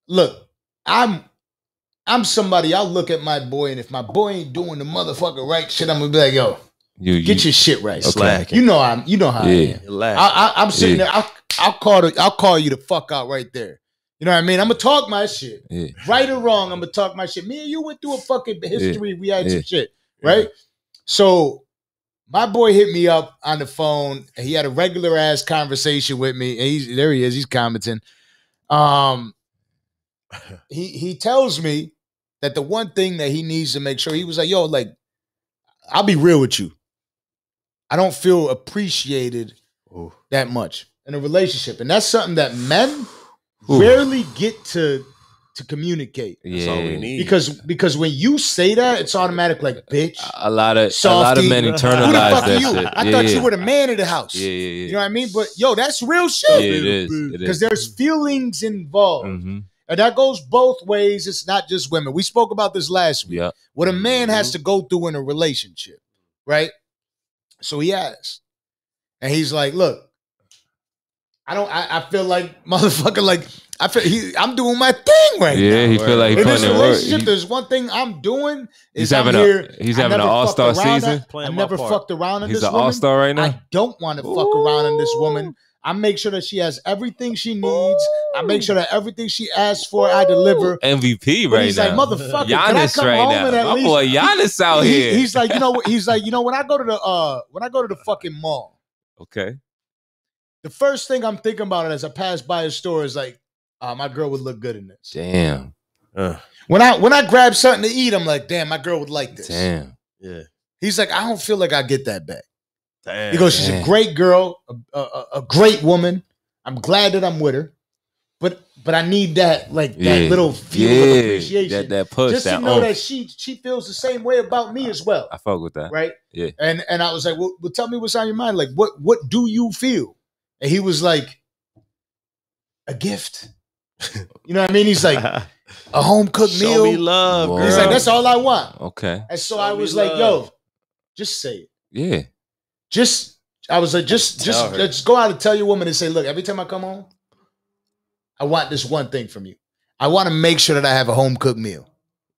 Look, I'm, I'm somebody. I'll look at my boy, and if my boy ain't doing the motherfucker right shit, I'm gonna be like, "Yo, You, you get your shit right." Okay. You know I'm. You know how I Yeah. am. Relax. I, I, I'm sitting Yeah. there. I'll, I'll call. The, I'll call you the fuck out right there. You know what I mean? I'm gonna talk my shit, yeah. right or wrong. I'm gonna talk my shit. Me and you went through a fucking history. We had Yeah. some shit, right? So my boy hit me up on the phone. He had a regular ass conversation with me. And he's there. He is. He's commenting. Um, he he tells me that the one thing that he needs to make sure he was like, yo, like, I'll be real with you. I don't feel appreciated Ooh. that much in a relationship, and that's something that men. Rarely get to to communicate. That's all we Yeah. need. Because because when you say that, it's automatic like bitch. A lot of a lot of Softy. men Who the internalize fuck are that you? shit. I yeah, thought yeah. you were the man of the house. Yeah, yeah, yeah. You know what I mean? But yo, that's real yeah, shit. it is. It Because there's feelings involved. hmm And that goes both ways. It's not just women. We spoke about this last week. Yeah. What a man has Mm-hmm. to go through in a relationship, right? So he asked. And he's like, look, I don't I, I feel like motherfucker, like I feel he I'm doing my thing right Yeah, now. he feel like he In this putting in relationship, He- there's one thing I'm doing. He's is I'm having a- he's I having an all-star fucked around season. I Playing never part. fucked around on He's this an woman. all star right now. I don't want to fuck around on this woman. I make sure that she has everything she needs. I make sure that everything she asks for, I deliver. MVP But right he's now. like, motherfucker, can I Giannis come right home now. and at My least boy Giannis out He- here. He's like, you know what? He's like, you know, when I go to the uh when I go to the fucking mall, okay. The first thing I'm thinking about it as I pass by a store is like, uh, my girl would look good in this. Damn. Uh, When I when I grab something to eat, I'm like, damn, my girl would like this. Damn. yeah. He's like, I don't feel like I get that back. Damn. He goes, she's a great girl, a, a, a great woman. I'm glad that I'm with her, but but I need that like that Yeah. little feel yeah. of appreciation, That that push. just that to know oomph. that she she feels the same way about me as well, I fuck with that. right? Yeah. And and I was like, well, well, tell me what's on your mind. Like, what what do you feel? And he was like, a gift. You know what I mean? He's like a home cooked Show meal. me love, Whoa. girl. He's like, that's all I want. Okay. And so Show I was like, love. yo, just say it. Yeah. Just I was like, just Tell just her. just go out and tell your woman and say, look, every time I come home, I want this one thing from you. I want to make sure that I have a home cooked meal.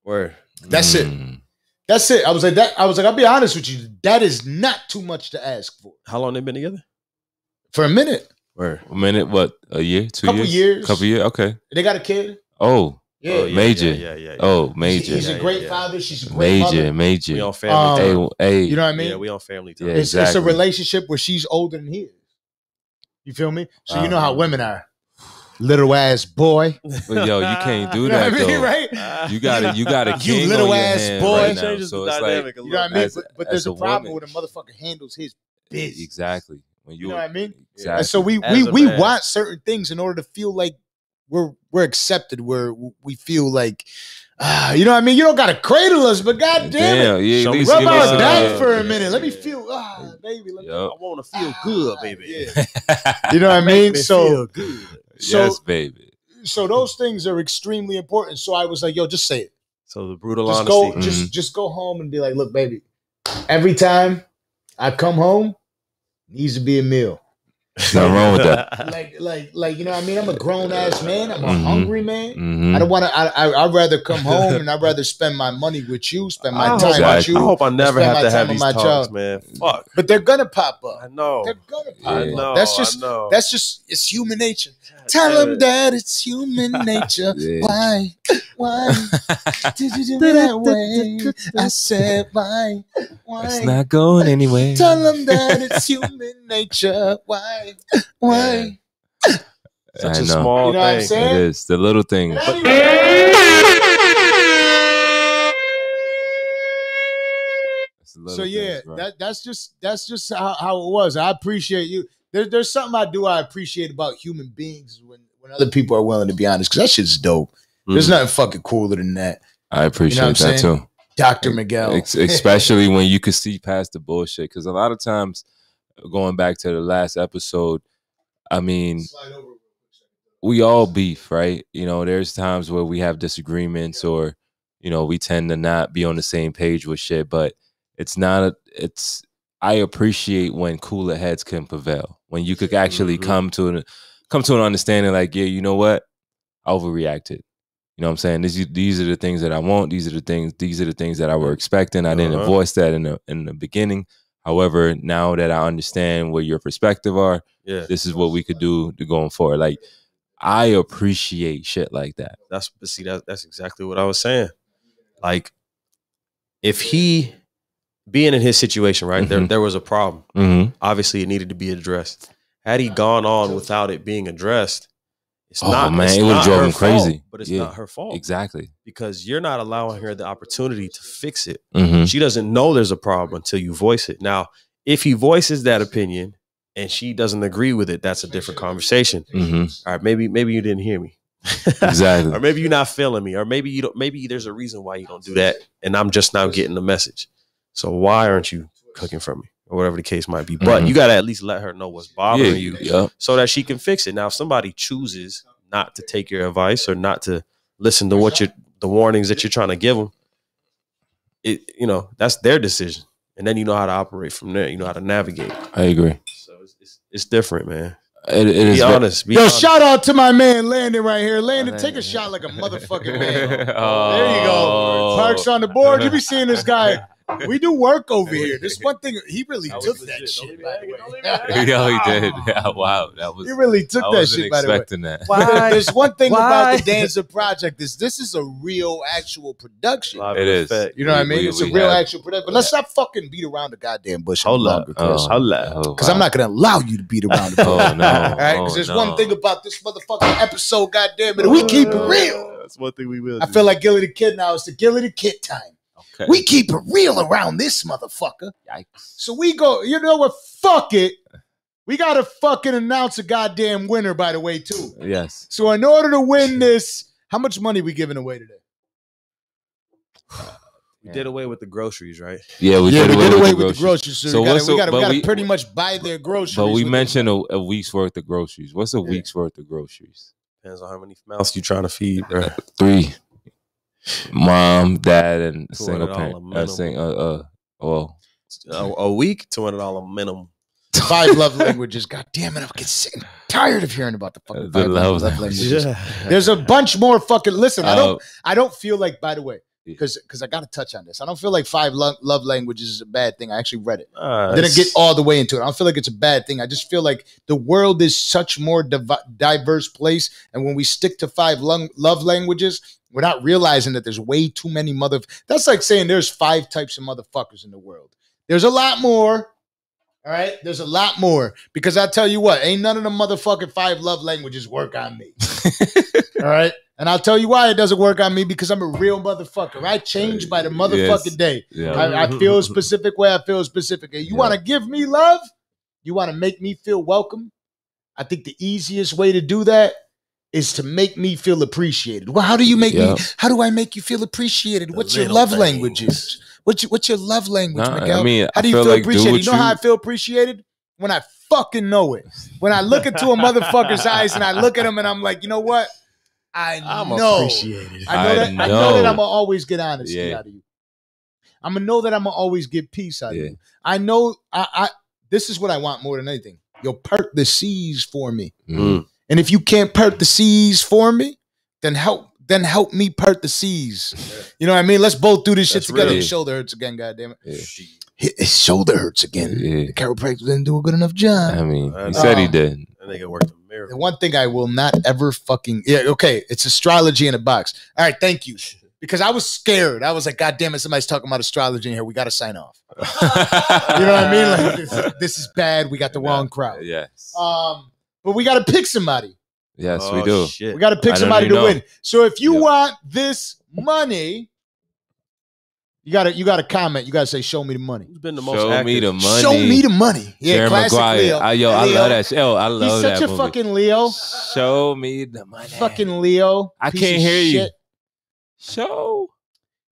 Word. That's it. Mm. That's it. I was like that. I was like, I'll be honest with you. That is not too much to ask for. How long they been together? For a minute, Word. A minute, what? A year? Two Couple years? years. Couple years? Okay. they got a kid. Oh, Yeah, Oh, yeah, Major. Yeah, yeah, yeah. yeah. oh, He's- major. He's, Yeah, a yeah, great yeah. father. She's a great major, mother. We on family Um, time. Hey, hey. You know what I mean? yeah, we on family time. Yeah, it's, it's a relationship where she's older than he is. You feel me? So you know how Um, women are. Little ass boy. but yo, you can't do You know that I mean, though. right? You got to You got a You little on your ass boy. right now. So it's like You know what I mean? As- but but there's a, a problem woman. when a motherfucker handles his business. exactly when you. You know what I mean? Exactly. And so we As we we man. want certain things in order to feel like we're we're accepted. Where we feel like, ah, you know what I mean. You don't gotta cradle us, but goddamn it, Damn, yeah. Show At me least rub our back yeah, for a yeah, minute. Let me feel, ah, baby. Let me, I want to feel good, baby. Yeah. You know what I mean? me So good. so yes, baby. so those things are extremely important. So I was like, yo, just say it. So the brutal Just honesty. go, just just go home and be like, look, baby. Every time I come home, needs to be a meal. Nothing wrong with that. like, like, like, you know what I mean? I'm a grown ass man. I'm a Mhm. hungry man. Mhm. I don't want to. I, I I'd rather come home and I'd rather spend my money with you, spend my I, time hope, with Exactly. I hope I never have to have these my talks, child. man. Fuck. But they're gonna pop up. I know. They're gonna pop I up. know. That's just I know. that's just it's human nature. Tell them that it's human nature. Yeah. Why? Why did you do me that way? I said why? Why? It's not going anywhere. Tell them that it's human nature. Why? Why? Such I a know. small You know what I'm thing. saying? It is the little things. It's the little So yeah, things, that that's just that's just how, how it was. I appreciate you. There, there's something I do I appreciate about human beings when when other people are willing to be honest because that shit's dope. There's Mhm. nothing fucking cooler than that, I appreciate what I'm that saying? too. Doctor Miguel. Ex- especially when you could see past the bullshit. Because a lot of times, going back to the last episode, I mean, we all beef, right? You know, there's times where we have disagreements, or you know, we tend to not be on the same page with shit. But it's not. A, it's. I appreciate when cooler heads can prevail. When you could actually Mhm. come to an come to an understanding, like, yeah, you know what, I overreacted. You know what I'm saying? These these are the things that I want. These are the things. These are the things that I were expecting. I didn't Uh-huh. voice that in the in the beginning. However, now that I understand what your perspective are, Yeah. this is what we could do to going forward. Like I appreciate shit like that. That's but see that that's exactly what I was saying. Like if he being in his situation, right? There Mhm. there was a problem. Mm-hmm. Obviously it needed to be addressed. Had he gone on without it being addressed, it's Oh, not man, it would've drove him crazy. fault, but it's Yeah, not her fault Exactly. because you're not allowing her the opportunity to fix it. Mm-hmm. She doesn't know there's a problem until you voice it. Now, if he voices that opinion and she doesn't agree with it, that's a different conversation. Mm-hmm. All right, maybe maybe you didn't hear me. Exactly. or maybe you're not feeling me, or maybe you don't. Maybe there's a reason why you don't do that, and I'm just now getting the message. So why aren't you cooking for me, or whatever the case might be? But Mhm. you got to at least let her know what's Yeah. bothering you, Yep. so that she can fix it. Now, if somebody chooses not to take your advice or not to listen to what you the warnings that you're trying to give them, it you know that's their decision, and then you know how to operate from there. You know how to navigate. I agree. So it's it's, it's different, man. It, it is Be ve- honest. Be Yo, honest. shout out to my man Landon right here. Landon, take a shot like a motherfucking man. oh, There you go. Parks on the board. You be seeing this guy. We do work over here. This one thing he really That took that shit. leave By it the hanging. Don't way. leave it Yeah, he did. Yeah, wow, that was. He really took I that shit. By the way. that. Why? There's one thing Why? about the Danza Project is this is a real actual production. It is. It effect. You know what I mean? we- it's a real have- actual production. But let's not fucking beat around the goddamn bush. Hold up. longer, Kris. Oh, Hold up. oh, Because. I'm not gonna allow you to beat around the oh, bush. Oh no! All right, because oh, there's no. one thing about this motherfucking episode, goddamn it, we keep it real. That's one thing we will. I do. feel like Gillie Da Kid now. It's the Gillie Da Kid time. Okay. We keep it real around this motherfucker. Yikes. So we go, you know what? Fuck it. We gotta fucking announce a goddamn winner, by the way, too. Yes. So in order to win this, how much money we giving away today? we did away with the groceries, right? Yeah, we yeah, did we away did away with, the with the groceries. groceries. So, So we gotta, we we but gotta we- pretty much buy their groceries. But we mentioned a, a week's worth of groceries. What's a Yeah. week's worth of groceries? Depends on how many mouths you're trying to feed, bro. Three. Mom, dad, and single parent. Uh, sing, uh, uh, well, a, a week, two hundred dollar minimum. five love languages. God damn it, I'm getting sick, and tired of hearing about the fucking The five love love, languages. Yeah. There's a bunch more fucking. Listen, I don't. uh, I don't feel like. By the way, because because I got to touch on this. I don't feel like five lo- love languages is a bad thing. I actually read it. Uh, didn't get all the way into it. I don't feel like it's a bad thing. I just feel like the world is such more div- diverse place, and when we stick to five lung- love languages, we're not realizing that there's way too many mother. That's like saying there's five types of motherfuckers in the world. There's a lot more. All right, there's a lot more because I tell you what, ain't none of the motherfucking five love languages work on me. all right, and I'll tell you why it doesn't work on me because I'm a real motherfucker. I change by the motherfucking Yes. day. yeah. I, I feel a specific way. I feel a specific way. You Yeah. want to give me love? You want to make me feel welcome? I think the easiest way to do that is to make me feel appreciated. Well, how do you make Yeah. me? How do I make you feel appreciated? The What's your love things. languages? What's your, what's your love language, Nah, Miguel? I mean, how I do you feel feel, like appreciated? You know how I feel appreciated when I fucking know it. When I look into a motherfucker's eyes and I look at him and I'm like, you know what? I I'm know. appreciated. I know I that. I know that I'm gonna always get honesty Yeah. out of you. I'm gonna know that I'm gonna always get peace out Yeah. of you. I know. I, I. This is what I want more than anything. You'll perk the seas for me. Mm. And if you can't part the seas for me, then help then help me part the seas. You know what I mean? Let's both do this shit together. real. His shoulder hurts again, goddamn it. Yeah. His his shoulder hurts again. Yeah. The chiropractor didn't do a good enough job. I mean, he know. said he did. I think it worked a miracle. The one thing I will not ever fucking yeah, okay, it's astrology in a box. All right, thank you. Because I was scared. I was like, God damn it, somebody's talking about astrology in here. We got to sign off. You know what I mean? Like this, this is bad. We got the wrong crowd. yes. Um, but we got to pick somebody. yes, Oh, we do. Shit. We got to pick somebody to know. win. So if you Yep. want this money, you got to you got to comment. You got to say, "Show me the money." Who's been the most Show active? me the money. Show me the money. Yeah, Jerry classic Maguire. Leo. I, yo, I Leo. Oh, love that. Yo, I love that. He's such that a movie. fucking Leo. Show me the money. Fucking Leo. I can't of hear you. shit. show.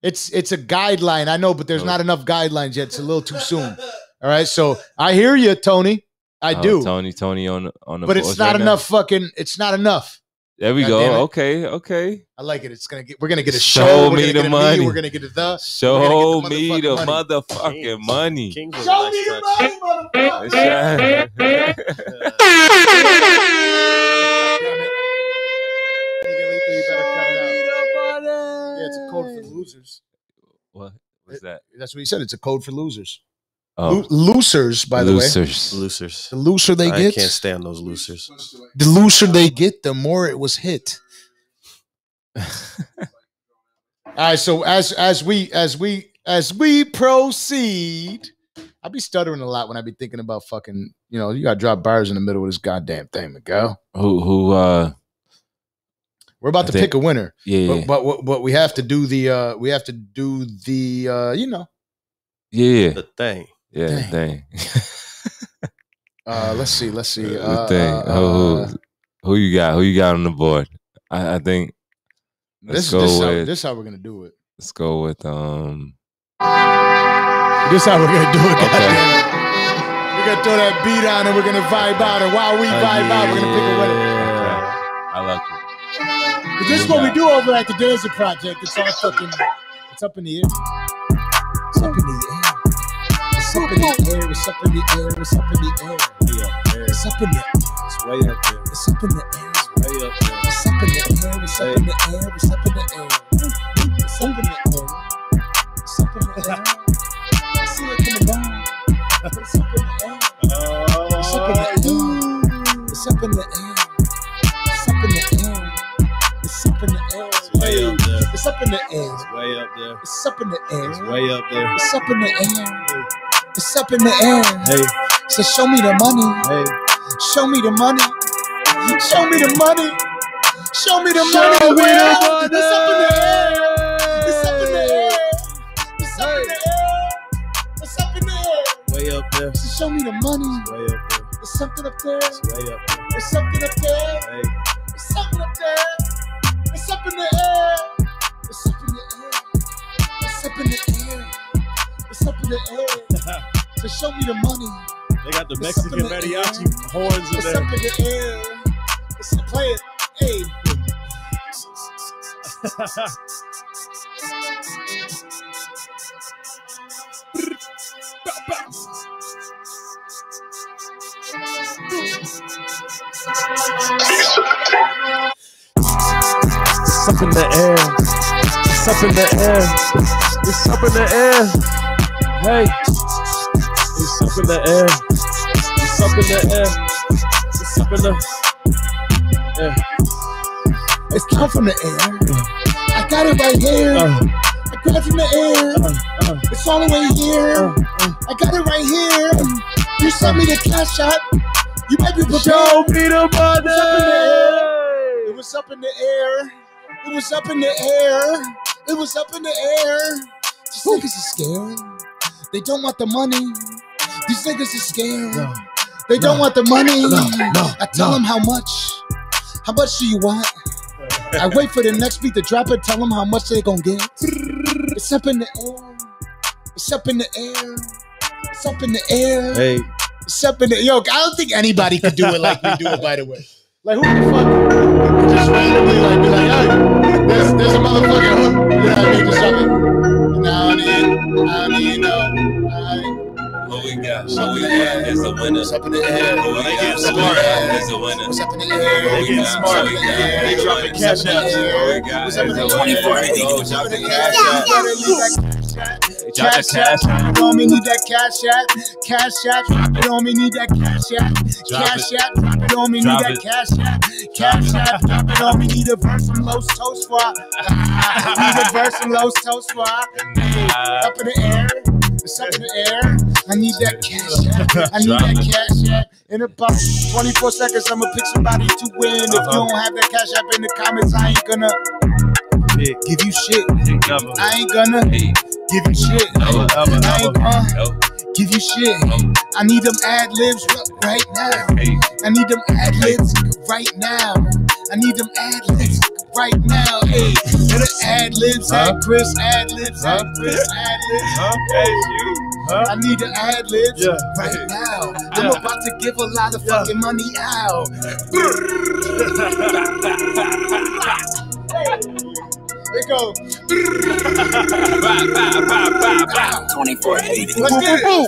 It's it's a guideline. I know, but there's Oh. not enough guidelines yet. It's a little too soon. All right. So I hear you, Tony. I Oh, do. Tony, Tony on the- on the. but it's not right now. enough fucking it's not enough. There we God go. Okay, okay. I like it. It's gonna get we're gonna get a Show show. We're me the money. Me, we're gonna get a the Show We're me the the motherfucking motherfucking Kings. money. Kings Show me the money, motherfucker. Yeah, it's a code for losers. what was that? That's what he said. It's a code for losers. Oh, Lo- losers, by the way. losers. Losers. The looser they I get, I can't stand those losers. the looser they get, the more it was hit. All right, so as as we as we as we proceed, I be stuttering a lot when I be thinking about fucking, you know, you gotta drop bars in the middle of this goddamn thing, Miguel. Who? Who? Uh, We're about I to think- pick a winner. yeah, But, yeah, but but but we have to do the uh we have to do the uh you know yeah, The thing. Yeah. Dang. Dang. uh let's see let's see uh, thing. uh, who, uh, who? Who you got? Who you got on the board? I, I think. This go this is how, this is how we're gonna do it. Let's go with. Um. This is how we're gonna do it. Okay. We're gonna throw that beat on and we're gonna vibe out, and while we vibe out, we're gonna pick a winner. I like it. 'Cause this is what we do over at the Danza Project. It's all fucking. It's up in the air. It's up in the air. It's up in the air. It's up in the air. It's up in the air. It's way up there. It's up in the air. It's Way up there. It's up in the air. It's up in the air. It's up in the air. It's up in the air. It's up in the air. I see it coming down. It's up in the air. It's up in the air. It's up in the air. It's up in the air. It's up in the air. way up there. It's up in the air. It's Way up there. It's up in the air. It's Way up there. It's up in the air. It's up in the air. Hey, So show me the money. hey. Show me the money. Show me the money. Show me the money. Show money. me the money. It's up in the air. It's up in the air. It's up in the air. It's up in the air. Way up there. So show me the money. Way up there. There's something up there. It's way up there. There's something up there. Hey, There's something up there. It's up in the air. It's up in the air. It's up in the air. It's up in the air. So show me the money. they got the It's up in Mexican the mariachi horns in It's there. up in the air. It's play it. Hey. It's up in the air. It's up in the air. It's up in the air. Hey. It's up in the air. It's up in the air. It's up in the air. It's come from the air. I got it right here. Uh, I grabbed from the air. uh, uh, It's all the way here. uh. I got it right here. You sent me the cash shot. You might be prepared. Show me the money. It was up in the air. It was up in the air. It was up in the air. These niggas are scared. They don't want the money. These niggas are scared. No, They don't want the money. no, no, I tell no. them how much. How much do you want? I wait for the next beat to drop it. Tell them how much they gonna get. It's up in the air. It's up in the air. It's up in the air. Hey, It's up in the yo. I don't think anybody could do it like we do it. By the way, like who the fuck could just randomly like be like, hey, there's there's a motherfucking hook. You know what I mean? Just something. Now I need, no air? Oh, there's a winner. Up in the air? Smart. Up in the air? Cash up in the 24? Cash app, you me need that cash app. Cash app, you me need that cash app. Cash app, you me need that cash app. Cash app, you me need a verse from Los Toast Squad. Need a verse from Los Toast Squad. Up in the air. It's up in the air. I need that cash app. I need that cash app. In about 24 seconds, I'ma pick somebody to win. If you Uh-huh. don't have that cash app in the comments, I ain't gonna give you shit. I ain't gonna give you shit. I ain't gonna give you shit. I need them ad libs right now. I need them ad libs right now. I need them ad libs right now. Hey, where the ad libs Huh? at Kris ad libs at Huh? Kris ad libs. Huh? Hey, you. Huh? I need the ad libs Yeah. right now. I'm about to give a lot of Yeah. fucking money out. Here go. Twenty-four eighty. Let's get it. Hey.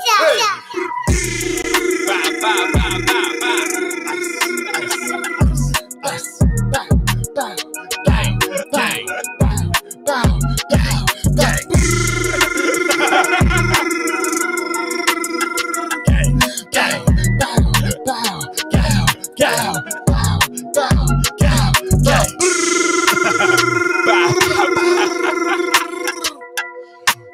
Gang, bow, bow, bow. Gang, gang. Bow, bow, bow, bow, bow, bow, bow, bow.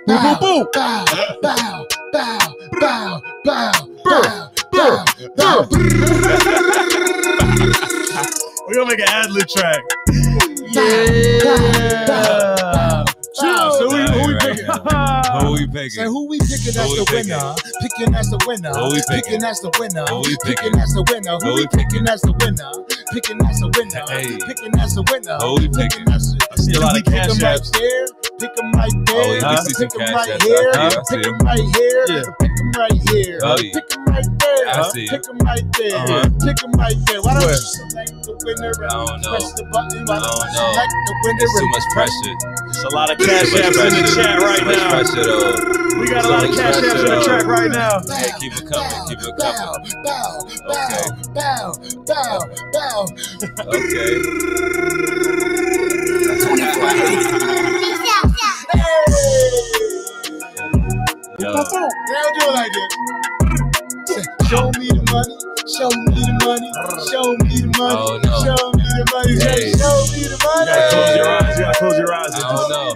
Bow, bow, bow, bow, bow, bow, bow, bow, bow, bow. We're gonna make an ad lib track. Yeah. Chill. So who, who we picking? Who we Say picking? who we picking as the winner? Picking as the winner. Who we picking? Picking as the winner. Who we Picking picking? as the winner. Who Who we we picking as the winner? Picking as the winner. Picking as the winner. Who we picking? Picking I see a lot we of pick cash 'em right apps. there. Pick 'em right Oh, there. yeah, we see some pick 'em cash right here. out there. I see Pick 'em 'em. right here. Yeah. Pick 'em right here. Oh, yeah. Pick 'em right there. I see 'em. Pick 'em right there. Uh-huh. Pick 'em right there. Why don't Where? you select the winner I don't and know. press the button? Why I don't don't you know. select the winner It's too and much press pressure. It's a lot of Too cash much apps in pressure. the chat right Too much now. pressure though. We got a Too lot of much cash apps pressure, in the though. track right now. Yeah, keep it coming, keep it coming. Bow, bow, Okay. bow, bow, bow, bow. Okay. Yo, They don't do it like this. Show me the money, show me the money, show me the money, Oh, no. show me the money, say, Hey. show me the money. You gotta close your eyes. You gotta close your eyes. I don't know.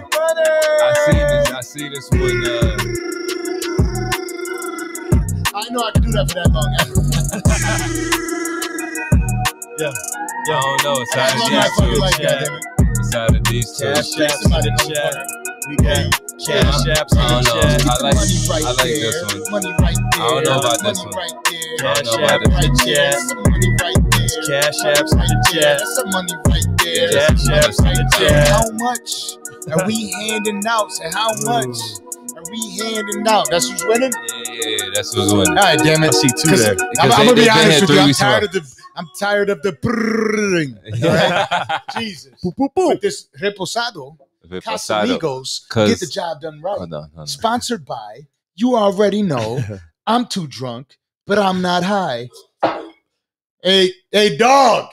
I see this. I see this one. Uh, I know I can do that for that long. Yeah. I don't know. It's I out of love these fucking like that, damn it. It's out of these two. Cash apps in the chat. We got Yeah. cash apps in I don't the know. chat. I like- money right I like there. this one. Money right there. I don't know about this money one. right there. Cash I don't know app about in this the Right there. chat. Some money right there. Cash apps in the chat. That's some money right there. Cash apps in the chat. How much are we handing out? Say how much are we handing out? That's who's winning. Yeah, yeah, that's what's winning. All right, damn I it. see two 'Cause there. I'm, I'm gonna be honest with you. I'm weeks in a tired of the. I'm tired of the brrrring. All right? Jesus. But this reposado, Reposado. Casamigos, 'Cause- get the job done right. Hold on, hold on. Sponsored by. You already know. I'm too drunk, but I'm not high. Hey, hey, dog.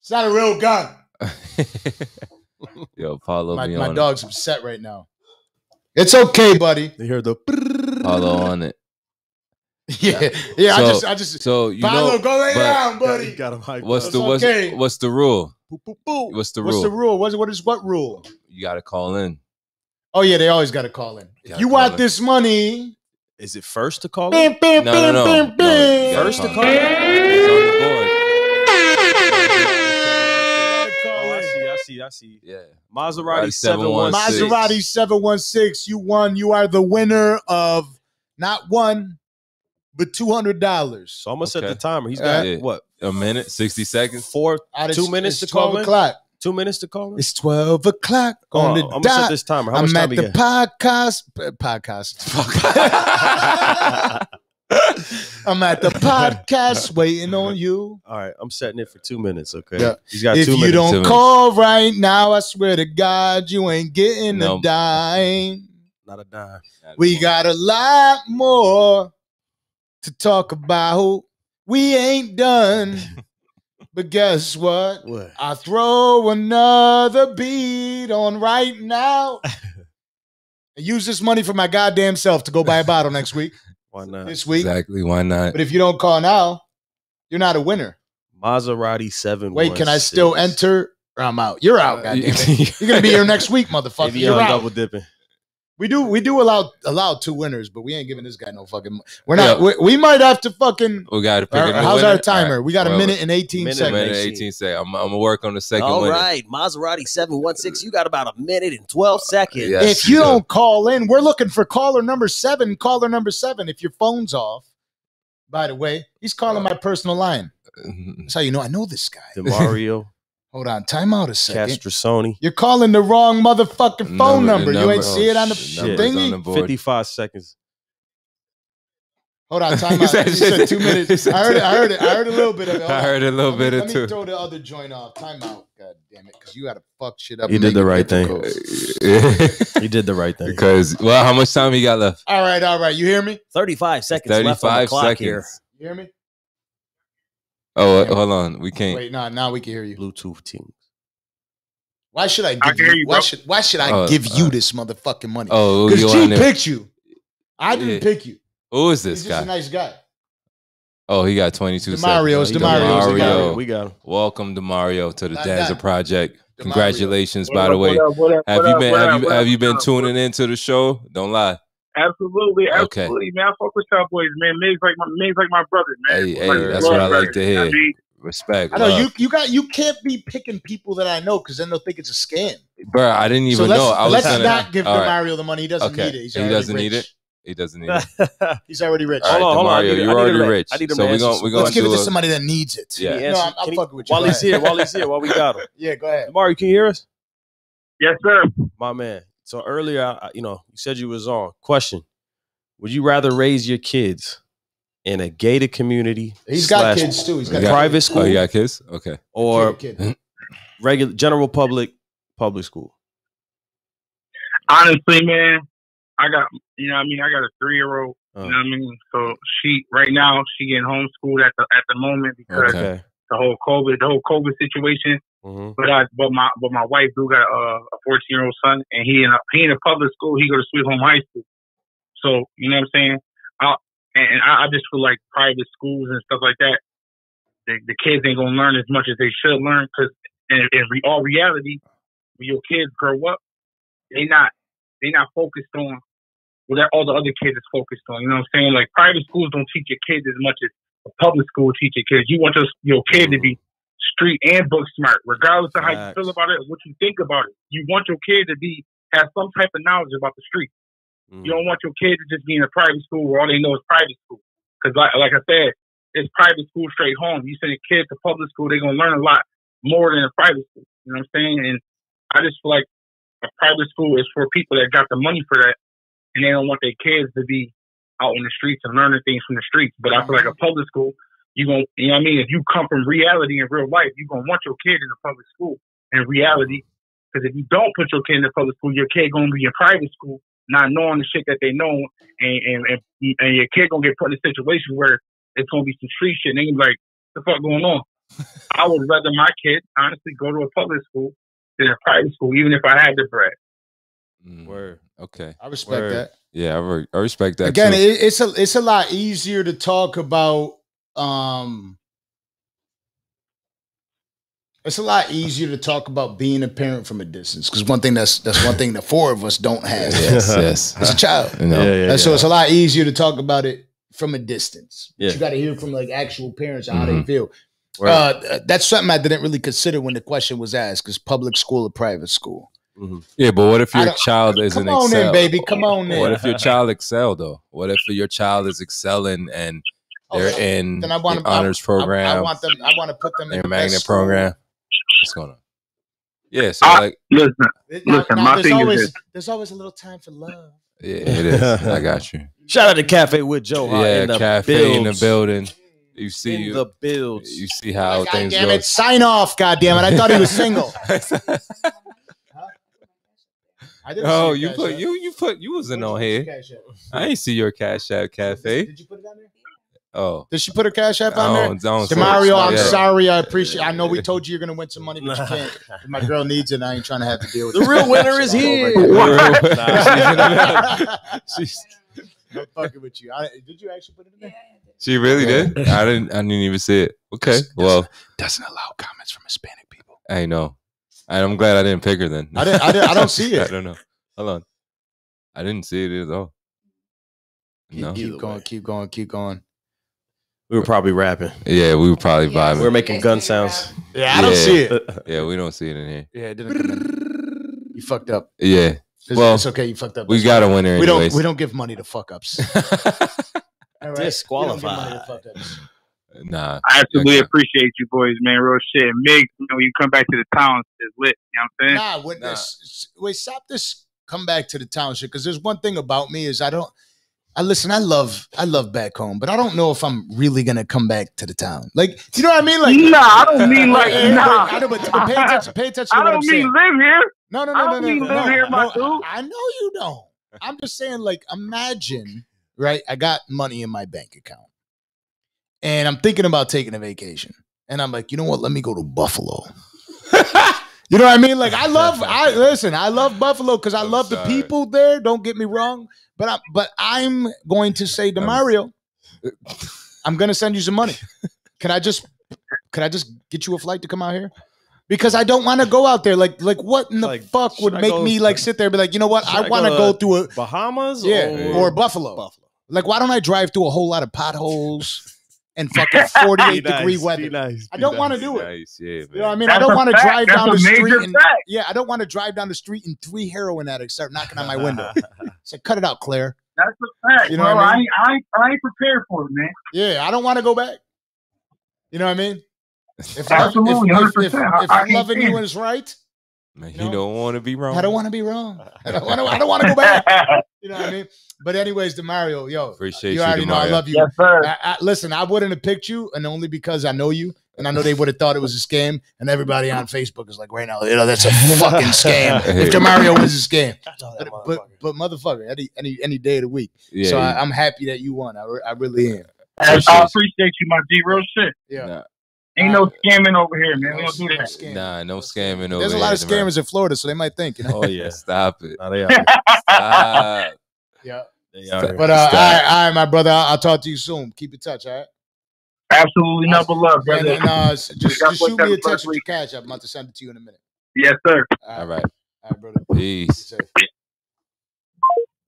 It's not a real gun. Yo, Paulo My, be my on dog's upset right now. It's okay, buddy. They heard the. it. Paulo on it. Yeah, yeah. I So- just, I just. So you Follow, know go lay but- down, Got, buddy. got him hyped what's up. the what's, okay. what's the rule? Boop, boop, boop. What's the rule? What's the rule? What's what is what rule? You got to call in. Oh yeah, they always got to call in. If Gotta you want in. this money, Is it first to call? bam, it? bam, No, no, bam, no. bam, No, you bam. gotta First to call call in. it? It's on the board. Oh, I see. I see. I see. Yeah. Maserati Maserati seven one 716. Maserati seven one six. You won. You are the winner of not one, but two hundred dollars. So I'm gonna set the timer. He's got Yeah. what? A minute, 60 seconds. Four, Out of- two minutes it's to call twelve in. o'clock. Two minutes to call in. It's twelve o'clock Oh, on the I'm gonna set dot. this timer. How I'm much at time we the get? podcast. uh, Podcast. I'm at the podcast waiting on you. All right, I'm setting it for two minutes. Okay. Yeah. He's got if two you minutes. don't two minutes. call right now, I swear to God, you ain't getting No. a dime. Not a dime. We got a lot more to talk about. Who we ain't done. But guess what? What? I throw another beat on right now. and use this money for my goddamn self to go buy a bottle next week, Why not? this week. Exactly. Why not? But if you don't call now, you're not a winner. Maserati seven. Wait, can I still enter? Or I'm out. You're out, uh, goddamn it. You're gonna be here next week, motherfucker. Maybe You're I'm out. double dipping. We do we do allow allow two winners, but we ain't giving this guy no fucking. We're not. Yeah. We, we might have to fucking. we got to pick our- a how's winner? our timer? All right. We got a minute and eighteen minute seconds. minute and 18 seconds. I'm, I'm gonna work on the second All winner. right, Maserati 716. You got about a minute and 12 seconds. Yeah. Yes, if you you do. don't call in, we're looking for caller number seven. Caller number seven. If your phone's off, by the way, he's calling uh, my personal line. Mm-hmm. That's how you know I know this guy. Demario Hold on, time out a second. Castrosoni. You're calling the wrong motherfucking phone Number- number. You ain't number- see it on the shit. Numbers on thingy. the. Fifty-five seconds. Hold on, time out. said- You said two minutes. I heard it. I heard it. I heard a little bit of it. Hold I on. heard a little Let me- bit of Let me too. throw the other joint off. Time out. God damn it, because you got to fuck shit up. You did the it right thing. you did the right thing. because well, how much time you got left? All right, all right. You hear me? 35 seconds left on the 35 clock seconds. here. You hear me? Oh, uh, hold on. We can't. Wait, no, now we can hear you. Bluetooth team. Why should I give can you? you, why should Why should I Oh, give you uh, this motherfucking money? Oh, Because you G on there. picked you. I didn't Yeah. pick you. Who is He's this just guy? a nice guy. Oh, he got 22 Demario, seconds. it's Demario, We got Demario. him. We got him. Welcome, Demario, to the Not Danza. Project. Demario. Congratulations, What by the way. what up, what up, Have you been what have up, you have you been tuning into the show? Don't lie. Absolutely, Okay. absolutely, man. I fuck with y'all boys, man. Migs like my Migs like my brother, man. Hey, hey, my that's what I brother. like to hear. I mean, Respect. I know love. you. You got. You can't be picking people that I know because then they'll think it's a scam. bro. I didn't even so let's know. I was let's gonna, not give all right. Demario the money. He doesn't Okay. need it. He's He doesn't rich. need it? He doesn't need it. He's already rich. All right, Hold on, hold on. Demario, need- I you're already him rich. I need him so we're gonna we're gonna Let's give it to a- somebody that needs it. Yeah. Can No, I'm, I'm fucking with you. While he's here, while he's here, while we got him. Yeah, go ahead. Mario, can you hear us? yes, sir. My man. So earlier, I- you know, you said you was on. Question: Would you rather raise your kids in a gated community? He's got kids too. He's got got- private school. Oh, school you got kids? Okay. or kid, kid. regular general public public school? Honestly, man, I got you know, what I mean, I got a three year old. Uh, You know what I mean? So she right now she getting homeschooled at the at the moment because Okay. okay. the whole COVID the whole COVID situation. Hmm But I but my but my wife do got a a fourteen year old son and he in a he in a public school. He go to Sweet Home High School. So you know what I'm saying? I and, I, I just feel like private schools and stuff like that. The, the kids ain't gonna learn as much as they should learn because in, in re, all reality, when your kids grow up, they not they not focused on what that- all the other kids is focused on. You know what I'm saying? Like private schools don't teach your kids as much as a public school teach your kids. You want your your kid to be street and book smart, regardless of how you feel about it, what you think about it. You want your kid to be have some type of knowledge about the street. Mm-hmm. You don't want your kid to just be in a private school where all they know is private school. Because like like I said, it's private school straight home. You send a kid to public school, they're gonna learn a lot more than a private school. You know what I'm saying? And I just feel like a private school is for people that got the money for that, and they don't want their kids to be out in the streets and learning things from the streets. But I feel like a public school, you going you know what I mean? If you come from reality in real life, you're gonna want your kid in a public school in reality. Because if you don't put your kid in a public school, your kid gonna be in private school, not knowing the shit that they know, and and and, and your kid gonna get put in a situation where it's gonna be some street shit. And they gonna be like, what "The fuck going on?" I would rather my kid honestly go to a public school than a private school, even if I had the bread. Mm, Word. Okay. I respect Word. that. Yeah, I, re- I respect that. Again, too. it, it's a it's a lot easier to talk about. Um, it's a lot easier to talk about being a parent from a distance because one thing that's that's one thing the four of us don't have yes, yes. as a child. You know, Yeah, yeah, And so yeah. it's a lot easier to talk about it from a distance. But Yeah. You got to hear from like actual parents how they Mhm. feel. Word. Uh, that's something I didn't really consider when the question was asked: because public school or private school? Mhm. Yeah, but what if your child isn't Come on excel? in, baby. Come on in. What if your child excel though? What if your child is excelling and Oh, they're Okay. in Then I want the them- I- honors I- program, I, want them. I want to put them in the magnet program? What's going on? Yeah, so I- like, Listen, It- now- Listen, now my there's thing is always this. there's always a little time for love. yeah, it is. I got you. Shout out to Cafe with Joe. huh? yeah, in the cafe in the building. You see, In you, the builds. you see how God things damn go. it! Sign off, God damn it! I thought he was single. I didn't oh, you put Cash you you put you wasn't Where'd on here. put your Cash I ain't see your Cash App Cafe. Did you put it on there? Oh, Did she put her cash app on I there? don't- I don't see Demario, it. I'm Yeah. sorry. I appreciate. I know we told you you're gonna win some money, but you can't. If my girl needs it. and I ain't trying to have to deal with it. The it. real winner is here. She's I'm fucking with you. I, did you actually put it in there? She really Yeah. did. I didn't. I didn't even see it. Okay. Well, Doesn't allow comments from Hispanic people. I know. And I'm glad I didn't pick her then. I didn't- I didn't- I don't see it. I don't know. Hold on. I didn't see it at all. No. Keep going. Keep going. Keep going. We were probably rapping. Yeah, we were probably vibing. We were making gun sounds. Yeah, I don't see it. Yeah, we don't see it in here. Yeah, it didn't. You fucked up. Yeah. It's, Well, it's okay. You fucked up. we got a fine. winner We don't. We don't give money to fuck ups. All right? Disqualified. We don't give money to fuck ups. Nah. I absolutely appreciate you boys, man. Real shit. And Mig, you know, you come back to the town, it's lit. You know what I'm saying? Nah, what, this- wait, stop this. Come back to the township because there's one thing about me is I don't. I listen. I love. I love back home, but I don't know if I'm really gonna come back to the town. Like, you know what I mean? Like, Nah, I don't mean like- Yeah, nah. I know, but, but pay attention. Pay attention. I don't mean saying. live here. No, no, I no, no, don't no, mean no, live no, here, my no, dude. I know you don't. I'm just saying, like, imagine, right? I got money in my bank account, and I'm thinking about taking a vacation, and I'm like, you know what? Let me go to Buffalo. You know what I mean? Like, I love. I listen. I love Buffalo because I love the people there. Don't get me wrong, but I, but I'm going to say to Mario, I'm going to send you some money. Can I just can I just get you a flight to come out here? Because I don't want to go out there. Like, like what in the fuck would I make go- me like sit there and be like, you know what? I I want to go through a Bahamas yeah or, or, Buffalo. Like, why don't I drive through a whole lot of potholes and fucking 48 nice, degree weather? nice, I don't want to nice. do it. Nice, yeah, You know what I mean? That's I don't want to drive That's down the street and yeah, I don't want to drive down the street and three heroin addicts start knocking on my window. Say, cut it out, Claire. That's a fact, You know bro. what I I, mean? ain't, I, ain't, I ain't prepared for it, man. Yeah, I don't want to go back. You know what I mean? If, I- if, Absolutely, if, if, 100%. if I- I loving you can't. is right, Man, No. you don't want to be wrong. I don't want to be wrong. I don't want to. I don't want to go back. You know what I mean? But anyways, Demario, yo, Appreciate you you, already know I love you. Yes, sir. I, I, listen, I wouldn't have picked you, and only because I know you, and I know they would have thought it was a scam. And everybody on Facebook is like, right now, you know, that's a fucking scam. If Demario was a scam, but, but but motherfucker, any any any day of the week. Yeah, so you- I, I'm happy that you won. I, re- I really am. I, I appreciate you, my G. Real shit. Yeah. Nah, Ain't no scamming over here, man. We No don't do that. scam. nah, no scamming over here. There's a lot of here, scammers in Florida, so they might think, you know. Oh yeah, Stop it. Nah, they are. Stop. Yeah. They are. But uh, all Stop. right, all right, my brother, I'll, I'll talk to you soon. Keep in touch, all right? Absolutely number love, brother. and uh, just, just shoot that me a text with week. your cash. I'm about to send it to you in a minute. Yes, sir. All right. All right, brother. Peace. Safe.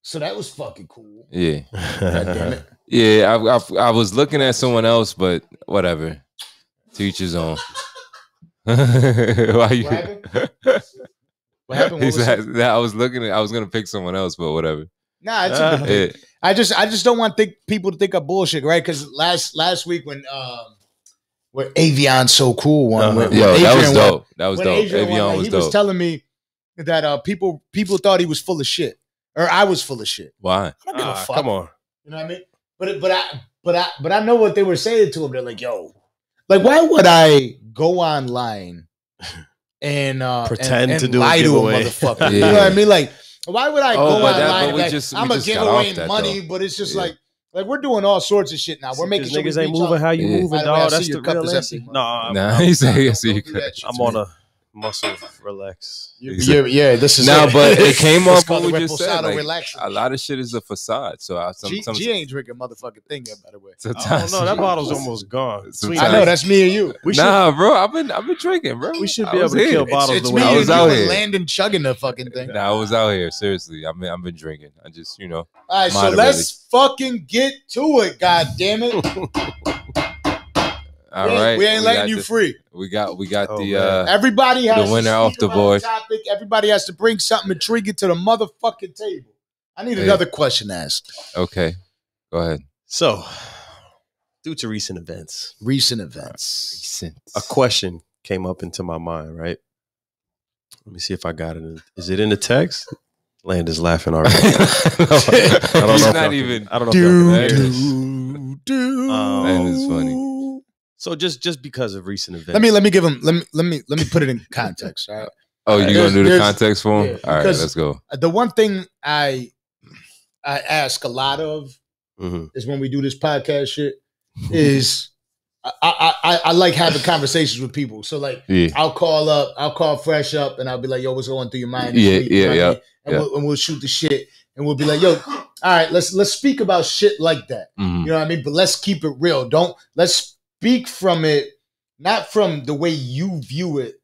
So that was fucking cool. Yeah. God damn it. Yeah, I, I, I was looking at someone else, but whatever. Teachers on. Why you? What happened? What happened? What He was that I was looking at. I was gonna pick someone else, but whatever. Nah, it's a good thing. Yeah. I just I just don't want think people to think I'm bullshit, right? Because last last week when um when Avion so cool one, when, Yo, when that was Adrian won- dope. That was dope. Adrian won, Avion like, was he was dope. telling me that uh people people thought he was full of shit, or I was full of shit. Why? I don't give a Ah, fuck. come on. You know what I mean? But but I but I but I know what they were saying to him. They're like, yo, like why would I go online and uh Pretend and, and to do a lie to a giveaway. motherfucker? You know what I mean? Like why would I Oh, go but that- online we like, just- we I'm gonna give away that, money, though. but it's just Yeah. like like we're doing all sorts of shit now. We're making Because sure niggas ain't moving out. how you Yeah. moving, By the way, I dog. That's your the real is answer. empty. No, I'm, Nah, I'm, he said he Don't see you. do that shit I'm on a muscle relax. You- He yeah, yeah, this is now, it. but it came It's off what we just said. Like, relaxing. a lot of shit is a facade. So I some, G, some, G ain't drinking motherfucking thing yet, by the way. I don't know. That bottle's almost gone. Sometimes- Sweet. I know that's me and you. We should, nah, bro. I've been I've been drinking, bro. we should be able to here. kill bottles it's the me I and was you out and here. Landon chugging the fucking thing. Nah, I was out here. Seriously, I mean, I've been drinking. I just, you know, All right, so let's fucking get to it. God damn it! all we ain't, right. we ain't letting got you the- free. We got we got Oh, the man. uh Everybody has the to winner speak off the about board. Topic. Everybody has to bring something intriguing to the motherfucking table. I need Hey. another question asked. okay. Go ahead. So, due to recent events, Recent events. Recent. a question came up into my mind. Right. Let me see if I got it. Is it in the text? Land is laughing already. I don't He's know. if not y'all even. I don't know. if y'all can hear this. do, do. Um, That is funny. So just just because of recent events. Let me let me give him let me let me let me put it in context. Right? Oh, you gonna do the context for him? yeah, All right, let's go. The one thing I I ask a lot of Mhm. is when we do this podcast shit is I, I I I like having conversations with people. So like Yeah. I'll call up, I'll call Frezh up, and I'll be like, "Yo, what's going through your mind?" Yeah, week?" You yeah, know what I yeah, mean? And, yeah. We'll, and we'll shoot the shit, and we'll be like, "Yo, all right, let's let's speak about shit like that." Mhm. You know what I mean? But let's keep it real. Don't let's speak from it, not from the way you view it.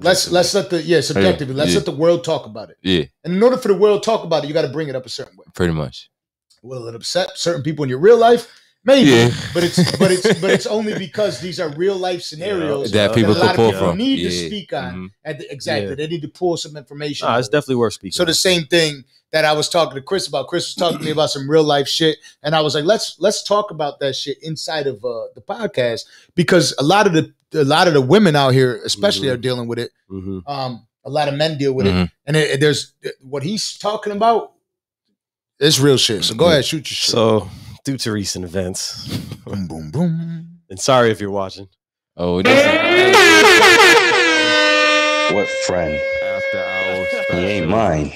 Let's let's let the yeah subjectively. Let's yeah. let the world talk about it. Yeah, And in order for the world to talk about it, you got to bring it up a certain way. pretty much. Will it upset certain people in your real life? Maybe, Yeah. but it's but it's but it's only because these are real life scenarios That people a lot could pull of people from. need to speak on. Mhm. At the, exactly, Yeah. they need to pull some information. Nah, it's definitely worth speaking. So the same thing that I was talking to Kris about. Kris was talking to me about some real life shit, and I was like, "Let's let's talk about that shit inside of uh, the podcast because a lot of the a lot of the women out here, especially, Mhm. are dealing with it. hmm Um, a lot of men deal with it, Mhm. and it, there's what he's talking about. It's real shit. So go ahead, shoot your shit. So due to recent events, boom, boom, boom. and sorry if you're watching. Oh, it doesn't. What friend? After hours. He ain't mine.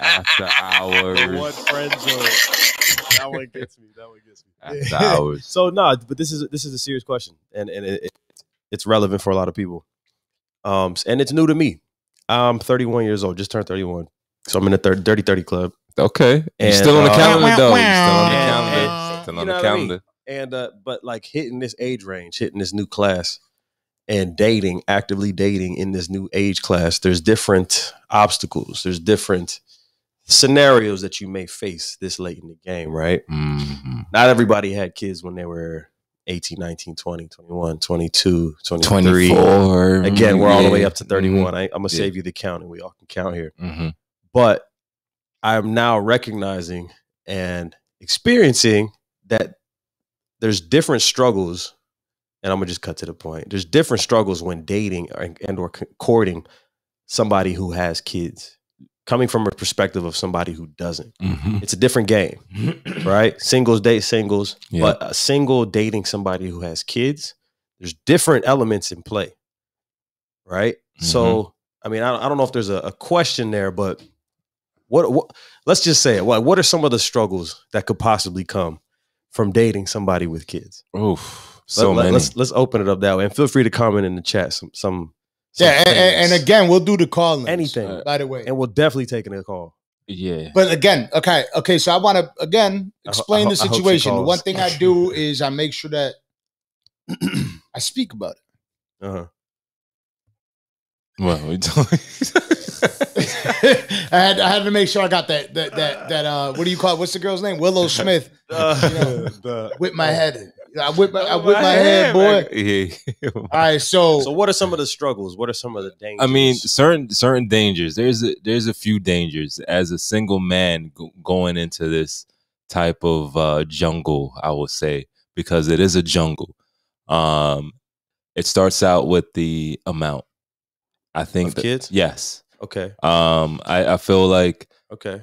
After hours. What friends are? That one gets me. That one gets me. After hours. So no, but this is this is a serious question, and and it, it, it's relevant for a lot of people. Um, and it's new to me. I'm 31 years old, just turned 31, so I'm in the thir- Dirty 30 Club. Okay. You're And, still on the uh, calendar, though. You're still on the calendar. and- Still on the what I mean? calendar. And uh, but like hitting this age range, hitting this new class, and dating, actively dating in this new age class, there's different obstacles. There's different scenarios that you may face this late in the game, right? Mhm. Not everybody had kids when they were 18, 19, 20, 21, 22, 23. 24. Again, we're all the way up to 31. I, I'm going to Yeah. save you the count and we all can count here. Mhm. But I'm now recognizing and experiencing that there's different struggles. And I'm to just cut to the point. There's different struggles when dating and, and or courting somebody who has kids. Coming from a perspective of somebody who doesn't. Mhm. It's a different game right? Singles date singles, Yeah. but a single dating somebody who has kids, there's different elements in play, right? So, I mean, I, I don't know if there's a, a question there, but what, what? Let's just say it. What What are some of the struggles that could possibly come from dating somebody with kids? Oof. So Let- let- many. Let's let's open it up that way, and feel free to comment in the chat some some. some Yeah, and, and, and again, we'll do the call anything, by the way. and we'll definitely take in a call. yeah. But again, okay, okay. So I want to again I ho- explain I the I hope situation. The one thing I do is I make sure that I speak about it. Uh-huh. Well, we don't. I had I had to make sure I got that that that that uh what do you call it? What's the girl's name? Willow Smith. Uh, Whip my head. I whip my, I whip my head, boy. Yeah. All right, so, So, what are some of the struggles? What are some of the dangers? I mean, certain certain dangers. There's a, there's a few dangers as a single man go, going into this type of uh, jungle. I would say because it is a jungle. Um, it starts out with the amount. I think Of that- kids? Yes. Okay, Um, I, I feel like okay.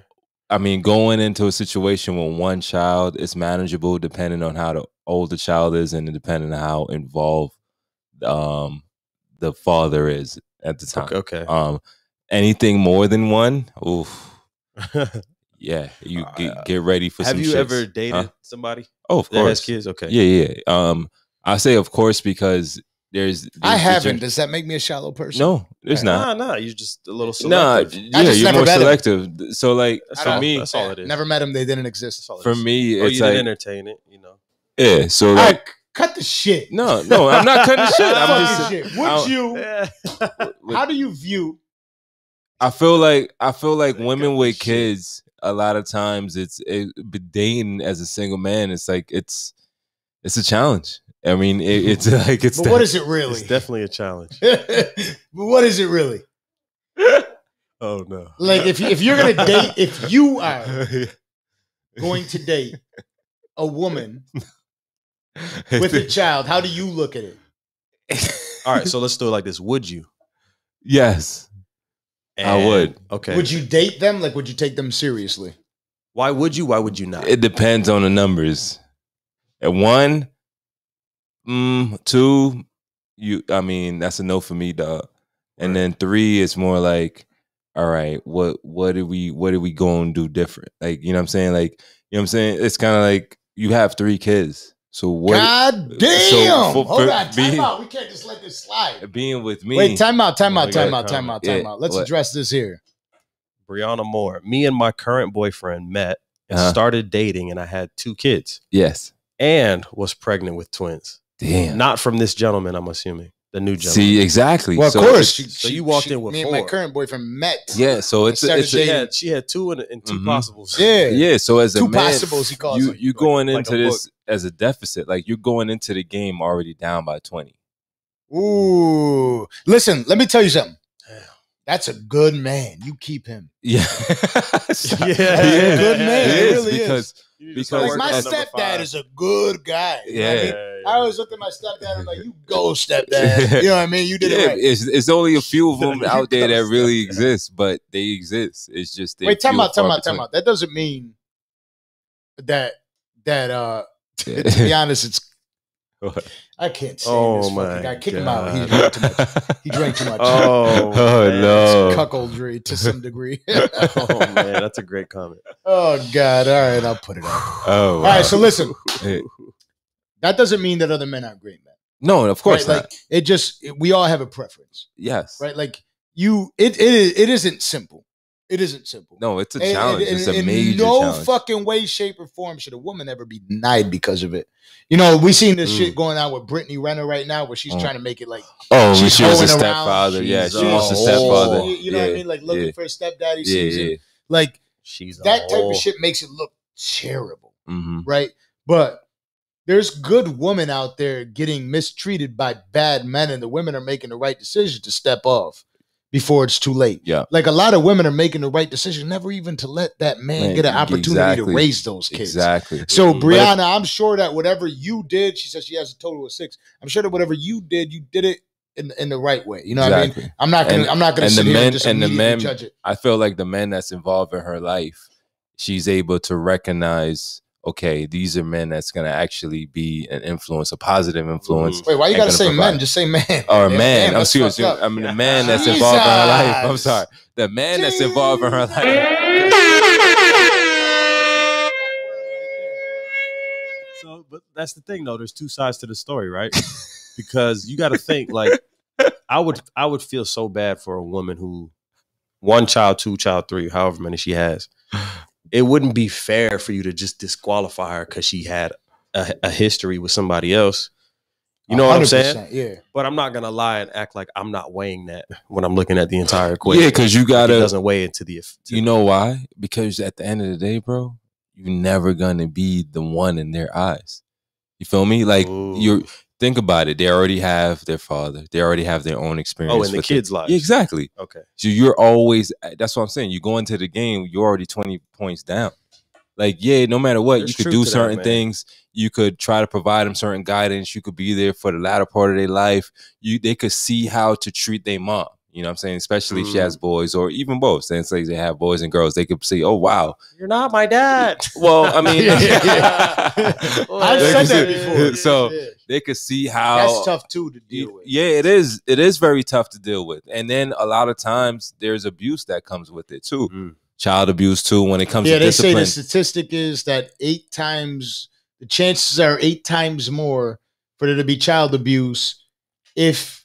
I mean, going into a situation with one child is manageable depending on how the old the child is and depending on how involved um, the father is at the time. Okay, okay. Um, anything more than one, oof, yeah, you get, get ready for Uh, Have some you shits. ever dated Huh? somebody Oh, of that has course. kids? Okay. Yeah, yeah. Um, I say of course because there's, there's I haven't. Does that make me a shallow person? no, there's not. Nah, nah. You're just a little Nah, selective. yeah, you're more met him. selective. So like That's for all- me, that's all it is. Never met them. They didn't exist. That's all it for is. me, Or it's you like didn't entertain it. You know. yeah. So All like right, cut the shit. no, no, I'm not cutting the shit. I'm Fucking just shit. Would I'll- you? How do you view? I feel like I feel like They women with shit. kids. A lot of times, it's it, but dating as a single man. It's like it's it's a challenge. I mean, it, it's mm-hmm. like it's. But what is it really? It's definitely a challenge. but what is it really? Oh no. Like if if you're gonna date, if you are going to date a woman with a child, how do you look at it? All right. So let's do it like this. Would you? yes, I would. Okay. Would you date them? Like, would you take them seriously? Why would you? Why would you not? it depends on the numbers. At one, mm, two, you. I mean, that's a no for me, dog. And then three, is more like, all right, what what are we what are we going to do different? Like, you know what I'm saying? Like, you know what I'm saying? It's kind of like you have three kids. So what? God damn! So for- Hold for on, time being- out. We can't just let this slide. being with me. Wait, time out, time Oh, out, time got a out, time out, time Yeah, out. Let's what? address this here. Brianna Moore. Me and my current boyfriend met and Uh-huh. started dating, and I had two kids yes. and was pregnant with twins. Damn. Not from this gentleman, I'm assuming. The new gentleman. See, exactly. Well, of So course. it's- so you walked in with me and my current boyfriend met. Yeah. So it's Started it's a, she had she had two and, and 2 Mhm. possibles. Yeah. yeah. So as a Two man, possibles, he calls you it. you Like- going like into a this as a deficit. Like you're going into the game already down by twenty. Ooh. Listen, let me tell you something. That's a good man. You keep him. Yeah. Yeah. He is. Good man. He It is, really is. because You Because Like my stepdad is a good guy. You know what I Yeah. I always look at my stepdad and I'm like, you go, stepdad. You know what I mean? You did yeah, it right. it's, it's only a few of them out there that really stop exist, but they exist. It's just they're Wait, time few out, and time far out, time out. That doesn't mean that that uh to be honest, it's I can't say Oh this my fucking guy. Kick him out. He drank too much. He drank too much. Oh, Oh, no. Cuckoldry to some degree. oh man, that's a great comment. oh God. All right, I'll put it up. Oh, All right, so listen. Yeah. That doesn't mean that other men aren't great men. no, of course right? not. Like it just we all have a preference, yes, right? Like you, it it is it isn't simple. It isn't simple. no, it's a And- and- challenge. and- it's a in major no challenge. fucking way, shape, or form should a woman ever be denied because of it. You know, we seen this Mm. shit going on with Brittany Renner right now, where she's Mm. trying to make it like oh, she's she was a stepfather. Yeah, She's she wants a a stepfather. You, you know what I mean? Like looking yeah. for a stepdaddy Yeah, season. yeah. Like She's that type whore. of shit makes it look terrible, hmm right? But there's good women out there getting mistreated by bad men, and the women are making the right decision to step off before it's too late. Yeah. Like a lot of women are making the right decision, never even to let that man, Man, get an opportunity exactly. to raise those kids. Exactly. So. Brianna, I'm sure that whatever you did, she says she has a total of six. I'm sure that whatever you did, you did it in, in the right way. You know what I mean? I'm not gonna And- I'm not gonna and sit the men- and just and the men- judge it. I feel like the men that's involved in her life, she's able to recognize, okay, these are men that's gonna actually be an influence, a positive influence. Wait, why you gotta say provide. men? Just say man. Or Damn, man, damn, I'm serious. fucked up. I mean, the man that's involved in her life. I'm sorry, the man that's involved in her life. So, but that's the thing, though. There's two sides to the story, right? because you got to think like I would, I would feel so bad for a woman who one child, two child, three, however many she has. It wouldn't be fair for you to just disqualify her because she had a, a history with somebody else. You know what I'm saying? Yeah. But I'm not gonna lie and act like I'm not weighing that when I'm looking at the entire equation. Yeah, because you gotta. doesn't weigh into the. To You know why? Because at the end of the day, bro, you're never gonna be the one in their eyes. You feel me? Like Ooh. you're think about it. They already have their father. They already have their own experience. oh, in the kids' lives. Yeah, exactly. Okay. So you're always. That's what I'm saying. You go into the game, you're already 20 points down. Like, yeah, no matter what, There's you could do to that, certain things. You could try to provide them certain guidance. You could be there for the latter part of their life. You they could see how to treat their mom. You know what I'm saying? Especially if she Mm. has boys or even both. Since like they have boys and girls, they could see, oh wow. You're not my dad. Well, I mean, Yeah, yeah. I've said that see- before. So Yeah. they could see how That's tough too to deal with. yeah, it is. It is very tough to deal with. And then a lot of times there's abuse that comes with it too. Mm. Child abuse too when it comes Yeah, to they say the statistic is that eight times the chances are eight times more for there to be child abuse if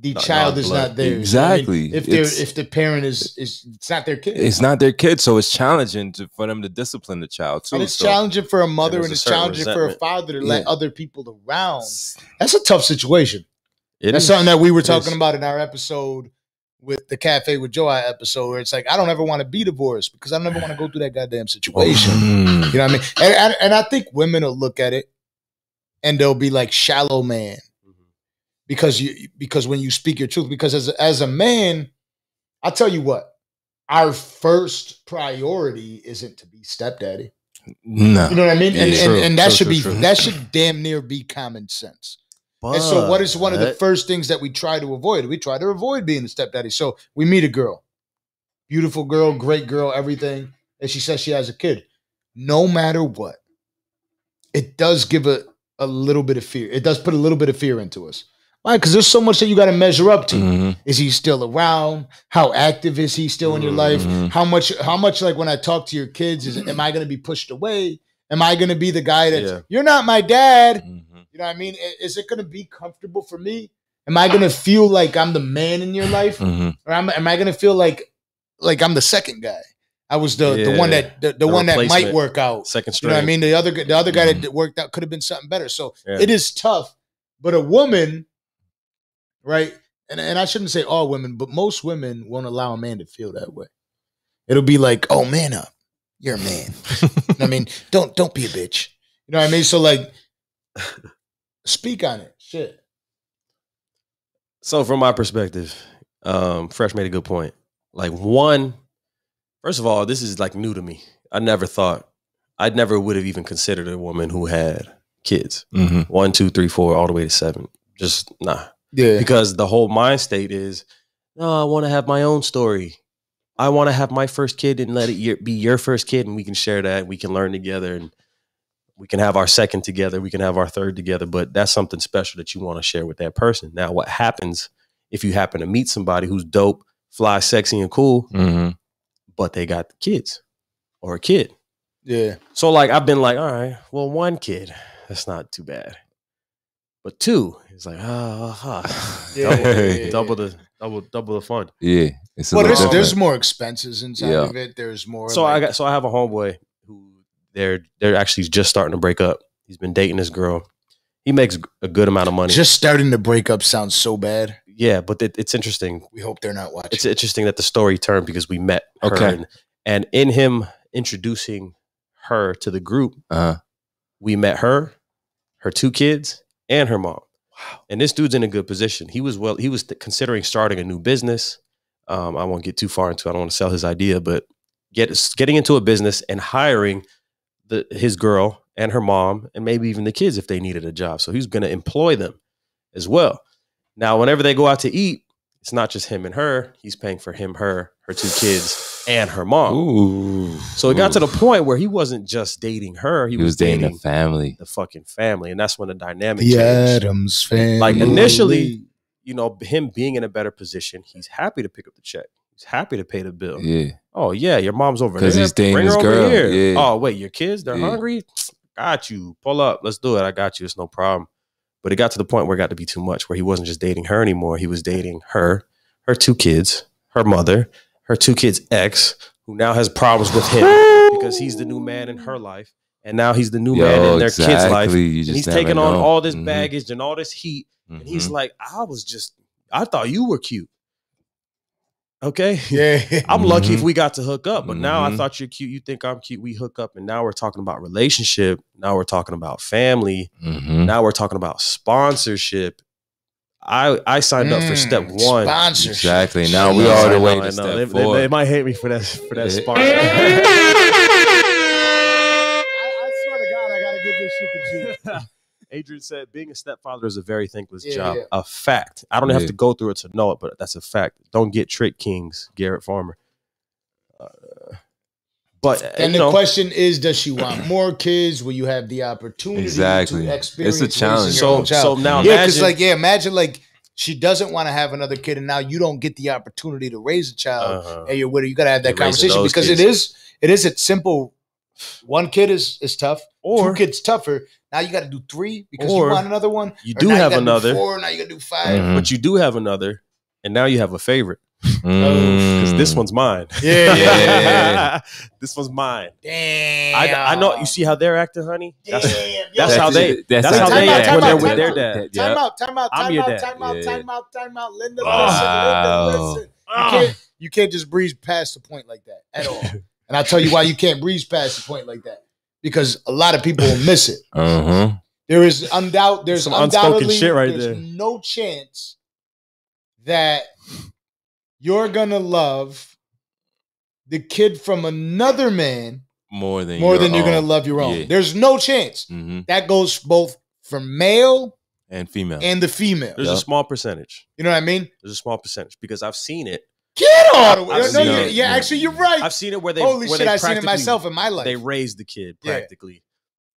the Not- child not is blood. not there. What I mean? Exactly. If they're if the parent is is it's not their kid. it's not their kid, so it's challenging to, for them to discipline the child too. and it's so- challenging for a mother and it's challenging for a father to let other people around. That's a tough situation. It That's is. something that we were talking about in our episode with the Cafe with Joy episode, where it's like I don't ever want to be divorced because I don't ever want to go through that goddamn situation. Mm. You know what I mean? And, and, and I think women will look at it and they'll be like shallow man because you because when you speak your truth, because as a, as a man, I'll tell you what, our first priority isn't to be stepdaddy. No. You know what I mean? And, Yeah. and, True, and that true, should be true. that should damn near be common sense. And so, what is one of the first things that we try to avoid? We try to avoid being a stepdaddy. So we meet a girl, beautiful girl, great girl, everything, and she says she has a kid. No matter what, it does give a, a little bit of fear. It does put a little bit of fear into us. Why? Because there's so much that you got to measure up to. Mhm. Is he still around? How active is he still in your life? Mhm. How much? How much? Like when I talk to your kids, is am I going to be pushed away? Am I gonna be the guy that Yeah. you're not my dad? Mhm. You know what I mean? Is it gonna be comfortable for me? Am I gonna feel like I'm the man in your life, Mhm. or am, am I gonna feel like like I'm the second guy? I was the the one that the, the, The one that might work out. Second You string. know what I mean? The other the other guy Mhm. that worked out could have been something better. So Yeah. it is tough. But a woman, right? And and I shouldn't say all women, but most women won't allow a man to feel that way. It'll be like, oh man up. You're a man. You know what I mean, don't don't be a bitch. You know what I mean? So like speak on it. Shit. So from my perspective, um, Frezh made a good point. Like one, first of all, this is like new to me. I never thought I never would have even considered a woman who had kids. Mhm. One, two, three, four, all the way to seven. Just nah. Yeah. Because the whole mind state is, no, I want to have my own story. I want to have my first kid and let it be your first kid, and we can share that. We can learn together, and we can have our second together. We can have our third together. But that's something special that you want to share with that person. Now, what happens if you happen to meet somebody who's dope, fly, sexy, and cool, Mhm. but they got kids or a kid? Yeah. So like I've been like, all right, well, one kid, that's not too bad. But two, it's like, ah, ah, ah. Yeah, double, yeah, yeah, double the double double the fun. Yeah. It's Well, little there's there's more expenses inside Yeah. of it. There's more. So I got so I have a homeboy who they're they're actually just starting to break up. He's been dating this girl. He makes a good amount of money. just starting to break up sounds so bad. yeah, but it, it's interesting. We hope they're not watching. It's interesting that the story turned because we met her, Okay. and, and in him introducing her to the group, Uh-huh. we met her, her two kids, and her mom. Wow. And this dude's in a good position. He was well, he was considering starting a new business. Um, I won't get too far into it. I don't want to sell his idea, but get getting into a business and hiring the his girl and her mom and maybe even the kids if they needed a job. So he's going to employ them as well. Now, whenever they go out to eat, it's not just him and her. He's paying for him, her, her two kids, and her mom. Ooh. So it got to the point where he wasn't just dating her; he, He was dating the family. the fucking family, and that's when the dynamic the changed. Addams family. Like initially, you know, him being in a better position, he's happy to pick up the check. He's happy to pay the bill. Yeah. Oh yeah, your mom's over there. 'Cause he's dating Bring her his over girl. here. Yeah. Oh wait, your kids they're Yeah. hungry. Got you. Pull up. Let's do it. I got you. It's no problem. But it got to the point where it got to be too much, where he wasn't just dating her anymore. He was dating her, her two kids, her mother, her two kids' ex, who now has problems with him because he's the new man in her life, and now he's the new man in their kids' life. And he's never taking on know. all this Mhm. baggage and all this heat, and he's Mhm. like, I was just, I thought you were cute. Okay. yeah. I'm lucky if Mhm. we got to hook up, but now I thought you're cute. You think I'm cute. We hook up, and now we're talking about relationship. Now we're talking about family. Mhm. Now we're talking about sponsorship. I I signed up for step Mm, one. Sponsorship. Exactly. Now we know, are the way to step They, they- they might hate me for that for that Yeah. sponsor. I, I swear to God, I gotta give this shit to G. Adrian said, being a stepfather is a very thankless Yeah, job. yeah. A fact. I don't have to go through it to know it, but that's a fact. Don't get trick kings, Garrett Farmer. Uh, but uh, And the know, question is, does she want more kids? Will you have the opportunity Exactly. to experience It's a challenge. your own So- child? so now yeah, because imagine- like yeah, imagine like she doesn't want to have another kid, and now you don't get the opportunity to raise a child, Uh-huh. and you're with her. You got to have that You're conversation because kids. it is it is a simple. One kid is is tough. or Two kids tougher. Now you got to do three because Or you want another one. you do now have gotta do another, four. Now you got to do 5 Mhm. but you do have another, and now you have a favorite because Mm. this one's mine. Yeah. Yeah. this one's mine. Damn. I, I know. You see how they're acting, honey? That's, Damn. that's Yo, how they- it. that's how they act when they're with their dad. Time out, time out, time out, time out, Yeah. time out, time out. Linda, Oh. listen, Linda, listen. You can't, you can't just breeze past the point like that at all. And I'll tell you why you can't breeze past the point like that. Because a lot of people will miss it. Uh-huh. There is undoubt there's Some unspoken undoubtedly shit right there's there. no chance that you're gonna love the kid from another man More than more than you're gonna love your own. Yeah. There's no chance. Mhm. That goes both for male And female. and the female. There's Yeah. a small percentage. You know what I mean? There's a small percentage because I've seen it. Get out of I've way. No, seen you're, it. yeah, actually, you're right. I've seen it where they Holy where shit, they I've seen it myself in my life. They raised the kid Yeah.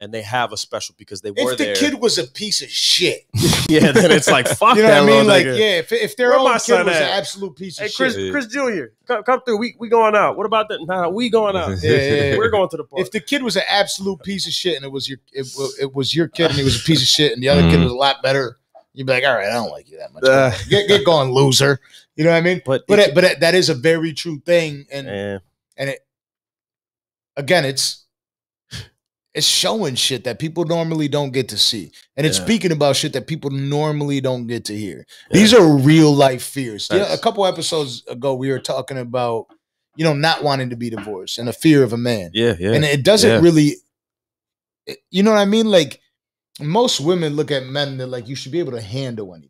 Practically, and they have a special because they were If the there. kid was a piece of shit, yeah, then it's like fuck you know that what I mean? Like, nigga. yeah, if, if their Where own my kid son was an absolute piece of shit. Chris, shit. Chris Jr., come, come through. We we going out. What about that? Nah, we going out. Yeah, yeah, yeah. We're going to the park. If the kid was an absolute piece of shit and it was your it, it was your kid and he was a piece of shit and the other kid Mhm. was a lot better, you'd be like, all right, I don't like you that much. Uh. get get going, loser. You know what I mean? but But it, but it, that is a very true thing, and Eh, and it again, it's it's showing shit that people normally don't get to see, and it's Yeah. speaking about shit that people normally don't get to hear. Yeah. These are real life fears. Yeah, a couple episodes ago, we were talking about you know not wanting to be divorced and the fear of a man, yeah, yeah. and it doesn't Yeah. really, you know what I mean? Like most women look at men, they're like, you should be able to handle anything.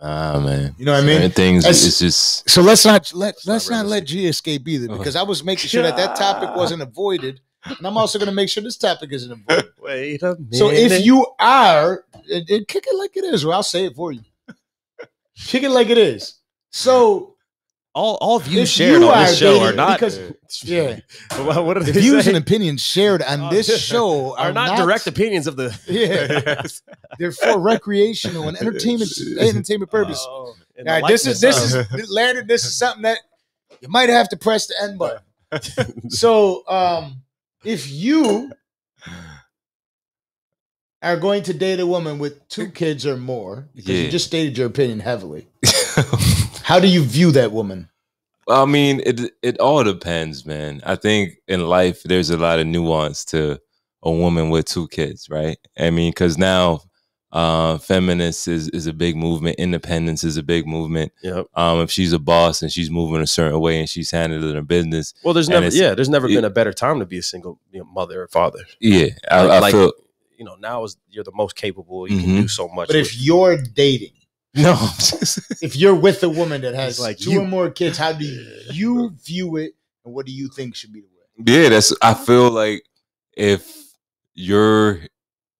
Nah, man. You know what I mean? Things As- it's just So let's not let let's not let G escape either Uh-huh. because I was making sure that that topic wasn't avoided, and I'm also going to make sure this topic isn't avoided. Wait a minute. So if you are, it, it- kick it like it is, or I'll say it for you. Kick it like it is. So all all views shared you on this show are not because yeah, what what are the views say? and opinions shared on this show are not, direct opinions of the Yeah, they're for recreational and entertainment entertainment purpose. Oh, and All the right, this is this likeness is Landon. This is something that you might have to press the end button. so, um, if you are going to date a woman with two kids or more, because you just stated your opinion heavily, how do you view that woman? I mean, it it all depends, man. I think in life there's a lot of nuance to a woman with two kids, right? I mean, because now uh feminist is is a big movement, independence is a big movement. Yep. Um, if she's a boss and she's moving a certain way and she's handling her business, Well, there's never yeah, there's never it- been a better time to be a single you know, mother or father. yeah, I, Like- I like- feel You know, now is you're the most capable. You Mhm. can do so much. But if you're dating, no. if you're with a woman that has like two you- or more kids, how do you view it, and what do you think should be the way? Yeah, that's. I feel like if you're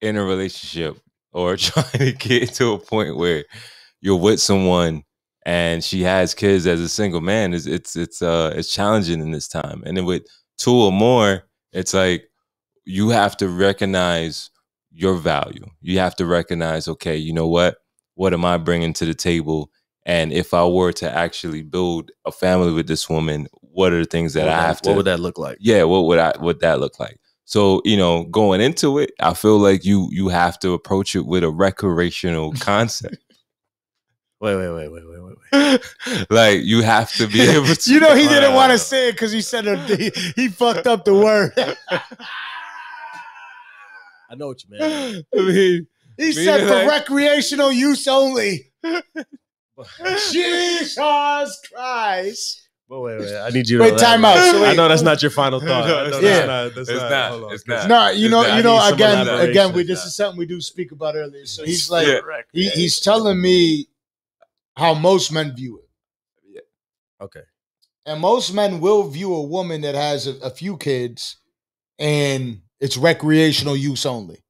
in a relationship or trying to get to a point where you're with someone and she has kids as a single man, it's it's it's uh it's challenging in this time. And then with two or more, it's like you have to recognize your value. You have to recognize, okay, you know what? What am I bringing to the table? And if I were to actually build a family with this woman, what are the things that what I have to what would that look like? yeah what would i what that look like so you know going into it i feel like you you have to approach it with a recreational concept Wait, wait, wait, wait, wait, wait, wait. like you have to be able to You know, he didn't want to say it because he said it, he, he fucked up the word. I know what you mean. I mean, He said for like- recreational use only. Jesus Christ. But wait, wait. I need you to Wait, time elaborate. out. So I know that's not your final thought. No, it's that's not. not. That's It's not. not. Hold on, It's 'cause- not. No, you know, not. you know, I need some again, again, we of this that. is something we do speak about earlier. So he's like, Yeah. he, he's telling me how most men view it. Yeah. Okay. And most men will view a woman that has a, a few kids and it's recreational use only.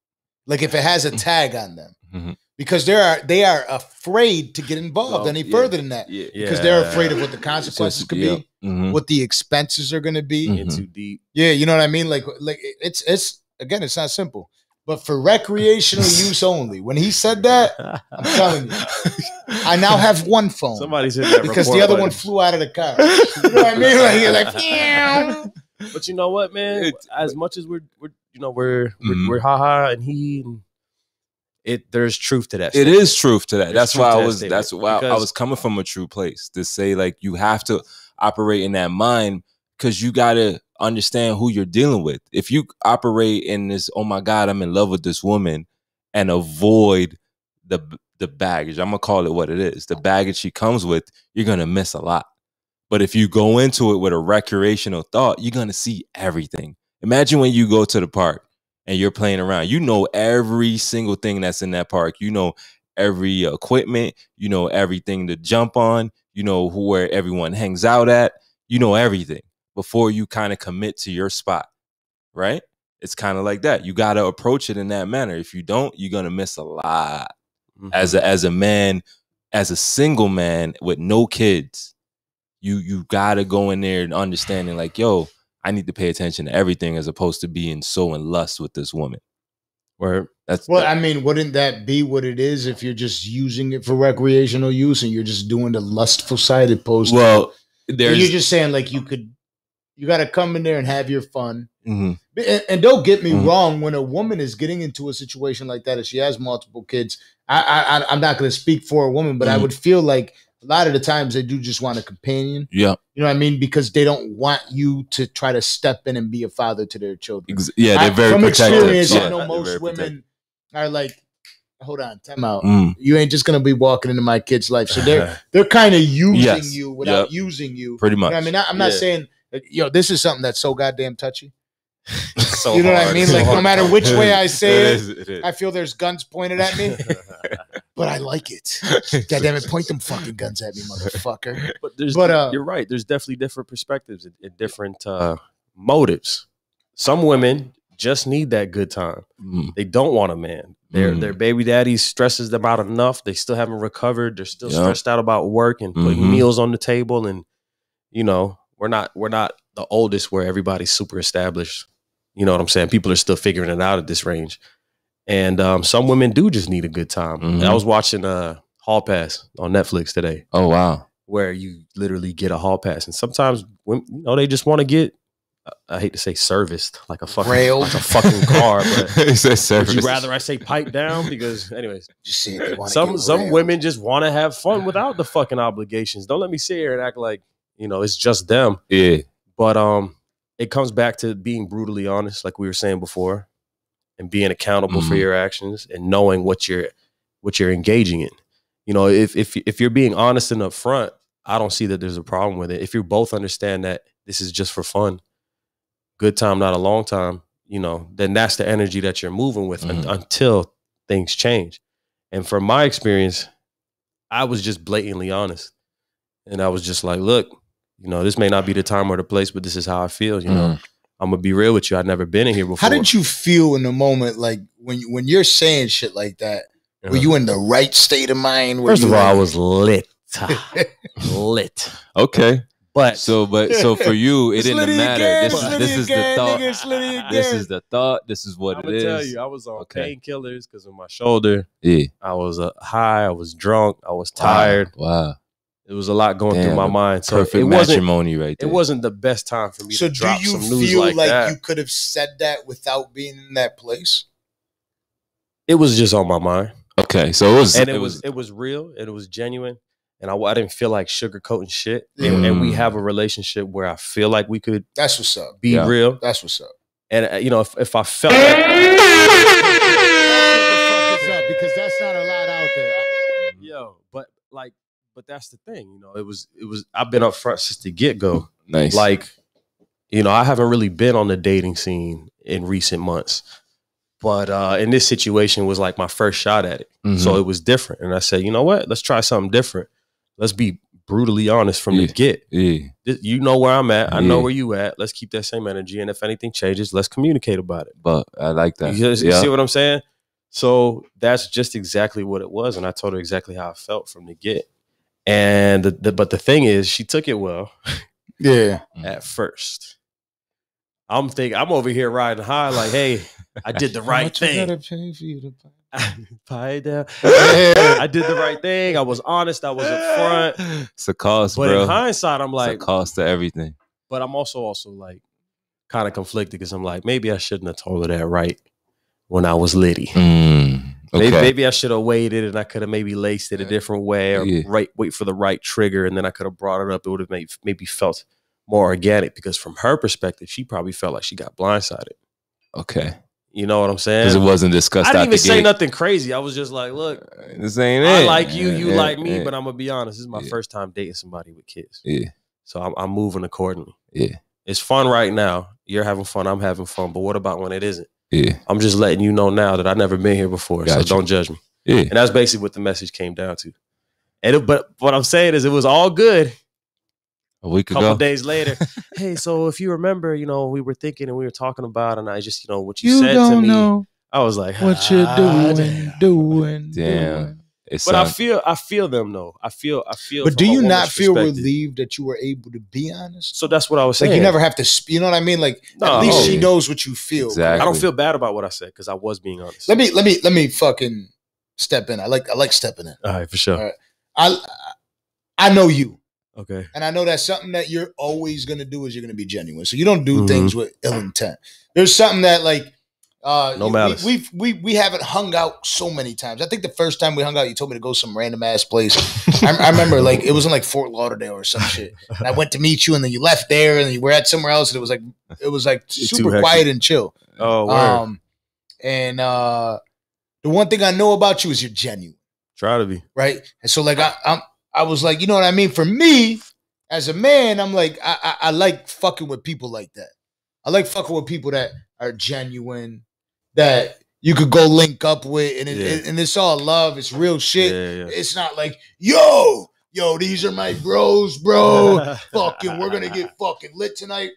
Like if it has a tag on them. Mhm. Because they are they are afraid to get involved Well, any yeah. further than that. yeah Because they're afraid of what the consequences could yeah. be, Mhm. what the expenses are gonna be. Mhm. In too deep. Yeah, you know what I mean? Like like it's it's again, it's not simple. But for recreational use only. When he said that, I'm telling you, I now have one phone Somebody's hit that because the record other one flew out of the car. You know what I mean? Like you're like, "Meow." But you know what, man? It- as much as we're, we're you know, we're we're, Mhm. we're haha and he, and it there's truth to that. It is truth to that. There's that's why I was. That's why I was coming from a true place to say like you have to operate in that mind because you got to understand who you're dealing with. If you operate in this, oh my god, I'm in love with this woman, and avoid the the baggage. I'm gonna call it what it is. The baggage she comes with, you're gonna miss a lot. But if you go into it with a recreational thought, you're gonna see everything. Imagine when you go to the park and you're playing around. You know every single thing that's in that park. You know every equipment. You know everything to jump on. You know who where everyone hangs out at. You know everything before you kind of commit to your spot, right? It's kind of like that. You got to approach it in that manner. If you don't, you're gonna miss a lot. Mhm. As a as a man, as a single man with no kids, you you got to go in there and understanding like, yo, I need to pay attention to everything as opposed to being so in lust with this woman. Where That's Well, I mean, wouldn't that be what it is if you're just using it for recreational use and you're just doing the lustful side opposed well, to there's you're just saying like you could you got to come in there and have your fun. Mhm. And, and don't get me Mhm. wrong, when a woman is getting into a situation like that, if she has multiple kids, I, I I- I'm not going to speak for a woman, but I Mhm. would feel like a lot of the times they do just want a companion. yeah, You know what I mean? Because they don't want you to try to step in and be a father to their children. ex- yeah, they're very from protective. experience, yeah, I know most women protective. are like, "Hold on, time out. Mm. You ain't just gonna be walking into my kid's life." So they're they're kind of using Yes. you without Yep. using you. pretty You know much. I mean, I, I'm not Yeah. saying, that, yo, this is something that's so goddamn touchy. so you know what I hard, mean? so Like, no matter which way I say it, is, it is. I feel there's guns pointed at me, but I like it. God damn it, point them fucking guns at me, motherfucker. But there's, But, uh, you're right. There's definitely different perspectives and, and different uh, motives. Some women just need that good time. Mm. They don't want a man. Their Mm. their baby daddy stresses them out enough. They still haven't recovered. They're still Yeah. stressed out about work and putting Mhm. meals on the table. And you know, we're not we're not the oldest where everybody's super established. You know what I'm saying? People are still figuring it out at this range. And um, some women do just need a good time. Mhm. I was watching uh, Hall Pass on Netflix today Oh wow. where you literally get a hall pass, and sometimes women, you know they just want to get. I- I hate to say serviced like a fucking Railed. like a fucking car, but He said would you rather I say pipe down? Because anyways, Just see if they want some some women just want to have fun without the fucking obligations. Don't let me sit here and act like you know it's just them. Yeah. But um, it comes back to being brutally honest, like we were saying before, and being accountable for Mhm. your actions and knowing what you're what you're engaging in. You know, if if if you're being honest and upfront, I don't see that there's a problem with it. If you both understand that this is just for fun, good time, not a long time, you know, then that's the energy that you're moving with un- Mhm. until things change. And from my experience, I was just blatantly honest. And I was just like, look, you know, this may not be the time or the place, but this is how I feel. You know, Mhm. I'm gonna be real with you. I've never been in here before. How did you feel in the moment, like when you, when you're saying shit like that? Were Uh-huh. you in the right state of mind? Were First you of all, I was lit, lit. Okay. But So, but so for you, it didn't matter. again, This it's is Liddy this is the thought. nigga, This is the thought. This is what I'm it gonna tell you, I was on Okay. painkillers because of my shoulder. Yeah. I was uh, high. I was drunk. I was tired. Wow. There was a lot going Damn, through my mind. So Perfect it wasn't. matrimony right It wasn't the best time for me So to do drop you some news feel like, like, that. you could have said that without being in that place? it was just on my mind, Okay. So it was. and it, was, it was real and it was genuine, and I, I didn't feel like sugarcoating shit. And, and we Mm. have a relationship where I feel like we could That's what's up. be Yeah. real, That's what's up. and uh, you know, if, if I felt like, because that's not a lot out there. yo, but like, but that's the thing, you know, it was it was I've been up front since the get go. nice. Like, you know, I haven't really been on the dating scene in recent months. But uh, in this situation was like my first shot at it. Mhm. So it was different. And I said, you know what? Let's try something different. Let's be brutally honest from Yeah. the get. yeah. You know where I'm at. I know where you at. Let's keep that same energy. And if anything changes, let's communicate about it. But I like that. You, you yeah. see what I'm saying? So that's just exactly what it was. And I told her exactly how I felt from the get. And the, the, but the thing is, she took it well Yeah. Mm. at first. I'm thinking I'm over here riding high, like, hey, I did the right thing. pay for Pie down. I did the right thing. I was honest. I was upfront. It's a cost, But bro. in hindsight, I'm it's like, a cost to everything. but I'm also also like kind of conflicted because I'm like, maybe I shouldn't have told her that right when I was litty. Mm, okay. Maybe, maybe I should have waited and I could have maybe laced it a different way or Yeah. right wait for the right trigger and then I could have brought it up. It would have made maybe felt more organic because from her perspective, she probably felt like she got blindsided. okay. You know what I'm saying? Because it wasn't discussed I didn't out even the say gate. nothing crazy. I was just like, look, This ain't I it. I like you, you Yeah, like me, yeah, but I'm gonna be honest. This is my Yeah. first time dating somebody with kids, yeah, so I'm, I'm moving accordingly. yeah, It's fun right now. You're having fun. I'm having fun. But what about when it isn't? Yeah, I'm just letting you know now that I've never been here before, so Gotcha. don't judge me. yeah. And that's basically what the message came down to. And it, but what I'm saying is, it was all good. A week A couple ago. days later, hey, so if you remember, you know, we were thinking and we were talking about, and I just, you know, what you, said to me, I was like, what you're "Ah, doing, doing, Damn. doing. It's But I uh, feel I feel them though. I feel I feel. But do you not feel relieved that you were able to be honest? So that's what I was saying. Like you never have to, sp- you know what I mean? Like No, at least she knows what you feel. Exactly. I don't feel bad about what I said because I was being honest. Let me, let me, let me fucking step in. I like, I like stepping in. All right, for sure. Right. I, I know you, Okay. and I know that's something that you're always gonna do is you're gonna be genuine. So you don't do Mhm. things with ill intent. There's something that like. Uh, No malice. We, we we we haven't hung out so many times. I think the first time we hung out, you told me to go some random ass place. I, I remember like it was in like Fort Lauderdale or some shit. And I went to meet you, and then you left there, and you were at somewhere else, and it was like it was like super quiet and chill. Oh, word. Um, and uh, the one thing I know about you is you're genuine, Try to be. right? And so like I I'm, I was like, you know what I mean? For me, as a man, I'm like I, I I like fucking with people like that. I like fucking with people that are genuine, that you could go link up with, and it, Yeah. and it's all love. It's real shit. Yeah, yeah. It's not like yo. Yo, these are my bros, bro. fucking, we're gonna get fucking lit tonight.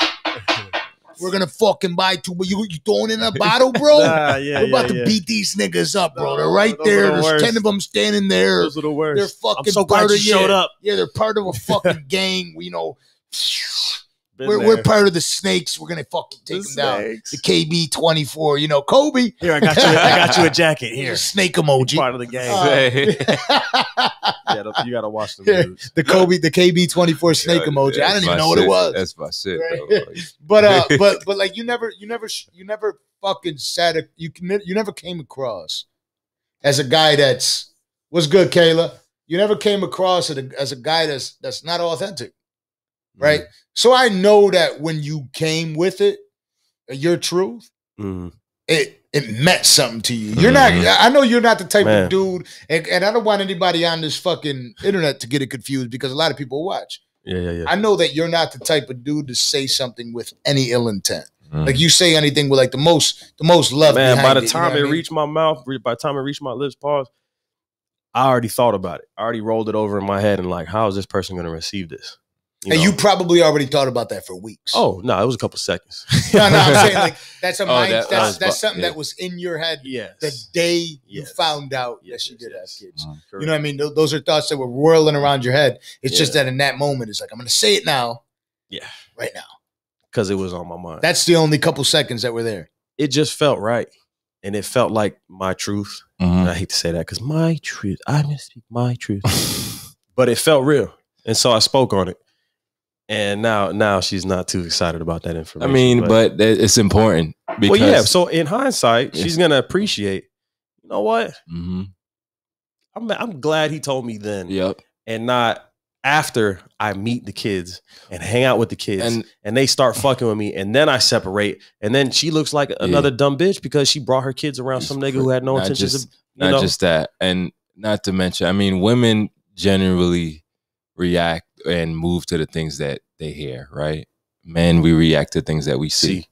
We're gonna fucking buy two. But you you throwing in a bottle, bro? Nah, yeah, We're about yeah, to yeah. beat these niggas up, bro. They're right those there. the There's worst. ten of them standing there. Those are the worst. They're fucking I'm so part glad you of showed yeah, up. Yeah, they're part of a fucking gang. You know, we're, we're part of the snakes. We're gonna fucking take The them down. The KB twenty four. You know, Kobe. Here, I got you. I got you a jacket. Here, a snake emoji. part of the game. Uh, yeah, you gotta watch the Yeah. dudes. the Kobe, the KB twenty four snake yeah, emoji. I that's didn't even my know what it was. That's my shit. Right. Like, but uh, but but like you never, you never, you never fucking said A, you you never came across as a guy that's what's good, Kayla. You never came across as a, as a guy that's that's not authentic, right? So I know that when you came with it, uh, your truth, Mm. it it meant something to you. You're not. Mhm. I know you're not the type Man. of dude, and, and I don't want anybody on this fucking internet to get it confused because a lot of people watch. Yeah, yeah, yeah. I know that you're not the type of dude to say something with any ill intent. Mm. Like you say anything with like the most the most love. Man, by the it, you know time I it mean? reached my mouth, by the time it reached my lips, pause. I already thought about it. I already rolled it over in my head and like, how is this person going to receive this? And know? you probably already thought about that for weeks. Oh no, it was a couple seconds. no, no, I'm saying like that's a Oh, mind. that- that's that was that's something yeah. that was in your head yes. the day you Yes. found out that Yes, she yes, did yes. have kids. Mm. You know what I mean? Those are thoughts that were whirling around your head. It's just that in that moment, it's like I'm going to say it now, Yeah, right now. because it was on my mind. That's the only couple seconds that were there. it just felt right, and it felt like my truth. Mhm. And I hate to say that because my truth, I must speak my truth, but it felt real, and so I spoke on it. And now, now she's not too excited about that information. I mean, but that- it's important because well, yeah. So in hindsight, Yeah. she's gonna appreciate. You know what? Mhm. I'm I'm glad he told me then, Yep. and not after I meet the kids and hang out with the kids, and, And they start fucking with me, and then I separate, and then she looks like another dumb bitch because she brought her kids around some nigga who had no intentions just, of not know. just that, and not to mention, I mean, women generally react and move to the things that they hear, right? Men, we react to things that we see. See.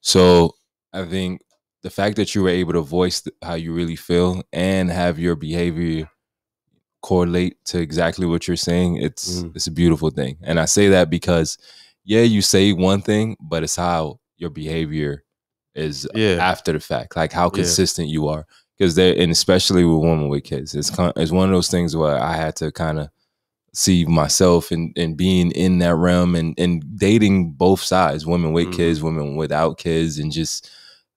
So I think the fact that you were able to voice how you really feel and have your behavior correlate to exactly what you're saying, it's Mhm. it's a beautiful thing. And I say that because, yeah, you say one thing, but it's how your behavior is Yeah. after the fact, like how Yeah. consistent you are. Because they and especially with women with kids, it's it's one of those things where I had to kind of see myself and and being in that realm and and dating both sides, women with Mhm. kids, women without kids, and just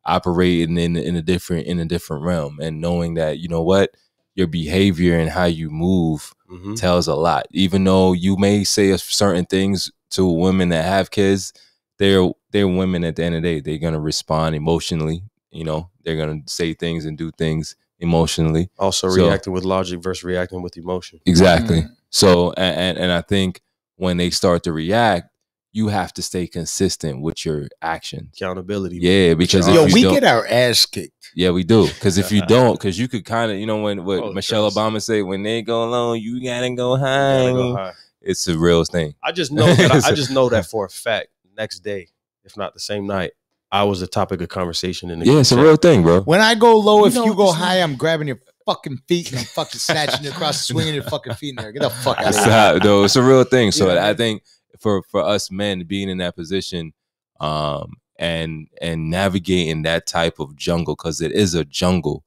operating in in a different in a different realm and knowing that you know what your behavior and how you move Mhm. tells a lot. Even though you may say certain things to women that have kids, they're they're women at the end of the day. They're gonna respond emotionally. You know, they're gonna say things and do things emotionally. Also So- reacting with logic versus reacting with emotion. Exactly. Mm. So and, and and I think when they start to react, you have to stay consistent with your action. Accountability. Yeah, because Yo, Yo, if you we don't, get our ass kicked. yeah, we do. Because if you don't, because you could kind of, you know, when what Oh, Michelle trust. Obama say, when they go alone, you gotta go Gotta high. go high. It's a real thing. I just know that I, I just know that for a fact. Next day, if not the same night, I was the topic of conversation in the Yeah, it's a real thing, bro. When I go low, You if you go high, I'm grabbing your fucking feet and I'm fucking snatching you across, swinging your fucking feet in there. Get the fuck out of here. how, though. It's a real thing. So Yeah. I think for for us men being in that position, um, and and navigating that type of jungle because it is a jungle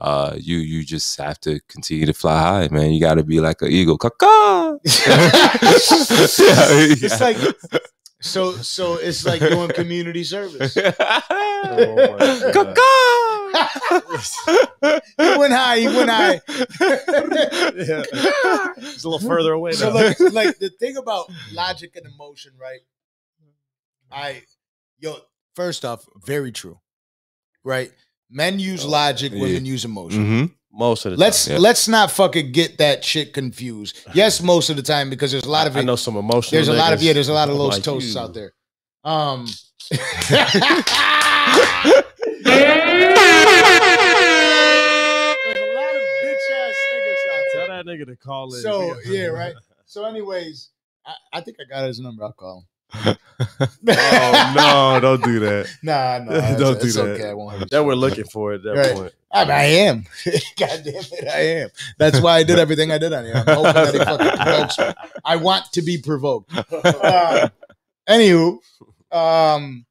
uh, you you just have to continue to fly high, man. You got to be like an eagle. Caw-caw. it's like so so it's like doing community service. Oh my God. Caw-caw. He went high, he went high. Yeah. It's a little further away so like, like the thing about logic and emotion, right? I yo, first off, very true. Right? Men use logic, yeah. women use emotion. hmm Most of the Let's time. Yeah. let's not fucking get that shit confused. Yes, most of the time because there's a lot of I it. know some emotional. There's a lot of yeah. There's a lot of Los like Toasts you. out there. Um. There's a lot of bitch ass niggas out Tell that nigga to call in. So yeah, right. So, anyways, I, I think I got his number. I'll call him. Oh no, don't do that. Nah, nah. Don't do that. okay. I won't. That we're looking for at that Right. point. I, mean, I am. God damn it, I am. That's why I did everything I did on here. I'm hoping that he fucking provokes me. I want to be provoked. Um, anywho, um,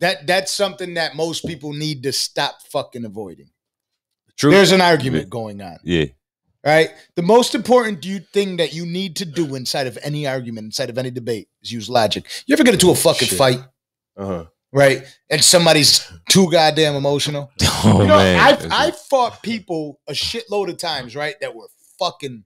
that that's something that most people need to stop fucking avoiding. True. There's an argument going on, Yeah. right? The most important thing that you need to do inside of any argument, inside of any debate, is use logic. You ever get into a fucking Shit. fight, Uh-huh. right? And somebody's too goddamn emotional. Oh you know, man. I've I've fought people a shitload of times, right? That were fucking.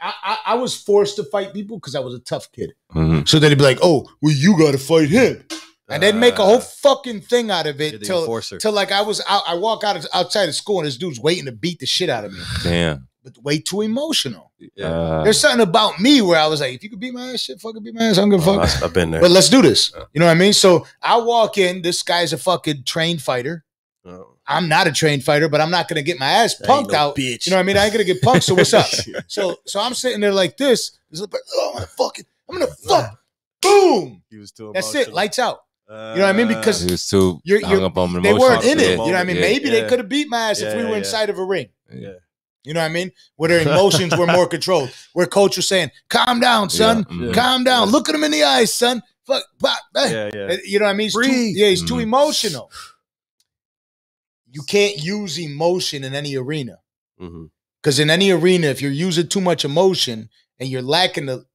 I, I, I was forced to fight people because I was a tough kid. Mhm. So they'd be like, "Oh, well, you got to fight him," and they'd make a whole fucking thing out of it the till enforcer. till like I was out. I walk out of, outside of school and this dude's waiting to beat the shit out of me, Damn. but way too emotional. Uh, There's something about me where I was like, "If you could beat my ass, shit, fucking beat my ass. I'm gonna Oh, fuck." I- I've been there. But let's do this. You know what I mean? So I walk in. This guy's a fucking trained fighter. Oh. I'm not a trained fighter, but I'm not gonna get my ass That punked no out. bitch. You know what I mean? I ain't gonna get punked. So what's up? so so I'm sitting there like this. This like, oh, I'm gonna fucking, I'm gonna fuck. Boom. He was too That's it. Lights out. Uh, You know what I mean? Because he was too You're- hung you're- up on they weren't in it. Yeah. You know what I mean? Yeah. Maybe they could have beat my ass if we were yeah, inside of a ring. Yeah. You know what I mean? Where their emotions were more controlled. Where coach was saying, "Calm down, son. Yeah. Mhm. Calm down. Look at him in the eyes, son. Fuck, bah, bah." Yeah, yeah. You know what I mean? He's too, yeah, he's too Mhm. emotional. You can't use emotion in any arena. Mhm. Because in any arena, if you're using too much emotion and you're lacking the.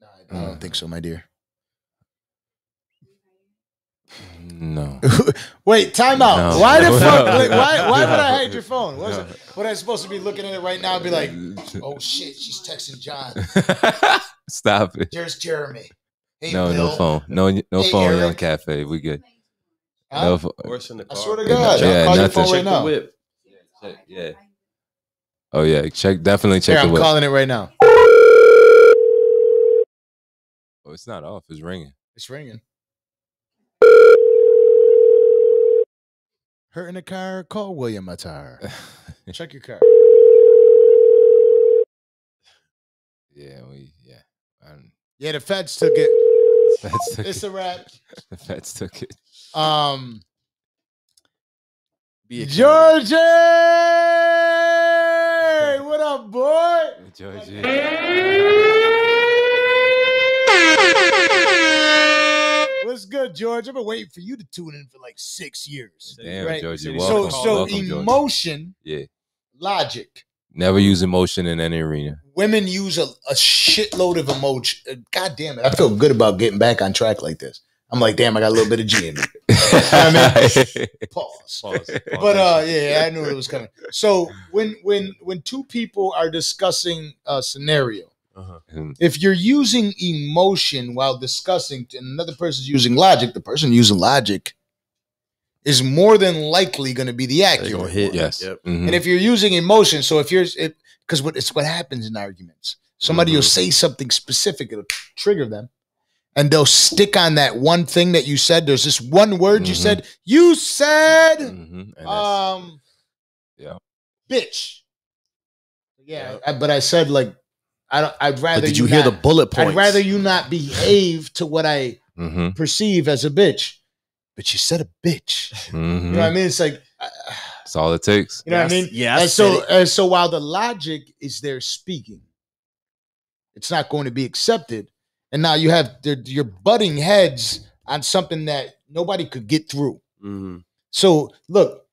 No, I don't think so, my dear. No. Wait, time out. No. Why the fuck? No. wait, why, why would I No. hide your phone? What, No. it, what am I supposed to be looking at it right now and be like, oh shit, she's texting John. Stop it. There's Jeremy. Hey, no, Bill. no phone. No, no Hey, phone in Eric. cafe. We good. Huh? No phone. In the I swear to God, yeah, I'll call your nothing. phone right Check the now. whip. Yeah. Oh yeah. Check. Definitely check Here, the I'm whip. calling it right now. Oh, it's not off. It's ringing. It's ringing. Hurt in the car? Call William Attar. Check your car. yeah. We. Yeah. Um, Yeah, the feds took it. Feds took It's it. a wrap. The feds took it. Um. Georgie, what up, boy? Georgie. What's good, George? I've been waiting for you to tune in for like six years. Damn, Right. Georgie. So, Welcome. so welcome, Georgie. emotion, Yeah. logic. Never use emotion in any arena. Women use a, a shitload of emotion. God damn it! I feel good about getting back on track like this. I'm like, damn, I got a little bit of G in me. I Pause. Pause. But uh, yeah, I knew it was coming. So when when when two people are discussing a scenario, Uh-huh. If you're using emotion while discussing, and another person's using logic, the person using logic is more than likely going to be the They accurate. hit. one. yes. Yep. Mhm. And if you're using emotion, so if you're, because what it's what happens in arguments, somebody will Mhm. say something specific, it'll trigger them, and they'll stick on that one thing that you said. There's this one word you Mhm. said. You said, Mhm. Um, yeah. bitch. Yeah, I, but I said like, I don't. I'd rather. But did you hear not- the bullet points? I'd rather you not behave to what I Mhm. perceive as a bitch. But you said a bitch. You Mhm. know what I mean? It's like, uh, That's all it takes. you know what I mean? Yeah, and so, and so while the logic is there speaking, it's not going to be accepted. And now you have the, you're butting heads on something that nobody could get through. Mhm. So look,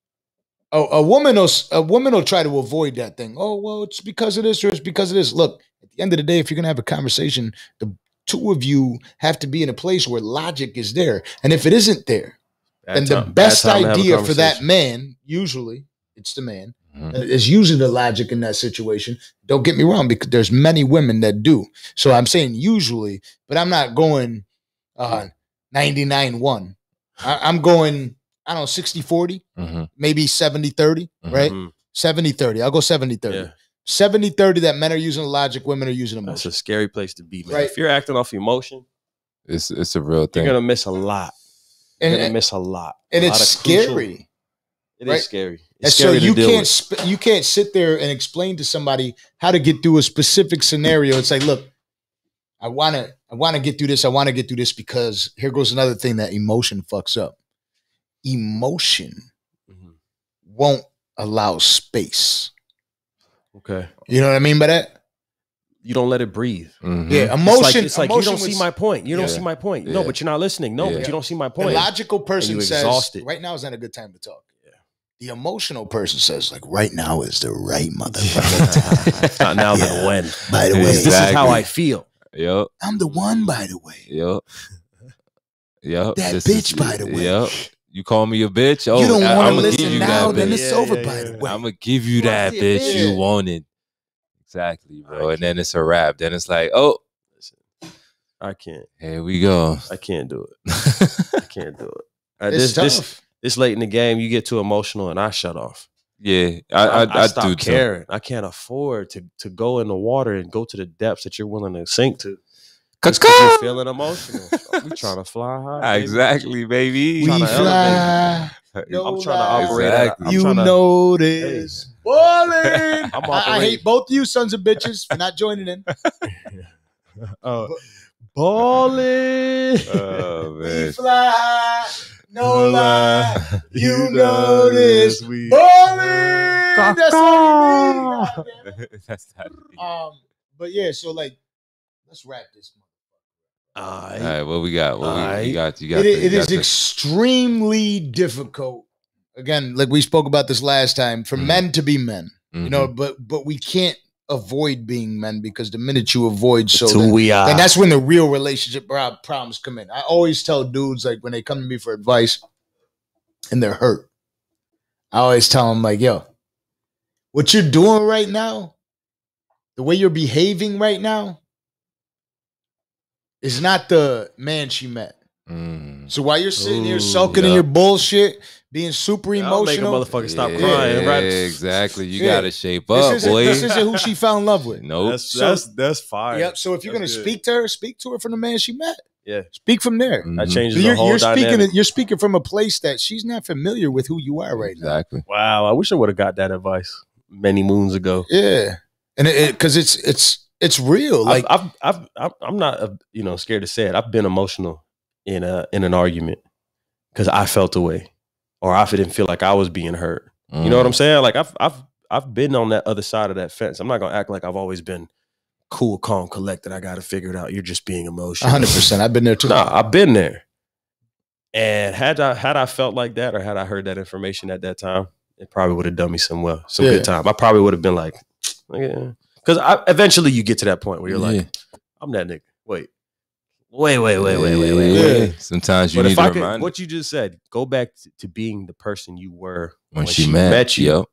a, a woman will s- a woman will try to avoid that thing. Oh well, it's because of this or it's because of this. Look, at the end of the day, if you're gonna have a conversation, the two of you have to be in a place where logic is there. And if it isn't there, Bad then time- the best time to have a idea for that man, usually it's the man, Mhm. uh, is using the logic in that situation. Don't get me wrong, because there's many women that do. So I'm saying usually, but I'm not going uh 99-1. I, I'm going, I don't know, 60-40, Mhm. maybe 70-30, right? Mhm. 70-30. I'll go 70-30. Yeah. 70-30 that men are using logic, women are using That's a scary place to be, man. Right. If you're acting off emotion, It's it's a real thing. you're gonna miss a lot. You're And, gonna miss a lot. and A it's lot of crucial- scary. It is right? scary. And It's so scary to you deal can't with. sp- you can't sit there and explain to somebody how to get through a specific scenario. It's like, look, I want to I want to get through this. I want to get through this because here goes another thing that emotion fucks up. Emotion Mhm. won't allow space. Okay. You know what I mean by that? You don't let it breathe. Mhm. Yeah, It's like, emotion. it's like you don't see my point. You don't Yeah. see my point. No, Yeah. but you're not listening. No, Yeah. but you don't see my The point. logical person says exhausted. right now is not a good time to talk. The emotional person says like right now is the right motherfucker. If not now, then when? by the way, This is how I feel. Yep. I'm the one. By the way, Yep. Yep. That This bitch, by the way. Yep. You call me a bitch. Oh, you don't I, want am to gonna give listen you now. that Then bitch. it's Yeah, over. yeah, by the way, I'm gonna give you that wanna see a bitch bitch. you wanted. Exactly, bro. And then it's a wrap. Then it's like, oh, I can't. here we go. I can't do it. I can't do it. Uh, it's this, tough. this this late in the game, you get too emotional, and I shut off. yeah, I I, I, stop do too. caring. I can't afford to to go in the water and go to the depths that you're willing to sink to. Just 'cause you're feeling emotional. we trying to fly high. baby. Exactly, baby. we trying to fly. I'm no trying to operate. Exactly. You to- know this. Ballin'. I'm I, I hate both of you sons of bitches for not joining in. Uh, balling. Oh We man. fly. No lie. You You know this. we- Ballin'. That's all you need. That's not Um, but yeah, so like, let's wrap this. Aight. All right, what we got? What we, Alright. you got? You got? It, the- i- it is extremely difficult. Again, like we spoke about this last time, for Mhm. men to be men. You know, Mhm. but but we can't avoid being men because the minute you avoid, so then, we are. and that's when the real relationship problems come in. I always tell dudes like when they come to me for advice and they're hurt, I always tell them like, "Yo, what you're doing right now, the way you're behaving right now, is not the man she met." Mm. So while you're sitting here Ooh, sulking in your bullshit, being super I'll make a emotional, motherfucker stop Yeah, crying. Right? exactly. You Yeah. gotta shape this up, isn't, boy. this isn't who she fell in love with. nope. That's So- that's that's fire. Yep. So if you're That's gonna good. speak to her, speak to her from the man she met. Yeah. Speak from there. Mhm. That changes So the you're, whole you're dynamic. speaking. You're speaking from a place that she's not familiar with who you are right now. Exactly. Wow, I wish I would have got that advice many moons ago. Yeah, and it because it's it's it's real. Like I've, I've, I've, I've, I'm not, uh, you know, scared to say it. I've been emotional in a in an argument because I felt away, or I didn't feel like I was being hurt. You know what I'm saying? Like I've, I've, I've been on that other side of that fence. I'm not gonna act like I've always been cool, calm, collected. I got to figure it out. You're just being emotional. hundred percent. I've been there too. Nah, I've been there. And had I had I felt like that, or had I heard that information at that time, it probably would have done me some well, some Yeah. good time. I probably would have been like, because eventually you get to that point where you're like, I'm that nigga. Wait, wait, wait, wait, wait, wait, wait. Yeah. Sometimes you But need if to I could, remind what you just said, go back to, to being the person you were when, she, met, you. Yep.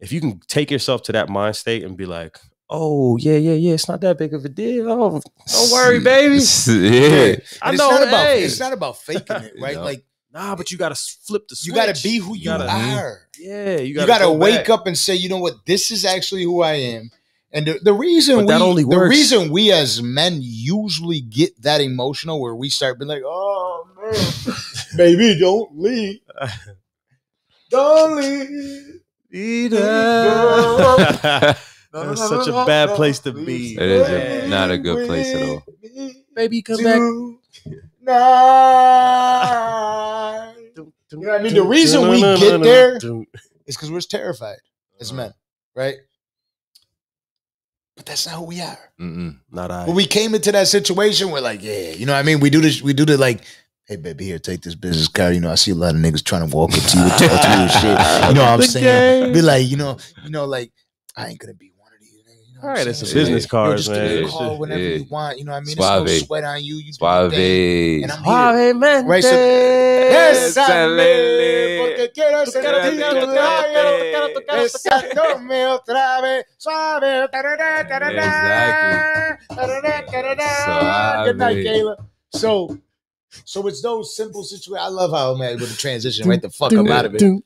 If you can take yourself to that mind state and be like, oh yeah, yeah, yeah, it's not that big of a deal. Oh, don't worry, baby. yeah. I know. It's not about. hey. It's not about faking it, right? No. Like Nah, but you gotta flip the switch. you got to be who you, gotta- mm-hmm. are. Yeah, you You gotta, got to go wake back. up and say, you know what, this is actually who I am. And the, the reason But we that only the reason we as men usually get that emotional where we start being like, oh man, baby, don't leave. Don't leave. That's such a bad place to be. It is a- not a good place at all. Baby, come back. Tonight. You know I mean? The reason we get there is because we're terrified as men, right? That's not who we are. Mm-mm. Not I. When we came into that situation, we're like, yeah, you know what I mean? We do this, we do the like, Hey baby, here, take this business card. You know, I see a lot of niggas trying to walk up to you and talk to you and shit. You know what I'm saying? Be like, you know, you know, like I ain't gonna be one of these. niggas, You know All what right, I'm it's a business Yo, card, just give me man. a call whenever Yeah. you want. You know what I mean? Suave. It's no sweat on you. You do your Suave. thing, and I'm here. Suavemente. Right, so- Bésame, porque quiero sentir tu labio, tocar, tocar, besándome otra vez, suave, tarará. Good night, Kayla. So, so it's those simple situations. I love how I'm able to transition right the fuck up out of it.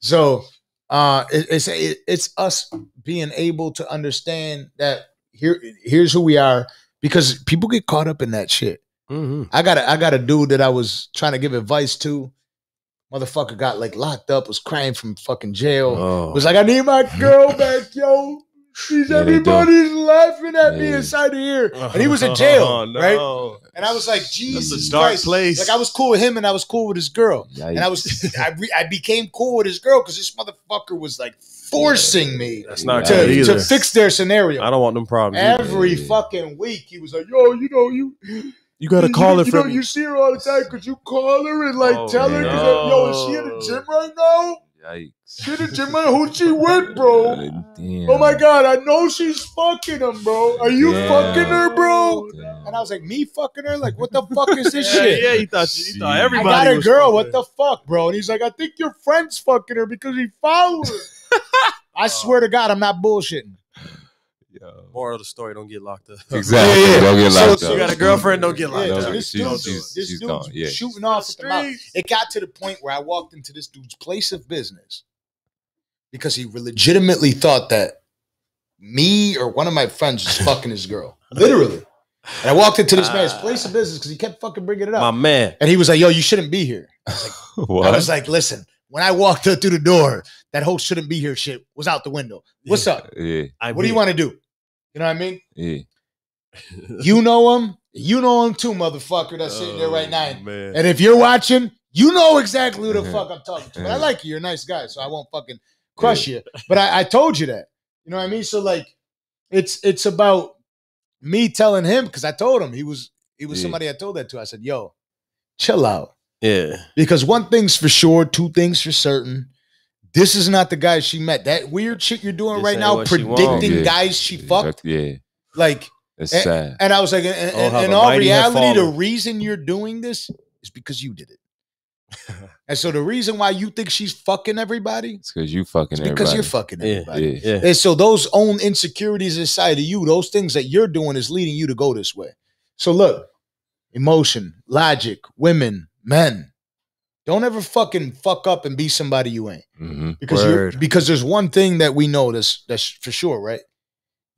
So, uh, it- it's it, it's us being able to understand that here here's who we are because people get caught up in that shit. Mhm. I got a, I got a dude that I was trying to give advice to. Motherfucker got like locked up, was crying from fucking jail. Oh. Was like, I need my girl back, yo. She's Yeah, everybody's laughing at me inside of here. And he was in oh, jail, Oh, no. right? And I was like, Jesus dark Christ. place. Like I was cool with him and I was cool with his girl. Yikes. And I was I, re- I became cool with his girl because this motherfucker was like forcing me That's not Yeah. good to, either. to fix their scenario. I don't want them problems. either. Every fucking week he was like, yo, you know, you You gotta you, call you, her you know, from. you see her all the time. Could you call her and like Oh, tell her, 'cause, uh, yo, is she in the gym right now? Yikes. She in the gym right she with, bro? Damn. Oh my god, I know she's fucking him, bro. Are you Damn. fucking her, bro? Damn. And I was like, me fucking her? Like, what the fuck is this yeah, shit? yeah, he thought, he thought I I everybody. got a girl. What the fuck, bro? And he's like, I think your friend's fucking her because he followed her. I swear to God, I'm not bullshitting. Yo. Moral of the story: Don't get locked up. Exactly. Yeah, yeah. Don't get So- locked so up. You got a girlfriend? Don't get locked Yeah, up. this she's- dude, she's- this she's dude's yeah. shooting off at the mouth. Streets. It got to the point where I walked into this dude's place of business because he legitimately thought that me or one of my friends was fucking his girl. Literally. And I walked into this man's ah. place of business because he kept fucking bringing it up. My man. And he was like, yo, you shouldn't be here. What? I was like, listen, when I walked up through the door, that whole shouldn't be here shit was out the window. What's up? yeah, I What do you want to do? You know what I mean? yeah. You know him. You know him too, motherfucker, that's sitting there right now. Oh, man. And if you're watching, you know exactly who the Mhm. fuck I'm talking to. But I Mhm. like you. You're a nice guy, so I won't fucking crush you. But I, I told you that. You know what I mean? So like, it's it's about me telling him because I told him he was he was Yeah. somebody I told that to. I said, "Yo, chill out." Yeah. Because one thing's for sure, two things for certain. This is not the guy she met. That weird shit you're doing This right now, what she want. predicting Yeah. guys she fucked. Yeah, Like, it's Eh, sad. and I was like, in, Oh, in- how in the all reality, the reason you're doing this is because you did it. and so the reason why you think she's fucking everybody It's because you fucking is because everybody. you're fucking Yeah. everybody. Yeah. Yeah. And so those own insecurities inside of you, those things that you're doing is leading you to go this way. So look, emotion, logic, women, men. Don't ever fucking fuck up and be somebody you ain't. hmm Because you're because there's one thing that we know that's that's for sure, right?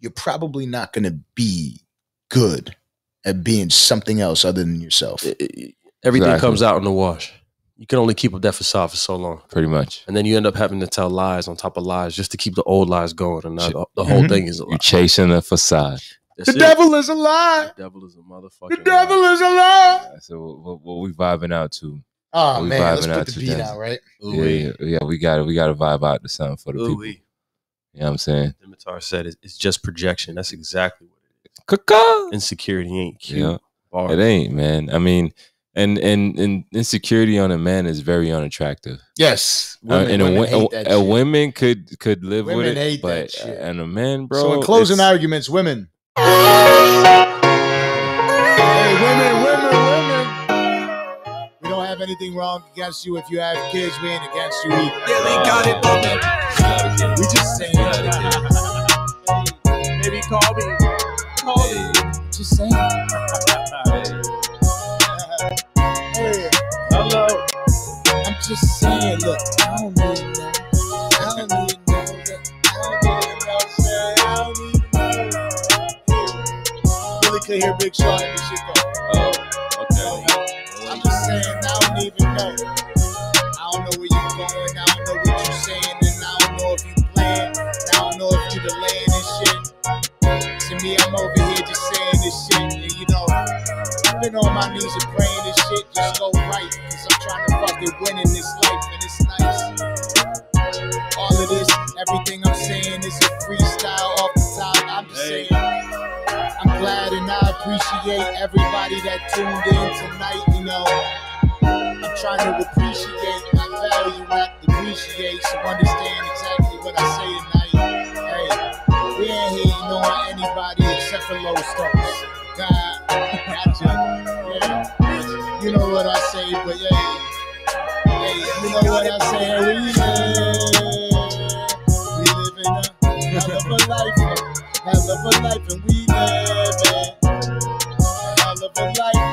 You're probably not gonna be good at being something else other than yourself. It- it- everything Exactly. comes out in the wash. You can only keep up that facade for so long. Pretty much. And then you end up having to tell lies on top of lies just to keep the old lies going. And now the, the whole Mhm. thing is a lie. You chasing a facade. That's the it. devil is a lie. The devil is a motherfucker. The devil is a lie. So what, what we vibing out to? Oh We man, let's vibing put out the beat that. out, right? Yeah, yeah, yeah, we got to we got to vibe out to something for the people. Ooh-wee. You know what I'm saying? Dimitar said it's just projection. That's exactly what it is. Caca. Insecurity ain't cute. Yeah, Bars. it ain't, man. I mean, and and and insecurity on a man is very unattractive. Yes. Uh, and a, women wo- hate a, that a shit. women could could live Women with it, hate but and a man, bro. so in closing arguments, women. Hey, women, women, women. We don't have anything wrong against you if you have kids. We ain't against you either. Yeah, we got it bumping. We just saying. Maybe call me. Call me. Just saying. Hey, Hello. I'm just saying. Look, I don't need know. I don't need know. I don't need to know. Say, I don't need to know. Really could hear Big Sean and this shit though. Know. I don't know where you going. I don't know what you saying, and I don't know if you playing. And I don't know if you delaying this shit. To me, I'm over here just saying this shit, and you know, I've been on my knees and praying this shit just go right, cause I'm trying to fucking win in this life, and it's nice. All of this, everything I'm saying is a freestyle off the top. I'm just Hey. saying. I'm glad and I appreciate everybody that tuned in tonight. You know, trying to appreciate my value, not depreciate. So understand exactly what I say tonight. Hey, we ain't hating on anybody except for Los Toast. God, gotcha. Yeah, you know what I say, but yeah, hey, you know what I say. We live, we live in a hell of a life, hell of a life, and we live in a hell of a life,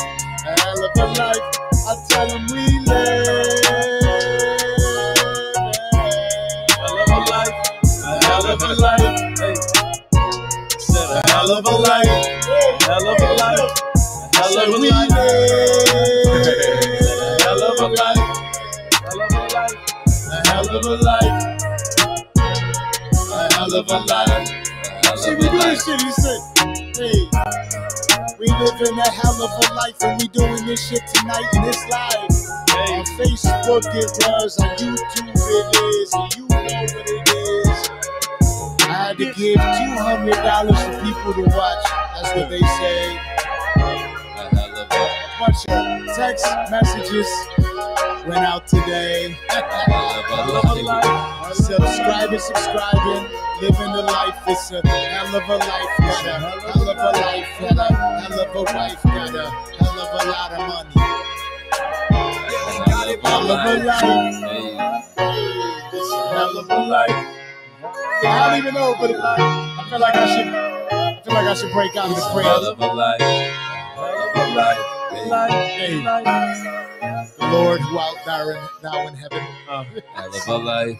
Them we live. Hell of a life. Hey. Said a hell of a life. Hell of a life. Hell of a life. Hell of a life. Hell of a life. A hell of a life. A hell of a life. See, do this shit, he said. Hey, in a hell of a life and we doing this shit tonight and it's live. On Facebook it was, on YouTube it is, and you know what it is. I had to give $200 for people to watch. That's what they say. Bunch of text messages went out today. Subscribing, subscribing, living the life. It's a hell of a life. Got a hell of a life. Got a hell of a wife. Got a hell of a lot of money. Hell of a life. It's a hell of a life. I don't even know, but I feel like I should. I feel like I should break out in the prayer. Hell of a life. Hell of a life. Hey. The Lord who art thou in, thou in heaven. Hell of a life.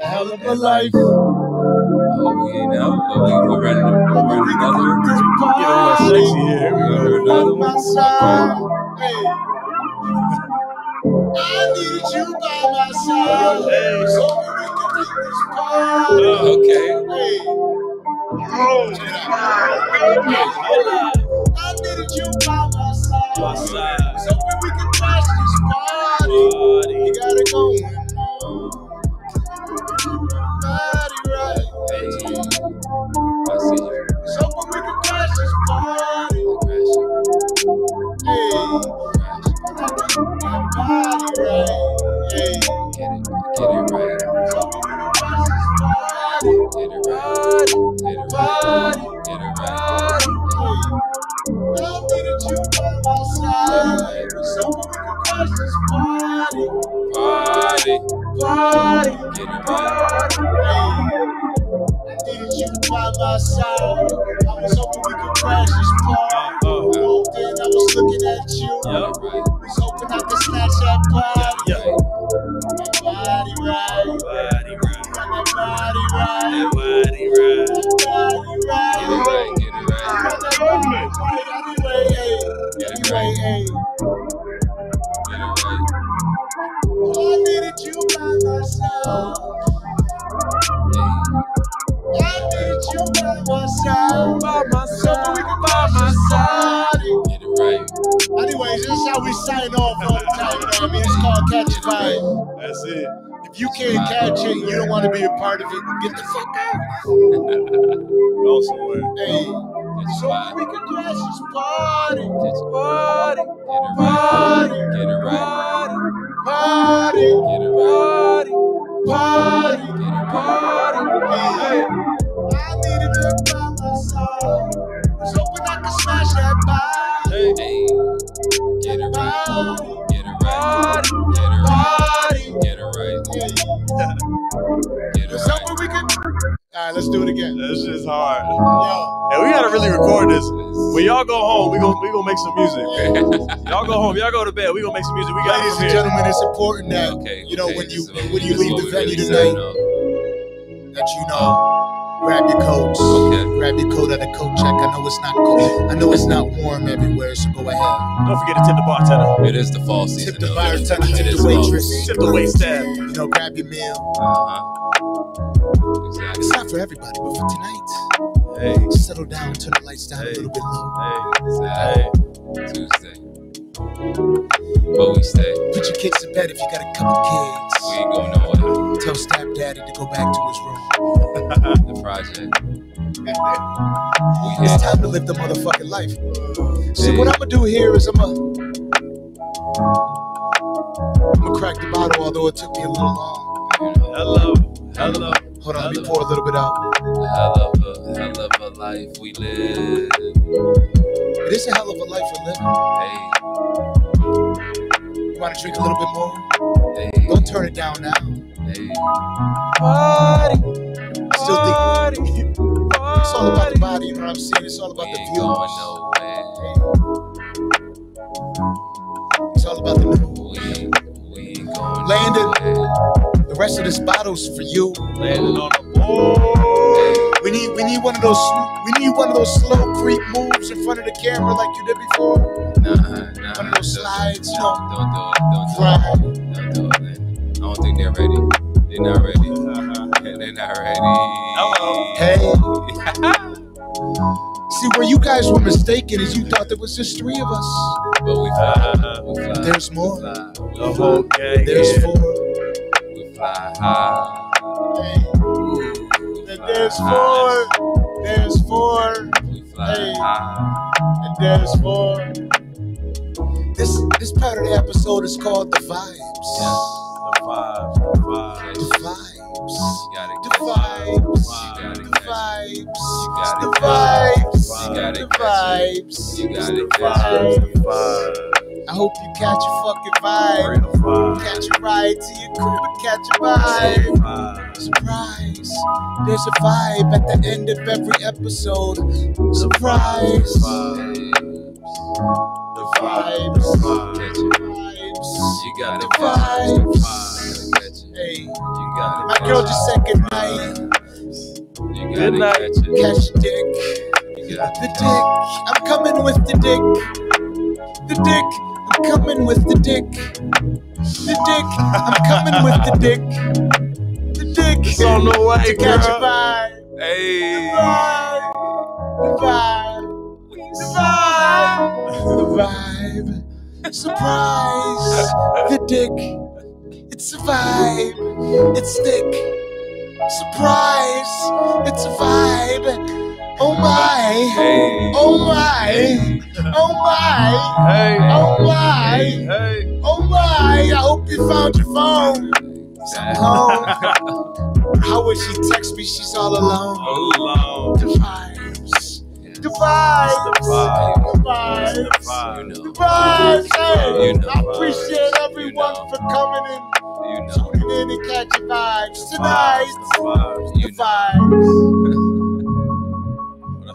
A hell of a life. Oh, we ain't out. Oh, we, we ready to we ready another. Get a little sexy here. Here we go. Another one. Hey. I need you by my side. Hey. So we can make this party. Okay. Hey. I needed you by my. So we can crash this party. Party. You gotta go Body right. Hey. I see you. We can crash this party. Hey. Body right. Hey. Get it. Get it right. So we can crash this party. Get it right. Get it right. Get it right. Side. So we can crash this party. Party. Party. Get it. I needed you by my side. I was hoping we could crash this party. Walked in, I was looking at you. Right. Was hoping I could snatch that body. Yeah. Body right. Body right. That body right. Body right. Body right. Get it right. Get it right. That body right. Anyway, hey. Get it Anyway, right. hey. Get it right. I needed you by my side. Hey. I needed you by my side. By my side. So we can by my side. Get it right. Anyways, this is how we sign off all the time. You know what I mean? It's called Catch a Vibe. That's it. If you can't catch it, you don't want to be a part of it. Get the fuck out. Go somewhere. Hey, Catch so a we can crash this party. A Party. Get it right. Get it right. Party. Get it right. Party. Get it right. Hey, I needed her by my side. Was hoping I could smash that body. Hey. Get it right. Get it right. Get it right. Get it right. Hey, Get it so right. we can. All right, let's do it again. That shit's hard. Yo, And we gotta really record this. When y'all go home, we gonna we gonna make some music. y'all go home. Y'all go to bed. We gonna make some music. We got ladies and gentlemen, it's important that Okay. you know okay, when you this is- when you leave the venue really tonight sign off. that you know grab your coats. Okay. Grab your coat at a coat check. I know it's not cold. I know it's not warm everywhere, so go ahead. Don't forget to tip the bartender. It is the fall season. Tip the bartender, tip the waitress. Tip the wait staff. You know, grab your meal. Uh-huh. Exactly. It's not for everybody, but for tonight, Hey, settle down, turn the lights down a little bit low. hey. Tuesday. But we stay. Put your kids to bed if you got a couple kids. We ain't going nowhere. Tell stepdaddy to go back to his room. The project. It's time to live the motherfucking life. So Hey. what I'm gonna do here is I'm gonna I'm gonna crack the bottle, although it took me a little long. Hello, hello. Hold on, let me pour a little bit out. Hell of a, hell of a life we live. It is a hell of a life we're living. Hey, You wanna drink a little bit more? hey, Don't turn it down now. hey. Still think it's all about the body, you know what I'm saying? It's all about We the ain't views. going nowhere. It's all about the news. We, we ain't going Landon. Nowhere. The rest of this bottle's for you. Landing on the board. We need we need one of those we need one of those slow creep moves in front of the camera like you did before. Nah, nah. One of those slides, you know. Don't do it. Don't do Right. it. Don't do it, Landon. I don't think they're ready. They're not ready. Uh-huh. They're not ready. Hello. Hey. See where you guys were mistaken is you thought there was just three of us. But we fly. We fly. There's more. fly. The whole gang. There's here. four. We. Hey. And there's four. There's four. Hey. And there's four. This this part of the episode is called the vibes. The vibes, the vibes. The vibes. The vibes. The vibes. The vibes. The vibes. The vibes, the vibes. I hope you catch a fucking vibe. Catch a ride to your crib and catch a vibe. Surprise. There's a vibe at the end of every episode. Surprise. The Vibes. vibes. The vibes. Catch it. Vibes. You gotta The catch it. vibes. You gotta catch it. Hey, You gotta my girl just said goodnight. You Good gotta night. catch it. Catch dick. The dick. I'm coming with the dick. The dick. I'm coming with the dick. The dick. I'm coming with the dick. The dick. It's on the way, to catch a girl. vibe. The vibe. The vibe. The vibe. The vibe. Surprise. The dick. It's a vibe. It's thick. Surprise. It's a vibe. Oh my. Hey. Oh my. Oh my. Hey. Oh my. Hey. Oh my. I hope you found your phone. home. How would she text me? She's all alone. Alone. The vibes. The vibes. The vibes. The vibes. The vibes. You The know. vibes. Hey, I appreciate everyone for coming in, You know. tuning in and catching vibes tonight. The vibes. The You know. vibes.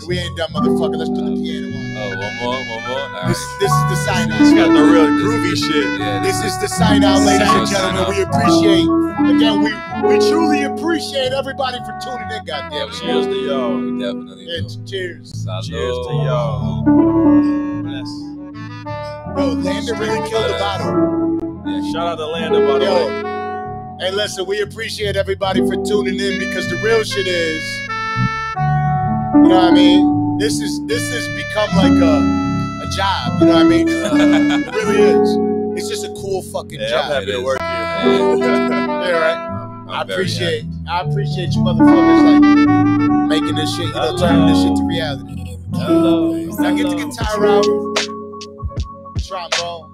We ain't done, motherfucker. Let's put the piano on. Oh, one more, one more. All This, right. this is the sign It's got the real groovy shit. Yeah, This is the sign out, ladies and gentlemen. We appreciate, again, we, we truly appreciate everybody for tuning in, goddamn. we Cheers to y'all. We definitely do. Cheers. Salud. Cheers to y'all. Bless. Yo, Landon really killed the bottle. Yeah, shout out to Landon, by the way. Yo, hey, listen, we appreciate everybody for tuning in because the real shit is, you know what I mean? This is this has become like a a job. You know what I mean? it really is. It's just a cool fucking Yeah, I'm job. happy to work here. Yeah, right. I'm I very appreciate I appreciate you motherfuckers like making this shit, you know, turning this shit to reality. Hello. Now get the guitar out, trombone,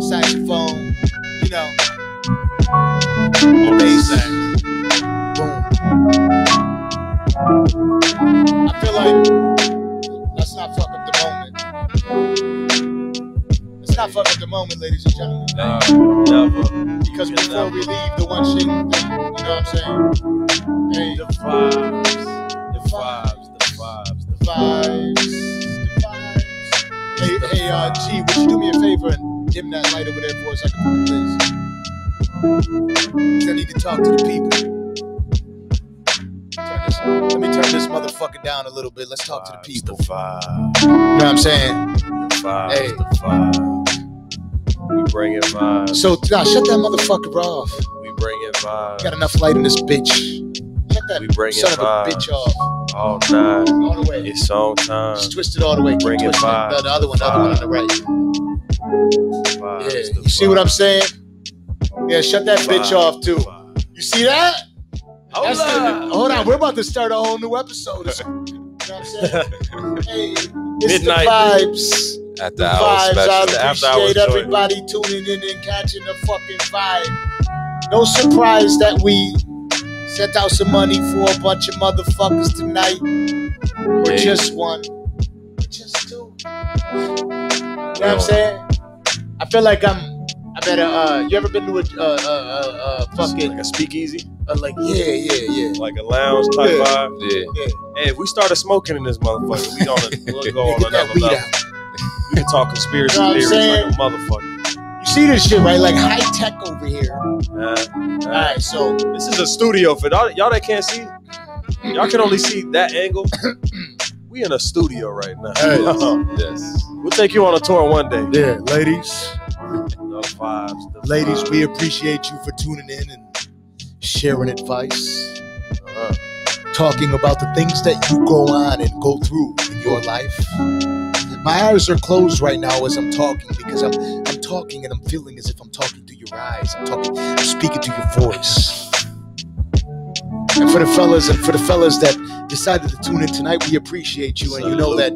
saxophone, you know, bass, boom. I feel like let's not fuck up the moment. Let's not fuck up the moment, ladies and gentlemen. Nah, never. Because before we leave, the one shit, you know what I'm saying? Hey, The vibes. The vibes. The vibes. The vibes, the vibes. Hey, hey, uh, G, would you do me a favor and dim that light over there for a second, please? I need to talk to the people. Let me turn this motherfucker down a little bit. Let's talk to the people. The vibes. You know what I'm saying? The vibes. Hey. The vibes. We bringing vibes. So, nah, shut that motherfucker off. We bringing vibes. Got enough light in this bitch. Shut that We bringing son of a vibes. bitch off. All night. All the way. It's on time. Just twist it all the way. Keep Bring it twisting it. vibes. The, the other one, the other one on the right. Vibes, Yeah, you see what I'm saying? Yeah, shut that bitch off too. You see that? Hold That's the- hold on, we're about to start a whole new episode. You know what I'm Hey, it's the Midnight. vibes. At The hour vibes. special. I The after appreciate everybody tuning in and catching the fucking vibe. No surprise that we sent out some money for a bunch of motherfuckers tonight. Or Yeah. just one. Or just two. You know what I'm saying? I feel like I'm. I better. Uh, you ever been to a uh, uh, uh, uh fucking like a speakeasy, uh, like yeah yeah yeah like a lounge type Yeah. vibe. Yeah. Hey, if we started smoking in this motherfucker, we gonna we'll go on another level. out. We can talk conspiracy You know theories saying? like a motherfucker. You see this shit right? Like high tech over here. Uh, All right, so this is a studio for y'all, y'all that can't see. Y'all can only see that angle. We in a studio right now. Yes. we'll take you on a tour one day. yeah, ladies, Vibes, the ladies, vibes. we appreciate you for tuning in and sharing advice, Uh, talking about the things that you go on and go through in your life. My eyes are closed right now as I'm talking because I'm I'm talking and I'm feeling as if I'm talking through your eyes. I'm talking, I'm speaking to your voice. And for the fellas and for the fellas that decided to tune in tonight, we appreciate you. And you know that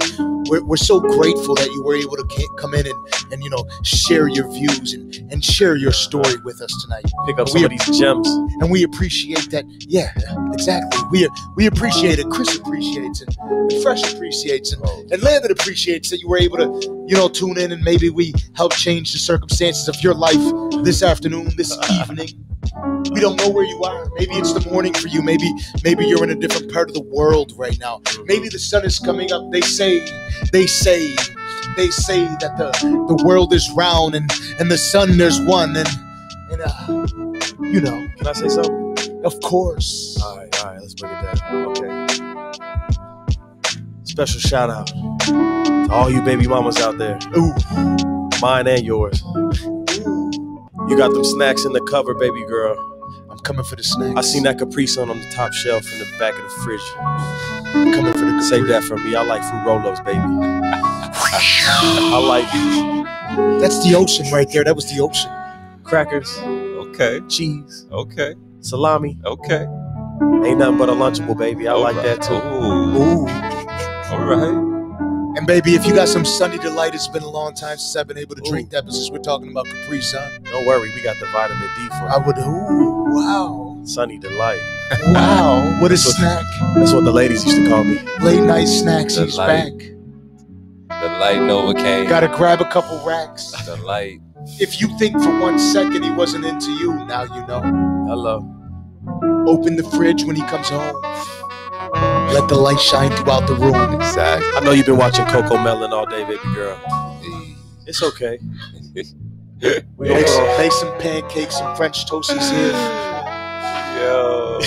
we're, we're so grateful that you were able to come in and, and you know share your views and, and share your story with us tonight. pick up some of these gems. And we appreciate that. Yeah, exactly. We we appreciate it. Kris appreciates it. And Frezh appreciates it. Oh. And Landon appreciates that you were able to, you know, tune in and maybe we help change the circumstances of your life this afternoon, this evening. We don't know where you are. Maybe it's the morning for you. Maybe maybe you're in a different part of the world right now. Maybe the sun is coming up. They say, they say, they say that the the world is round and and the sun there's one and and uh, you know, Can I say something? of course. All right, all right, let's break it down. Okay. Special shout out to all you baby mamas out there, Ooh, mine and yours. You got them snacks in the cover, baby girl. I'm coming for the snacks. I seen that Capri Sun on the top shelf in the back of the fridge. I'm coming for the Save that for me. I like fruit roll-ups, baby. I like That's the ocean right there. That was the ocean. crackers, Okay. cheese, Okay. salami. Okay. Ain't nothing but a Lunchable, baby. I like that too. Ooh. Ooh. All right. And baby, if you got some Sunny Delight, it's been a long time since I've been able to drink that. But since we're talking about Capri Sun, Don't worry, we got the vitamin D for I would. Ooh, wow, Sunny Delight. wow. What a That's what- snack! That's what the ladies used to call me. Late night snacks. He's Delight. back. The light Novacane. Got to grab a couple racks. The light. If you think for one second he wasn't into you, now you know. Hello. Open the fridge when he comes home. Let the light shine throughout the room. Exactly. I know you've been watching Cocomelon all day, baby girl. It's okay. We gonna Make some, make some pancakes, some French toasties here. Yo.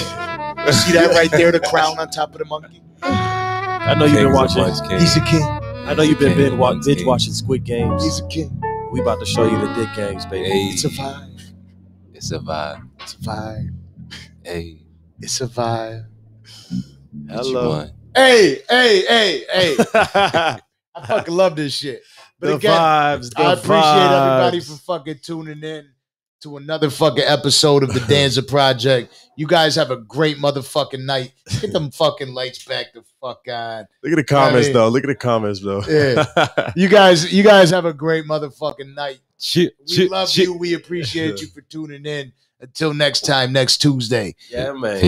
You see that right there, the crown on top of the monkey? I know you've been watching. Munch He's a king. I know you've been binge, wa- binge watching Squid Games. He's a king. We about to show you the dick games, baby. Hey. It's a vibe. It's a vibe. It's a vibe. Hey. It's a vibe. Hello. Hey, hey, hey, hey. I fucking love this shit. But again, vibes. The I appreciate everybody for fucking tuning in to another fucking episode of the Danza Project. You guys have a great motherfucking night. Get them fucking lights back the fuck on. Look at the comments, mean- though. Look at the comments, though. Yeah. You guys, you guys have a great motherfucking night. Shit, We shit, love shit. you. We appreciate you for tuning in. Until next time, next Tuesday. Yeah, man.